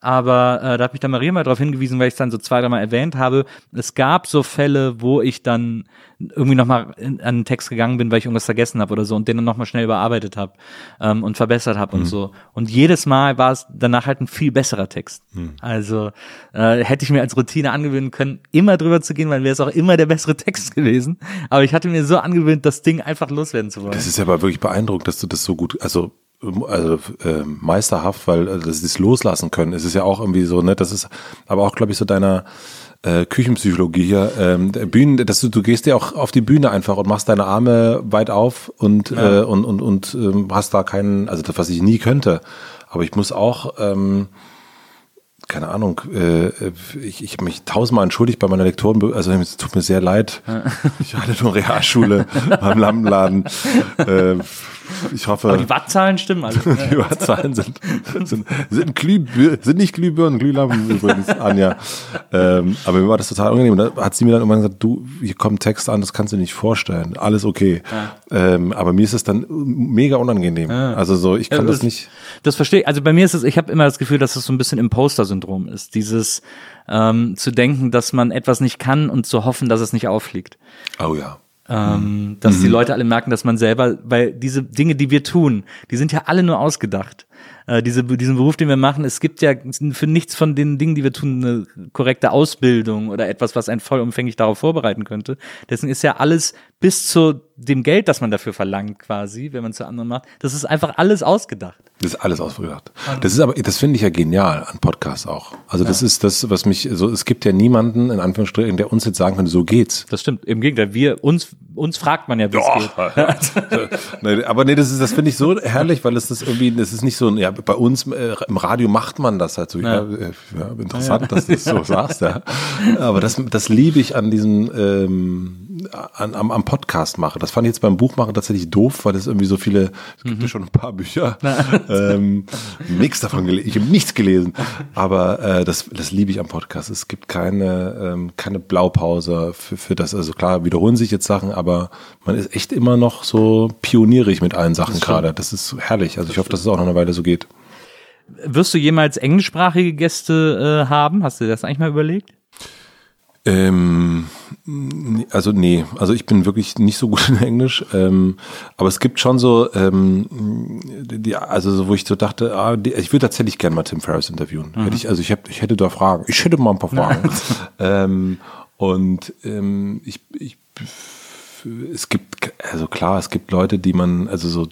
Aber äh, da hat mich dann Maria mal darauf hingewiesen, weil ich es dann so zwei, dreimal erwähnt habe. Es gab so Fälle, wo ich dann irgendwie nochmal an einen Text gegangen bin, weil ich irgendwas vergessen habe oder so und den dann nochmal schnell überarbeitet habe ähm, und verbessert habe Mhm. und so. Und jedes Mal war es danach halt ein viel besserer Text. Mhm. Also äh, hätte ich mir als Routine angewöhnen können, immer drüber zu gehen, weil wäre es auch immer der bessere Text gewesen. Aber ich hatte mir so angewöhnt, das Ding einfach loswerden zu wollen. Das ist ja aber wirklich beeindruckend, dass du das so gut, also also äh, meisterhaft, weil äh, dass sie es loslassen können. Es ist ja auch irgendwie so, ne, das ist aber auch, glaube ich, so deiner äh, Küchenpsychologie hier, ähm, Bühnen, dass du, du gehst ja auch auf die Bühne einfach und machst deine Arme weit auf und äh, und und und ähm, hast da keinen, also das, was ich nie könnte. Aber ich muss auch ähm, keine Ahnung, äh, ich, ich habe mich tausendmal entschuldigt bei meiner Lektoren, also es tut mir sehr leid. Ich hatte nur Realschule beim Lampenladen. Äh, ich hoffe, Aber die Wattzahlen stimmen alle. die Uhrzahlen sind, sind, sind, Glühbir sind nicht Glühbirnen, Glühlampen übrigens, Anja. Ähm, aber mir war das total unangenehm. Und da hat sie mir dann irgendwann gesagt, du, hier kommt Text an, das kannst du dir nicht vorstellen. Alles okay. Ähm, aber mir ist es dann mega unangenehm. Also so, ich kann Ja, das nicht. Das verstehe ich. Also bei mir ist es, ich habe immer das Gefühl, dass es so ein bisschen Imposter-Syndrom ist. Dieses ähm, zu denken, dass man etwas nicht kann und zu hoffen, dass es nicht auffliegt. Oh ja. Ähm, dass die Leute alle merken, dass man selber, weil diese Dinge, die wir tun, die sind ja alle nur ausgedacht. Äh, diese, diesen Beruf, den wir machen, es gibt ja für nichts von den Dingen, die wir tun, eine korrekte Ausbildung oder etwas, was einen vollumfänglich darauf vorbereiten könnte. Deswegen ist ja alles bis zu dem Geld, das man dafür verlangt, quasi, wenn man es zu anderen macht, das ist einfach alles ausgedacht. Das ist alles ausgedacht. Das ist aber, das finde ich ja genial an Podcasts auch. Also das ist das, was mich, so, es gibt ja niemanden, in Anführungsstrichen, der uns jetzt sagen könnte, so geht's. Das stimmt. Im Gegenteil, wir, uns, uns fragt man ja, wie es geht. nee, aber nee, das ist, das finde ich so herrlich, weil es das irgendwie, das ist nicht so, ein- ja, bei uns äh, im Radio macht man das halt so. Ja, äh, ja interessant, dass du das so sagst, ja. Aber das, das liebe ich an diesem, ähm, an, am, am Podcast machen. Das fand ich jetzt beim Buchmachen tatsächlich doof, weil es irgendwie so viele, es gibt ja schon ein paar Bücher, ähm, nichts davon gelesen, ich habe nichts gelesen, aber äh, das, das liebe ich am Podcast. Es gibt keine, ähm, keine Blaupause für, für das. Also klar, wiederholen sich jetzt Sachen, aber man ist echt immer noch so pionierig mit allen Sachen gerade. Das ist herrlich. Also ich hoffe, dass es auch noch eine Weile so geht. Wirst du jemals englischsprachige Gäste äh, haben? Hast du dir das eigentlich mal überlegt? Ähm, also nee, also ich bin wirklich nicht so gut in Englisch, ähm, aber es gibt schon so, ähm, die, also so, wo ich so dachte, ah, die, ich würde tatsächlich gerne mal Tim Ferriss interviewen. Hätte ich, also ich, hab, ich hätte da Fragen, ich hätte mal ein paar Fragen. ähm, und ähm, ich, ich es gibt, also klar, es gibt Leute, die man, also so,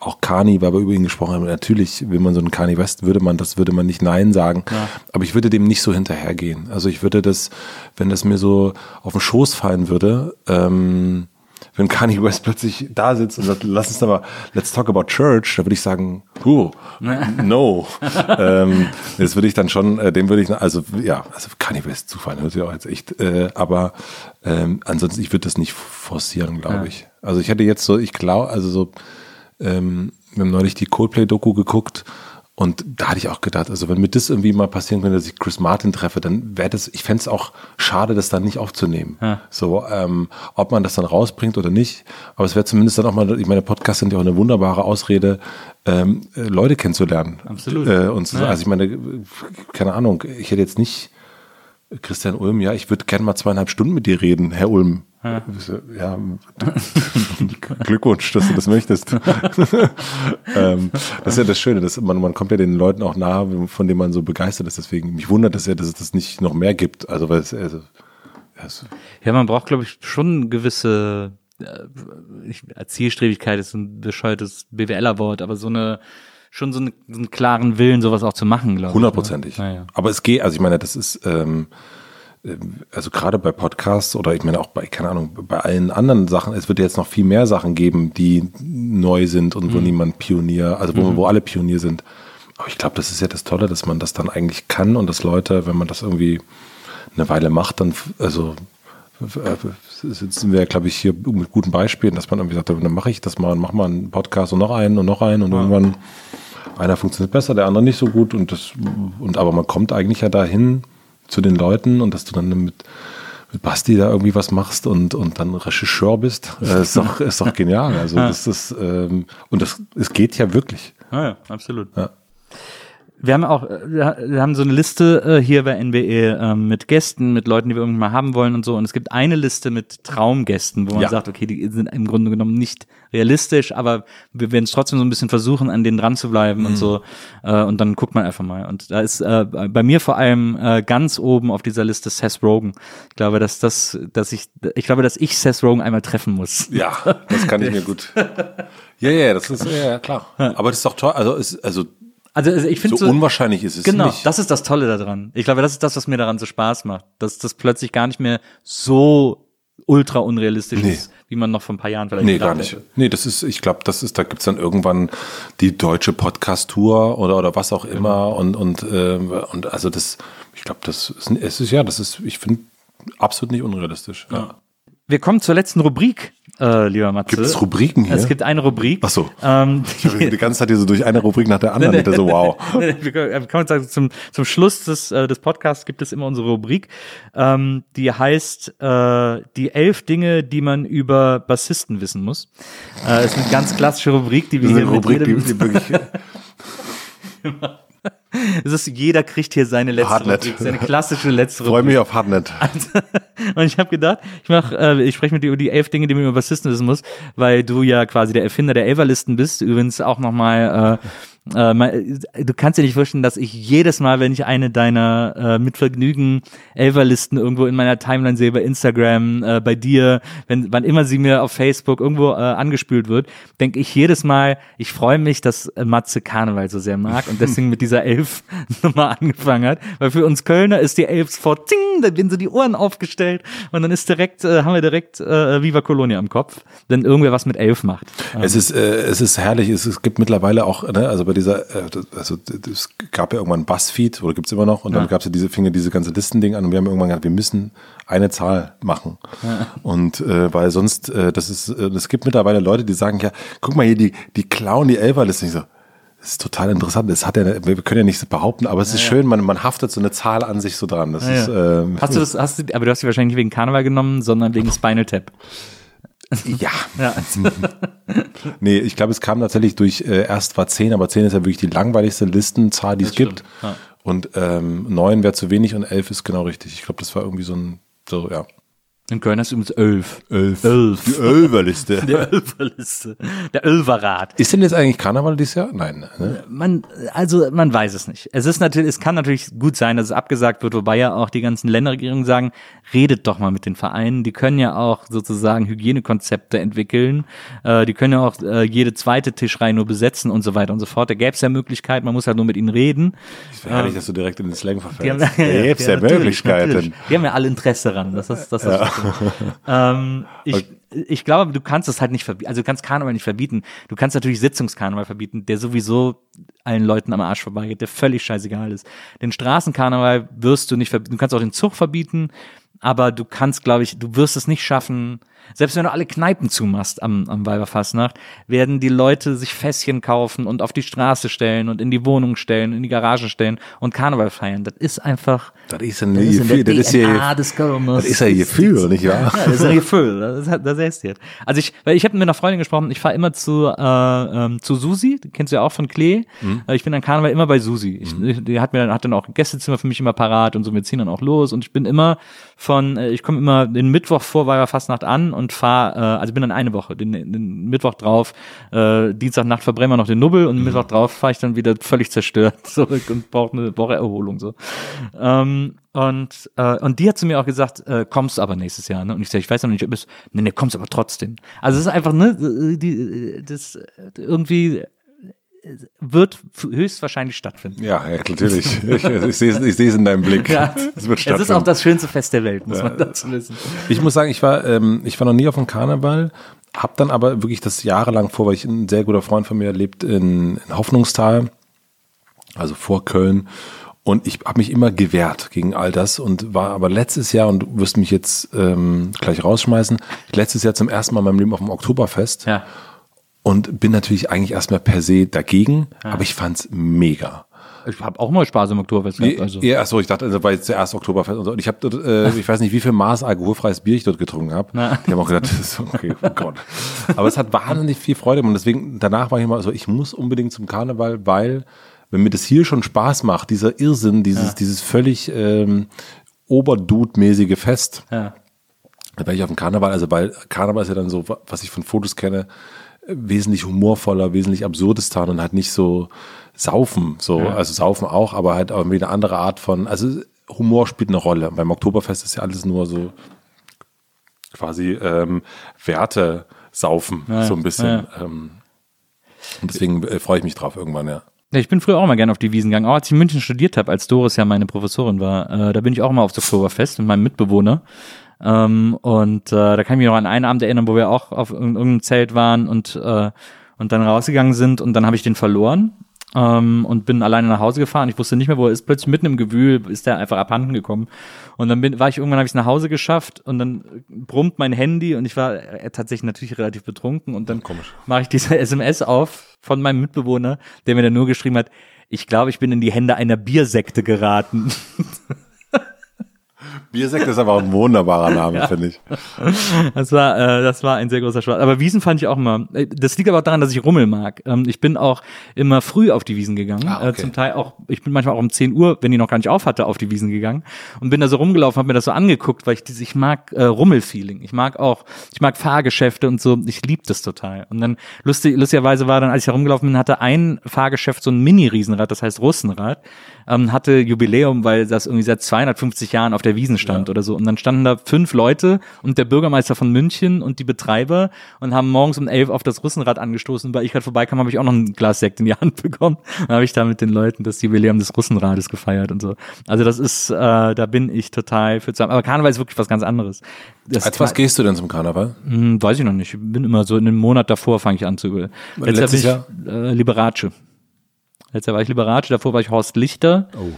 auch Kani, weil wir über ihn gesprochen haben, natürlich will man so einen Kani West, würde man, das würde man nicht Nein sagen, aber ich würde dem nicht so hinterhergehen. Also ich würde das, wenn das mir so auf den Schoß fallen würde, ähm, wenn Kanye West plötzlich da sitzt und sagt, lass uns aber, let's talk about church, da würde ich sagen, oh, no. ähm, das würde ich dann schon, äh, dem würde ich, also ja, also Kanye West zufallen, hört sich auch jetzt echt, äh, aber ähm, ansonsten, ich würde das nicht forcieren, glaube ich. Also ich hätte jetzt so, ich glaube, also so, ähm, wir haben neulich die Coldplay-Doku geguckt Und da hatte ich auch gedacht, also wenn mir das irgendwie mal passieren könnte, dass ich Chris Martin treffe, dann wäre das, ich fände es auch schade, das dann nicht aufzunehmen. Ja. So, ähm, ob man das dann rausbringt oder nicht. Aber es wäre zumindest dann auch mal, ich meine, Podcasts sind ja auch eine wunderbare Ausrede, ähm, äh, Leute kennenzulernen. Absolut. Äh, und so, Ja. also ich meine, keine Ahnung, ich hätte jetzt nicht Christian Ulm, ja, ich würde gerne mal zweieinhalb Stunden mit dir reden, Herr Ulm. Ja, Glückwunsch, dass du das möchtest. ähm, das ist ja das Schöne, dass man, man kommt ja den Leuten auch nahe, von denen man so begeistert ist. Deswegen, mich wundert es ja, dass es das nicht noch mehr gibt. Also, weil es, also, ja, es Ja, man braucht, glaube ich, schon eine gewisse äh, Zielstrebigkeit ist ein bescheuertes BWLer-Wort, aber so eine schon so, eine, so einen klaren Willen, sowas auch zu machen, glaube ich. Hundertprozentig. Ne? Ja, Aber es geht, also ich meine, das ist, ähm, also gerade bei Podcasts oder ich meine auch bei, keine Ahnung, bei allen anderen Sachen, es wird jetzt noch viel mehr Sachen geben, die neu sind und Mhm. wo niemand Pionier, also wo, wo alle Pionier sind. Aber ich glaube, das ist ja das Tolle, dass man das dann eigentlich kann und dass Leute, wenn man das irgendwie eine Weile macht, dann, also sitzen wir, glaube ich, hier mit guten Beispielen, dass man irgendwie sagt, dann mache ich das mal und mach mal einen Podcast und noch einen und noch einen und irgendwann einer funktioniert besser, der andere nicht so gut und das und aber man kommt eigentlich ja dahin zu den Leuten und dass du dann mit mit Basti da irgendwie was machst und und dann Regisseur bist, äh, ist doch ist doch genial. Also das ist ähm, und das es geht ja wirklich. Ah ja, absolut. Ja. Wir haben auch, äh, wir haben so eine Liste äh, hier bei NBE ähm, mit Gästen, mit Leuten, die wir irgendwann mal haben wollen und so. Und es gibt eine Liste mit Traumgästen, wo man Ja. sagt, okay, die sind im Grunde genommen nicht realistisch, aber wir werden es trotzdem so ein bisschen versuchen, an denen dran zu bleiben Mhm. und so. Äh, und dann guckt man einfach mal. Und da ist äh, bei mir vor allem äh, ganz oben auf dieser Liste Seth Rogen. Ich glaube, dass das, dass ich, ich glaube, dass ich Seth Rogen einmal treffen muss. Ja, das kann ich mir gut. Ja, ja, das ist ja, ja klar. Aber das ist doch toll. Also ist, also Also, also ich finde so, unwahrscheinlich ist es Genau, nicht. das ist das Tolle daran. Ich glaube, das ist das, was mir daran so Spaß macht. Dass das plötzlich gar nicht mehr so ultra unrealistisch Nee. ist, wie man noch vor ein paar Jahren vielleicht Nee, gar nicht. hätte. Nee, das ist, ich glaube, das ist, da gibt's dann irgendwann die deutsche Podcast-Tour oder, oder was auch immer und, und, ähm, und also das, ich glaube, das ist, es ist ja, das ist, ich finde, absolut nicht unrealistisch. Ja. Wir kommen zur letzten Rubrik, äh, lieber Matze. Gibt es Rubriken hier? Es gibt eine Rubrik. Ach so. Ähm, habe die ganze Zeit hier so durch eine Rubrik nach der anderen. Dachte so, wow. wir können können sagen, zum, zum Schluss des, äh, des Podcasts gibt es immer unsere Rubrik, ähm, die heißt äh, die elf Dinge, die man über Bassisten wissen muss. Äh, ist eine ganz klassische Rubrik, die wir hier mit Rubrik, die, jedem, die wirklich, es ist, jeder kriegt hier seine letzte Hardnet. Rubrik, seine klassische letzte freue mich auf Hardnet. Und ich habe gedacht, ich mach, äh, ich spreche mit dir über die elf Dinge, die man über Bassisten wissen muss, weil du ja quasi der Erfinder der Elferlisten bist. Übrigens auch nochmal, äh, mal- du kannst dir nicht vorstellen, dass ich jedes Mal, wenn ich eine deiner äh, mit Vergnügen Elferlisten irgendwo in meiner Timeline sehe, bei Instagram, äh, bei dir, wenn wann immer sie mir auf Facebook irgendwo äh, angespült wird, denke ich jedes Mal, ich freue mich, dass äh, Matze Karneval so sehr mag und deswegen mit dieser Elf Nummer angefangen hat, weil für uns Kölner ist die Elf sofort, ting, da werden so die Ohren aufgestellt und dann ist direkt, äh, haben wir direkt äh, Viva Colonia im Kopf, wenn irgendwer was mit Elf macht. Es ist, äh, es ist herrlich. Es, es gibt mittlerweile auch, ne, also bei dieser, äh, also es gab ja irgendwann Buzzfeed oder gibt's immer noch und dann Ja. gab's ja diese, fing ja diese ganze Listending an und wir haben irgendwann gesagt, wir müssen eine Zahl machen. Und äh, weil sonst, äh, das ist, äh, es gibt mittlerweile Leute, die sagen, ja, guck mal hier, die, die klauen die Elferliste. Ich so, das ist total interessant. Das hat ja, wir können ja nicht behaupten, aber es ist schön, man, man haftet so eine Zahl an sich so dran. Das Ja, ist, ja. ähm, Hast du das, hast du, aber du hast sie wahrscheinlich nicht wegen Karneval genommen, sondern wegen Spinal Tap. Ja. Ja. Nee, ich glaube, es kam tatsächlich durch, äh, erst war 10, aber 10 ist ja wirklich die langweiligste Listenzahl, die es gibt. Ja. Und ähm, 9 wäre zu wenig und 11 ist genau richtig. Ich glaube, das war irgendwie so ein, so, ja. In Köln hast du übrigens Elf. Elf. Elf. Die Ölverliste. Der Elferliste. Der Ölverrat. Ist denn jetzt eigentlich Karneval dieses Jahr? Nein. Ne? Man, also man weiß es nicht. Es ist natürlich, es kann natürlich gut sein, dass es abgesagt wird, wobei ja auch die ganzen Länderregierungen sagen, redet doch mal mit den Vereinen. Die können ja auch sozusagen Hygienekonzepte entwickeln. Äh, die können ja auch äh, jede zweite Tischreihe nur besetzen und so weiter und so fort. Da gäbe es ja Möglichkeiten, man muss halt nur mit ihnen reden. Ich wäre herrlich, dass du direkt in den Slang Die verfällst. Da gibt's ja, natürlich, Möglichkeiten. natürlich. Die haben ja alle Interesse daran. Das ist, das ist ähm, ich, ich glaube, du kannst es halt nicht verbieten. Also du kannst Karneval nicht verbieten. Du kannst natürlich Sitzungskarneval verbieten, der sowieso allen Leuten am Arsch vorbeigeht, der völlig scheißegal ist. Den Straßenkarneval wirst du nicht verbieten. Du kannst auch den Zug verbieten. aber du kannst, glaube ich, du wirst es nicht schaffen, selbst wenn du alle Kneipen zumachst am, am Weiberfastnacht, werden die Leute sich Fässchen kaufen und auf die Straße stellen und in die Wohnung stellen, in die Garage stellen und Karneval feiern. Das ist einfach. Das ist ein Gefühl, das ist ja, des Kölners. das ist ja Gefühl, nicht wahr? Ja, das ist ein Gefühl, das, hat- das ist jetzt. Also ich, weil ich habe mit einer Freundin gesprochen, ich fahre immer zu, äh, ähm, zu Susi, kennst du ja auch von Klee. Äh, Ich bin an Karneval immer bei Susi. Ich, Die hat mir hat dann auch ein Gästezimmer für mich immer parat und so, wir ziehen dann auch los und ich bin immer von, äh, ich komme immer den Mittwoch vor Weiberfastnacht an und fahre, äh, also bin dann eine Woche, den, den Mittwoch drauf, äh, Dienstagnacht verbrennen wir noch den Nubbel und Mittwoch drauf fahre ich dann wieder völlig zerstört zurück und brauche eine Woche Erholung so. Ähm, und, äh, und die hat zu mir auch gesagt, äh, kommst aber nächstes Jahr, ne? Und ich sage, ich weiß noch nicht, ob es, nee, nee, kommst aber trotzdem. Also es ist einfach, ne, die, das irgendwie wird höchstwahrscheinlich stattfinden. Ja, ja natürlich. Ich, ich sehe es ich sehe es in deinem Blick. Ja. Es wird Es ist auch stattfinden. das schönste Fest der Welt, muss man dazu wissen. Ich muss sagen, ich war, ähm, ich war noch nie auf dem Karneval, hab dann aber wirklich das jahrelang vor, weil ich ein sehr guter Freund von mir lebt in, in Hoffnungstal, also vor Köln. Und ich habe mich immer gewehrt gegen all das und war aber letztes Jahr, und du wirst mich jetzt ähm, gleich rausschmeißen, letztes Jahr zum ersten Mal in meinem Leben auf dem Oktoberfest Ja. Und bin natürlich eigentlich erstmal per se dagegen, aber ich fand's mega. Ich habe auch mal Spaß im Oktoberfest gehabt. Also. Ja, achso, ich dachte, also weil zuerst Oktoberfest und so. Und ich habe dort, äh, ich weiß nicht, wie viel Maß alkoholfreies Bier ich dort getrunken habe. Die haben auch gedacht, das ist okay, oh Gott. Aber es hat wahnsinnig viel Freude gemacht. und deswegen, danach war ich immer so, ich muss unbedingt zum Karneval, weil, wenn mir das hier schon Spaß macht, dieser Irrsinn, dieses, dieses völlig ähm, Oberdude-mäßige Fest, Ja. da war ich auf dem Karneval, also weil Karneval ist ja dann so, was ich von Fotos kenne, wesentlich humorvoller, wesentlich absurdistan und halt nicht so saufen, so, also saufen auch, aber halt irgendwie eine andere Art von, also Humor spielt eine Rolle. Beim Oktoberfest ist ja alles nur so quasi ähm, Werte saufen, so ein bisschen. Ähm, und deswegen äh, freue ich mich drauf irgendwann, ja. Ja, ich bin früher auch mal gerne auf die Wiesen gegangen. Auch als ich in München studiert habe, als Doris ja meine Professorin war, äh, da bin ich auch mal aufs Oktoberfest mit meinem Mitbewohner. Ähm, und äh, da kann ich mich noch an einen Abend erinnern, wo wir auch auf irg- irgendeinem Zelt waren und, äh, und dann rausgegangen sind und dann habe ich den verloren. Ähm, und bin alleine nach Hause gefahren. Ich wusste nicht mehr, wo er ist. Plötzlich mitten im Gewühl ist der einfach abhanden gekommen. Und dann bin, war ich irgendwann, habe ich es nach Hause geschafft und dann brummt mein Handy und ich war äh, tatsächlich natürlich relativ betrunken und dann mache ich diese SMS auf von meinem Mitbewohner, der mir dann nur geschrieben hat, ich glaube, ich bin in die Hände einer Biersekte geraten. Biersekt ist aber auch ein wunderbarer Name, finde ich. Das war, äh, das war ein sehr großer Spaß. Aber Wiesen fand ich auch immer. äh, Das liegt aber auch daran, dass ich Rummel mag. Ähm, ich bin auch immer früh auf die Wiesen gegangen. Ah, okay. äh, zum Teil auch, ich bin manchmal auch um 10 Uhr, wenn die noch gar nicht auf hatte, auf die Wiesen gegangen und bin da so rumgelaufen, habe mir das so angeguckt, weil ich dieses, ich mag äh, Rummelfeeling. Ich mag auch, ich mag Fahrgeschäfte und so. Ich lieb das total. Und dann lustig, lustigerweise war dann, als ich herumgelaufen bin, hatte ein Fahrgeschäft so ein Mini-Riesenrad, das heißt Russenrad, ähm, hatte Jubiläum, weil das irgendwie seit 250 Jahren auf der Wiesen stand oder so. Und dann standen da fünf Leute und der Bürgermeister von München und die Betreiber und haben morgens um elf auf das Russenrad angestoßen. Weil ich gerade vorbeikam, habe ich auch noch ein Glas Sekt in die Hand bekommen. Dann habe ich da mit den Leuten das Jubiläum des Russenrades gefeiert und so. Also das ist, äh, da bin ich total für zusammen. Aber Karneval ist wirklich was ganz anderes. Das Als was gehst du denn zum Karneval? hm, weiß ich noch nicht. Ich bin immer so in einem Monat davor fange ich an zu. Letztes Letztes Jahr äh, Liberace. Letztes Jahr war ich Liberace, davor war ich Horst Lichter. Oh.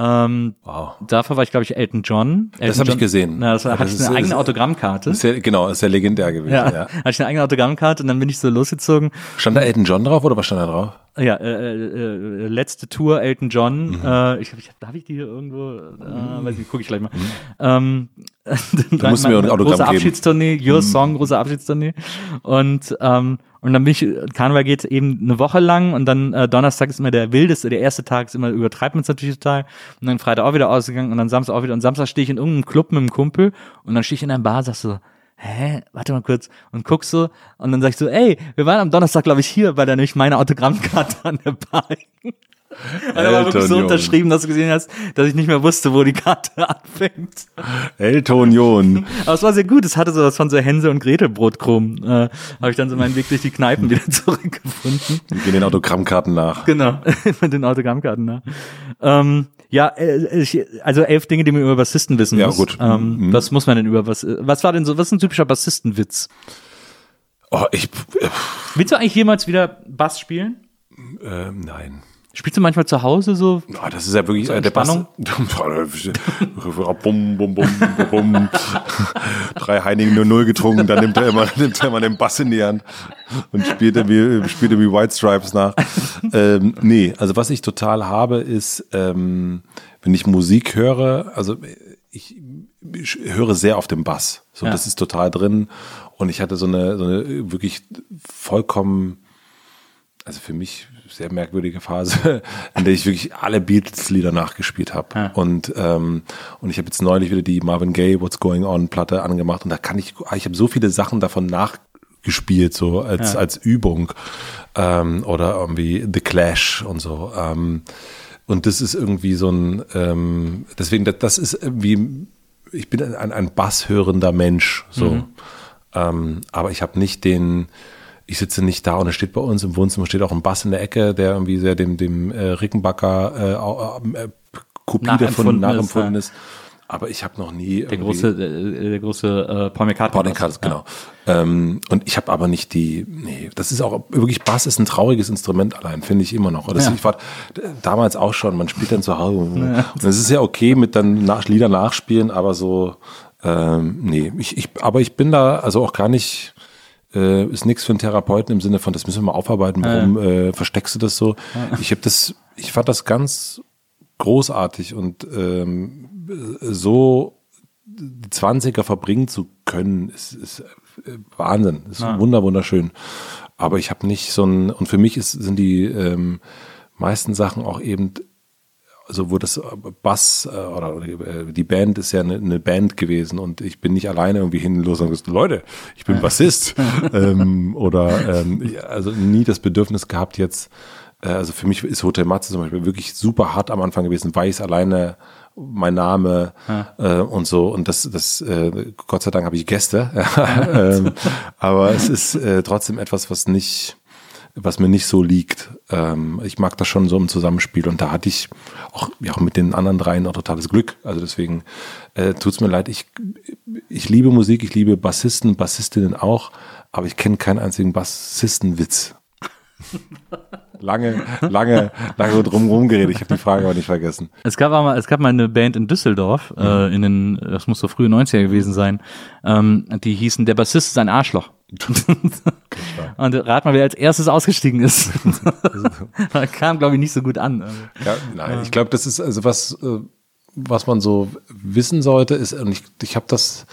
Ähm, Wow. davor war ich, glaube ich, Elton John. Elton hab ich John- gesehen. Na, das Ja, hatte das ich ist- eine eigene das- Autogrammkarte. Ist ja, genau, ist ja legendär gewesen. Ja, Ja. hatte ich eine eigene Autogrammkarte und dann bin ich so losgezogen. Stand da Elton John drauf oder was stand da drauf? Ja, äh, äh, äh, letzte Tour Elton John. Mhm. Äh, ich, ich, darf ich die hier irgendwo? Äh, weiß nicht, gucke ich gleich mal. Ähm, dann musst mir ein Autogramm große. Abschiedstournee, Your Song, große Abschiedstournee. Und ähm, und dann bin ich, Karneval geht eben eine Woche lang und dann äh, Donnerstag ist immer der wildeste, der erste Tag ist immer, übertreibt man es natürlich total. Und dann Freitag auch wieder ausgegangen und dann Samstag auch wieder. Und Samstag stehe ich in irgendeinem Club mit einem Kumpel und dann stehe ich in einer Bar, sagst so, hä, warte mal kurz und guck so und dann sag ich so, ey, wir waren am Donnerstag, glaube ich, hier, weil da nämlich meine Autogrammkarte an der Bar hing. Er war wirklich so unterschrieben, dass du gesehen hast, dass ich nicht mehr wusste, wo die Karte anfängt. Elton John. Aber es war sehr gut. Es hatte so was von so Hänsel und Gretel Brotkrumm. Äh, Habe ich dann so meinen Weg durch die Kneipen wieder zurückgefunden. Wir gehen den Autogrammkarten nach. Genau, mit den Autogrammkarten. Ne? Ähm, ja, äh, ich, also elf Dinge, die man über Bassisten wissen Ja, muss. gut. Ähm, Mhm. Was muss man denn über was? Was war denn so? Was ist ein typischer Bassistenwitz? Oh, ich, äh, Willst du eigentlich jemals wieder Bass spielen? äh, nein. Spielst du manchmal zu Hause so? Ja, das ist ja wirklich So äh, der Bass. Entspannung? bum, bum, bum, bum. Drei Heinigen 00 getrunken, dann nimmt er immer, nimmt er immer den Bass in die Hand und spielt irgendwie, spielt irgendwie White Stripes nach. Ähm, nee, also was ich total habe, ist, ähm, wenn ich Musik höre, also ich, ich höre sehr auf den Bass. So, Ja. das ist total drin. Und ich hatte so eine, so eine wirklich vollkommen also für mich sehr merkwürdige Phase, in der ich wirklich alle Beatles-Lieder nachgespielt habe. Ja. Und, ähm, und ich habe jetzt neulich wieder die Marvin Gaye What's Going On Platte angemacht und da kann ich, ich habe so viele Sachen davon nachgespielt, so als, Ja. als Übung ähm, oder irgendwie The Clash und so. Ähm, und das ist irgendwie so ein, ähm, deswegen, das, das ist irgendwie, ich bin ein, ein basshörender Mensch, so. Ähm, aber ich habe nicht den, ich sitze nicht da und es steht bei uns im Wohnzimmer steht auch ein Bass in der Ecke, der irgendwie sehr dem, dem äh, Rickenbacker äh, äh, Kopie davon Nachempfunden ist, ja. Aber ich habe noch nie Der große, äh, der große äh, Paul McCartney. Paul McCartney, genau. Ähm, und ich habe aber nicht die, nee, das ist auch wirklich, Bass ist ein trauriges Instrument allein, finde ich immer noch. Das, Ja. Ich war damals auch schon, man spielt dann zu Hause. Und es ist ja okay mit dann nach, Lieder nachspielen, aber so, ähm, nee, ich, ich, aber ich bin da also auch gar nicht, äh, ist nichts für einen Therapeuten im Sinne von, das müssen wir mal aufarbeiten, warum äh, versteckst du das so? Ich habe das, ich fand das ganz großartig und ähm, so die 20er verbringen zu können, ist, ist äh, Wahnsinn. Ist wunder, wunderschön. Aber ich habe nicht so ein, und für mich ist, sind die ähm, meisten Sachen auch eben, also wo das Bass äh, oder, oder äh, die Band ist ja eine, eine Band gewesen und ich bin nicht alleine irgendwie hinlos und gesagt, Leute, ich bin Bassist. ähm, oder ähm, also nie das Bedürfnis gehabt jetzt, äh, also für mich ist Hotel Matze zum Beispiel wirklich super hart am Anfang gewesen, weil ich es alleine mein Name äh, und so. Und das das äh, Gott sei Dank habe ich Gäste. Ähm, aber es ist äh, trotzdem etwas was nicht was mir nicht so liegt ähm, ich mag das schon so im Zusammenspiel und da hatte ich auch ja auch mit den anderen dreien auch totales Glück. Also deswegen äh, tut's mir leid. Ich ich liebe Musik ich liebe Bassisten Bassistinnen auch aber ich kenne keinen einzigen Bassistenwitz lange lange lange drum rumgeredet ich habe die Frage aber nicht vergessen Es gab mal, es gab mal eine Band in Düsseldorf, Mhm. äh, in den, das muss so frühe 90er gewesen sein, ähm, die hießen Der Bassist ist ein Arschloch. Und rat mal, wer als erstes ausgestiegen ist. kam, glaube ich, nicht so gut an. Ja, nein, ich glaube, das ist also was, äh, was man so wissen sollte, ist, und ich, ich habe das,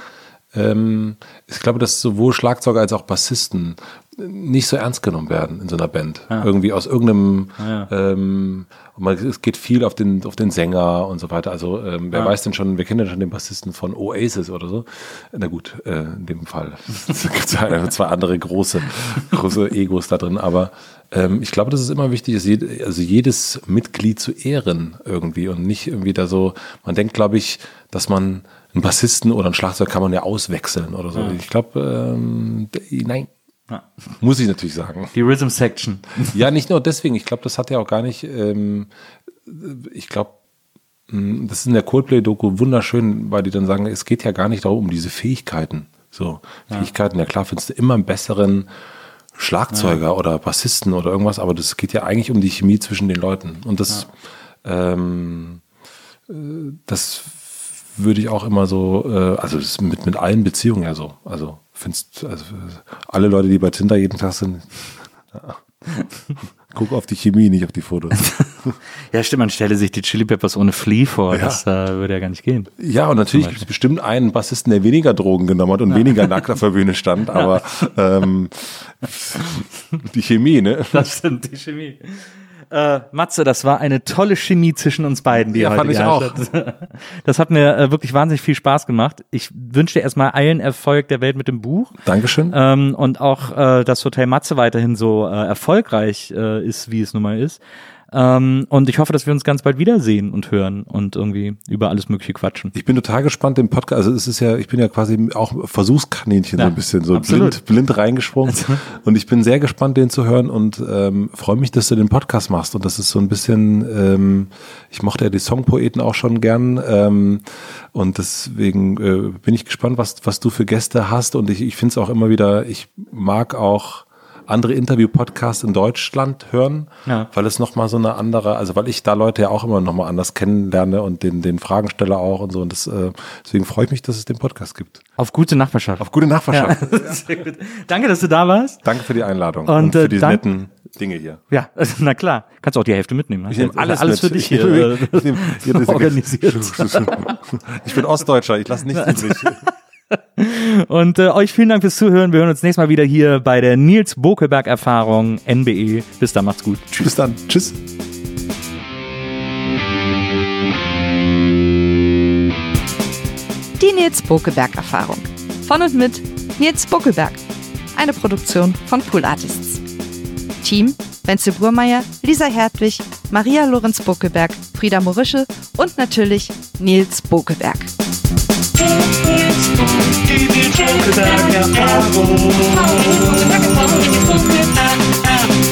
ähm, ich glaube, dass sowohl Schlagzeuger als auch Bassisten nicht so ernst genommen werden in so einer Band. Irgendwie aus irgendeinem, ähm, und man, es geht viel auf den, auf den Sänger und so weiter. Also ähm, wer weiß denn schon, wir kennen ja schon den Bassisten von Oasis oder so. Na gut, äh, in dem Fall. Es gibt zwei, zwei andere große, große Egos da drin, aber ähm, ich glaube, dass es immer wichtig ist, jed also jedes Mitglied zu ehren irgendwie und nicht irgendwie da so, man denkt, glaube ich, dass man einen Bassisten oder einen Schlagzeug kann man ja auswechseln oder so. Ich glaube, ähm, nein. Muss ich natürlich sagen. Die Rhythm Section. Ja, nicht nur deswegen. Ich glaube, das hat ja auch gar nicht. Ähm, ich glaube, mh, das ist in der Coldplay-Doku wunderschön, weil die dann sagen, es geht ja gar nicht darum, um diese Fähigkeiten. So, Fähigkeiten, ja klar, findest du immer einen besseren Schlagzeuger oder Bassisten oder irgendwas, aber das geht ja eigentlich um die Chemie zwischen den Leuten. Und das, ähm, äh, das würde ich auch immer so, äh, also das ist mit, mit allen Beziehungen ja so. Also findest also alle Leute, die bei Tinder jeden Tag sind, ja. guck auf die Chemie, nicht auf die Fotos. Ja, stimmt, man stelle sich die Chili Peppers ohne Flea vor. Ja. Das äh, würde ja gar nicht gehen. Ja, und natürlich gibt es bestimmt einen Bassisten, der weniger Drogen genommen hat und weniger nackt auf der Bühne stand, aber ähm, die Chemie, ne? Das stimmt, die Chemie. Äh, Matze, das war eine tolle Chemie zwischen uns beiden, die Ja, heute fand ich geherrscht hat. Das hat mir äh, wirklich wahnsinnig viel Spaß gemacht. Ich wünsche dir erstmal allen Erfolg der Welt mit dem Buch. Dankeschön. Ähm, und auch, äh, dass Hotel Matze weiterhin so äh, erfolgreich äh, ist, wie es nun mal ist. Ähm, und ich hoffe, dass wir uns ganz bald wiedersehen und hören und irgendwie über alles Mögliche quatschen. Ich bin total gespannt, den Podcast, also es ist ja, ich bin ja quasi auch Versuchskaninchen so Ja, ein bisschen, so absolut. blind, blind reingesprungen. Und ich bin sehr gespannt, den zu hören und ähm, freue mich, dass du den Podcast machst. Und das ist so ein bisschen, ähm, ich mochte ja die Songpoeten auch schon gern. Ähm, und deswegen äh, bin ich gespannt, was, was du für Gäste hast. Und ich, ich finde es auch immer wieder, ich mag auch andere Interview-Podcasts in Deutschland hören, Ja. weil es nochmal so eine andere, also weil ich da Leute ja auch immer nochmal anders kennenlerne und den, den Fragensteller auch und so. Und das, äh, deswegen freue ich mich, dass es den Podcast gibt. Auf gute Nachbarschaft. Auf gute Nachbarschaft. Sehr gut. Danke, dass du da warst. Danke für die Einladung Und, und, für äh, die netten Dinge hier. Ja, na klar. Kannst auch die Hälfte mitnehmen. ne? Ich nehme alles, alles mit. für dich Ich hier. nehme- äh, ich nehme- hier diese- organisiert. Ich bin Ostdeutscher, ich lasse nichts übrig. Und äh, euch vielen Dank fürs Zuhören. Wir hören uns nächstes Mal wieder hier bei der Nils Bokelberg Erfahrung NBE. Bis dann, macht's gut. Tschüss. Bis dann. Tschüss. Die Nils Bokelberg Erfahrung. Von und mit Nils Bokelberg. Eine Produktion von Pool Artists. Team Wenzel Burmeier, Lisa Hertwig, Maria Lorenz Bokeberg, Frieda Morische und natürlich Nils Bokeberg. Bokeberg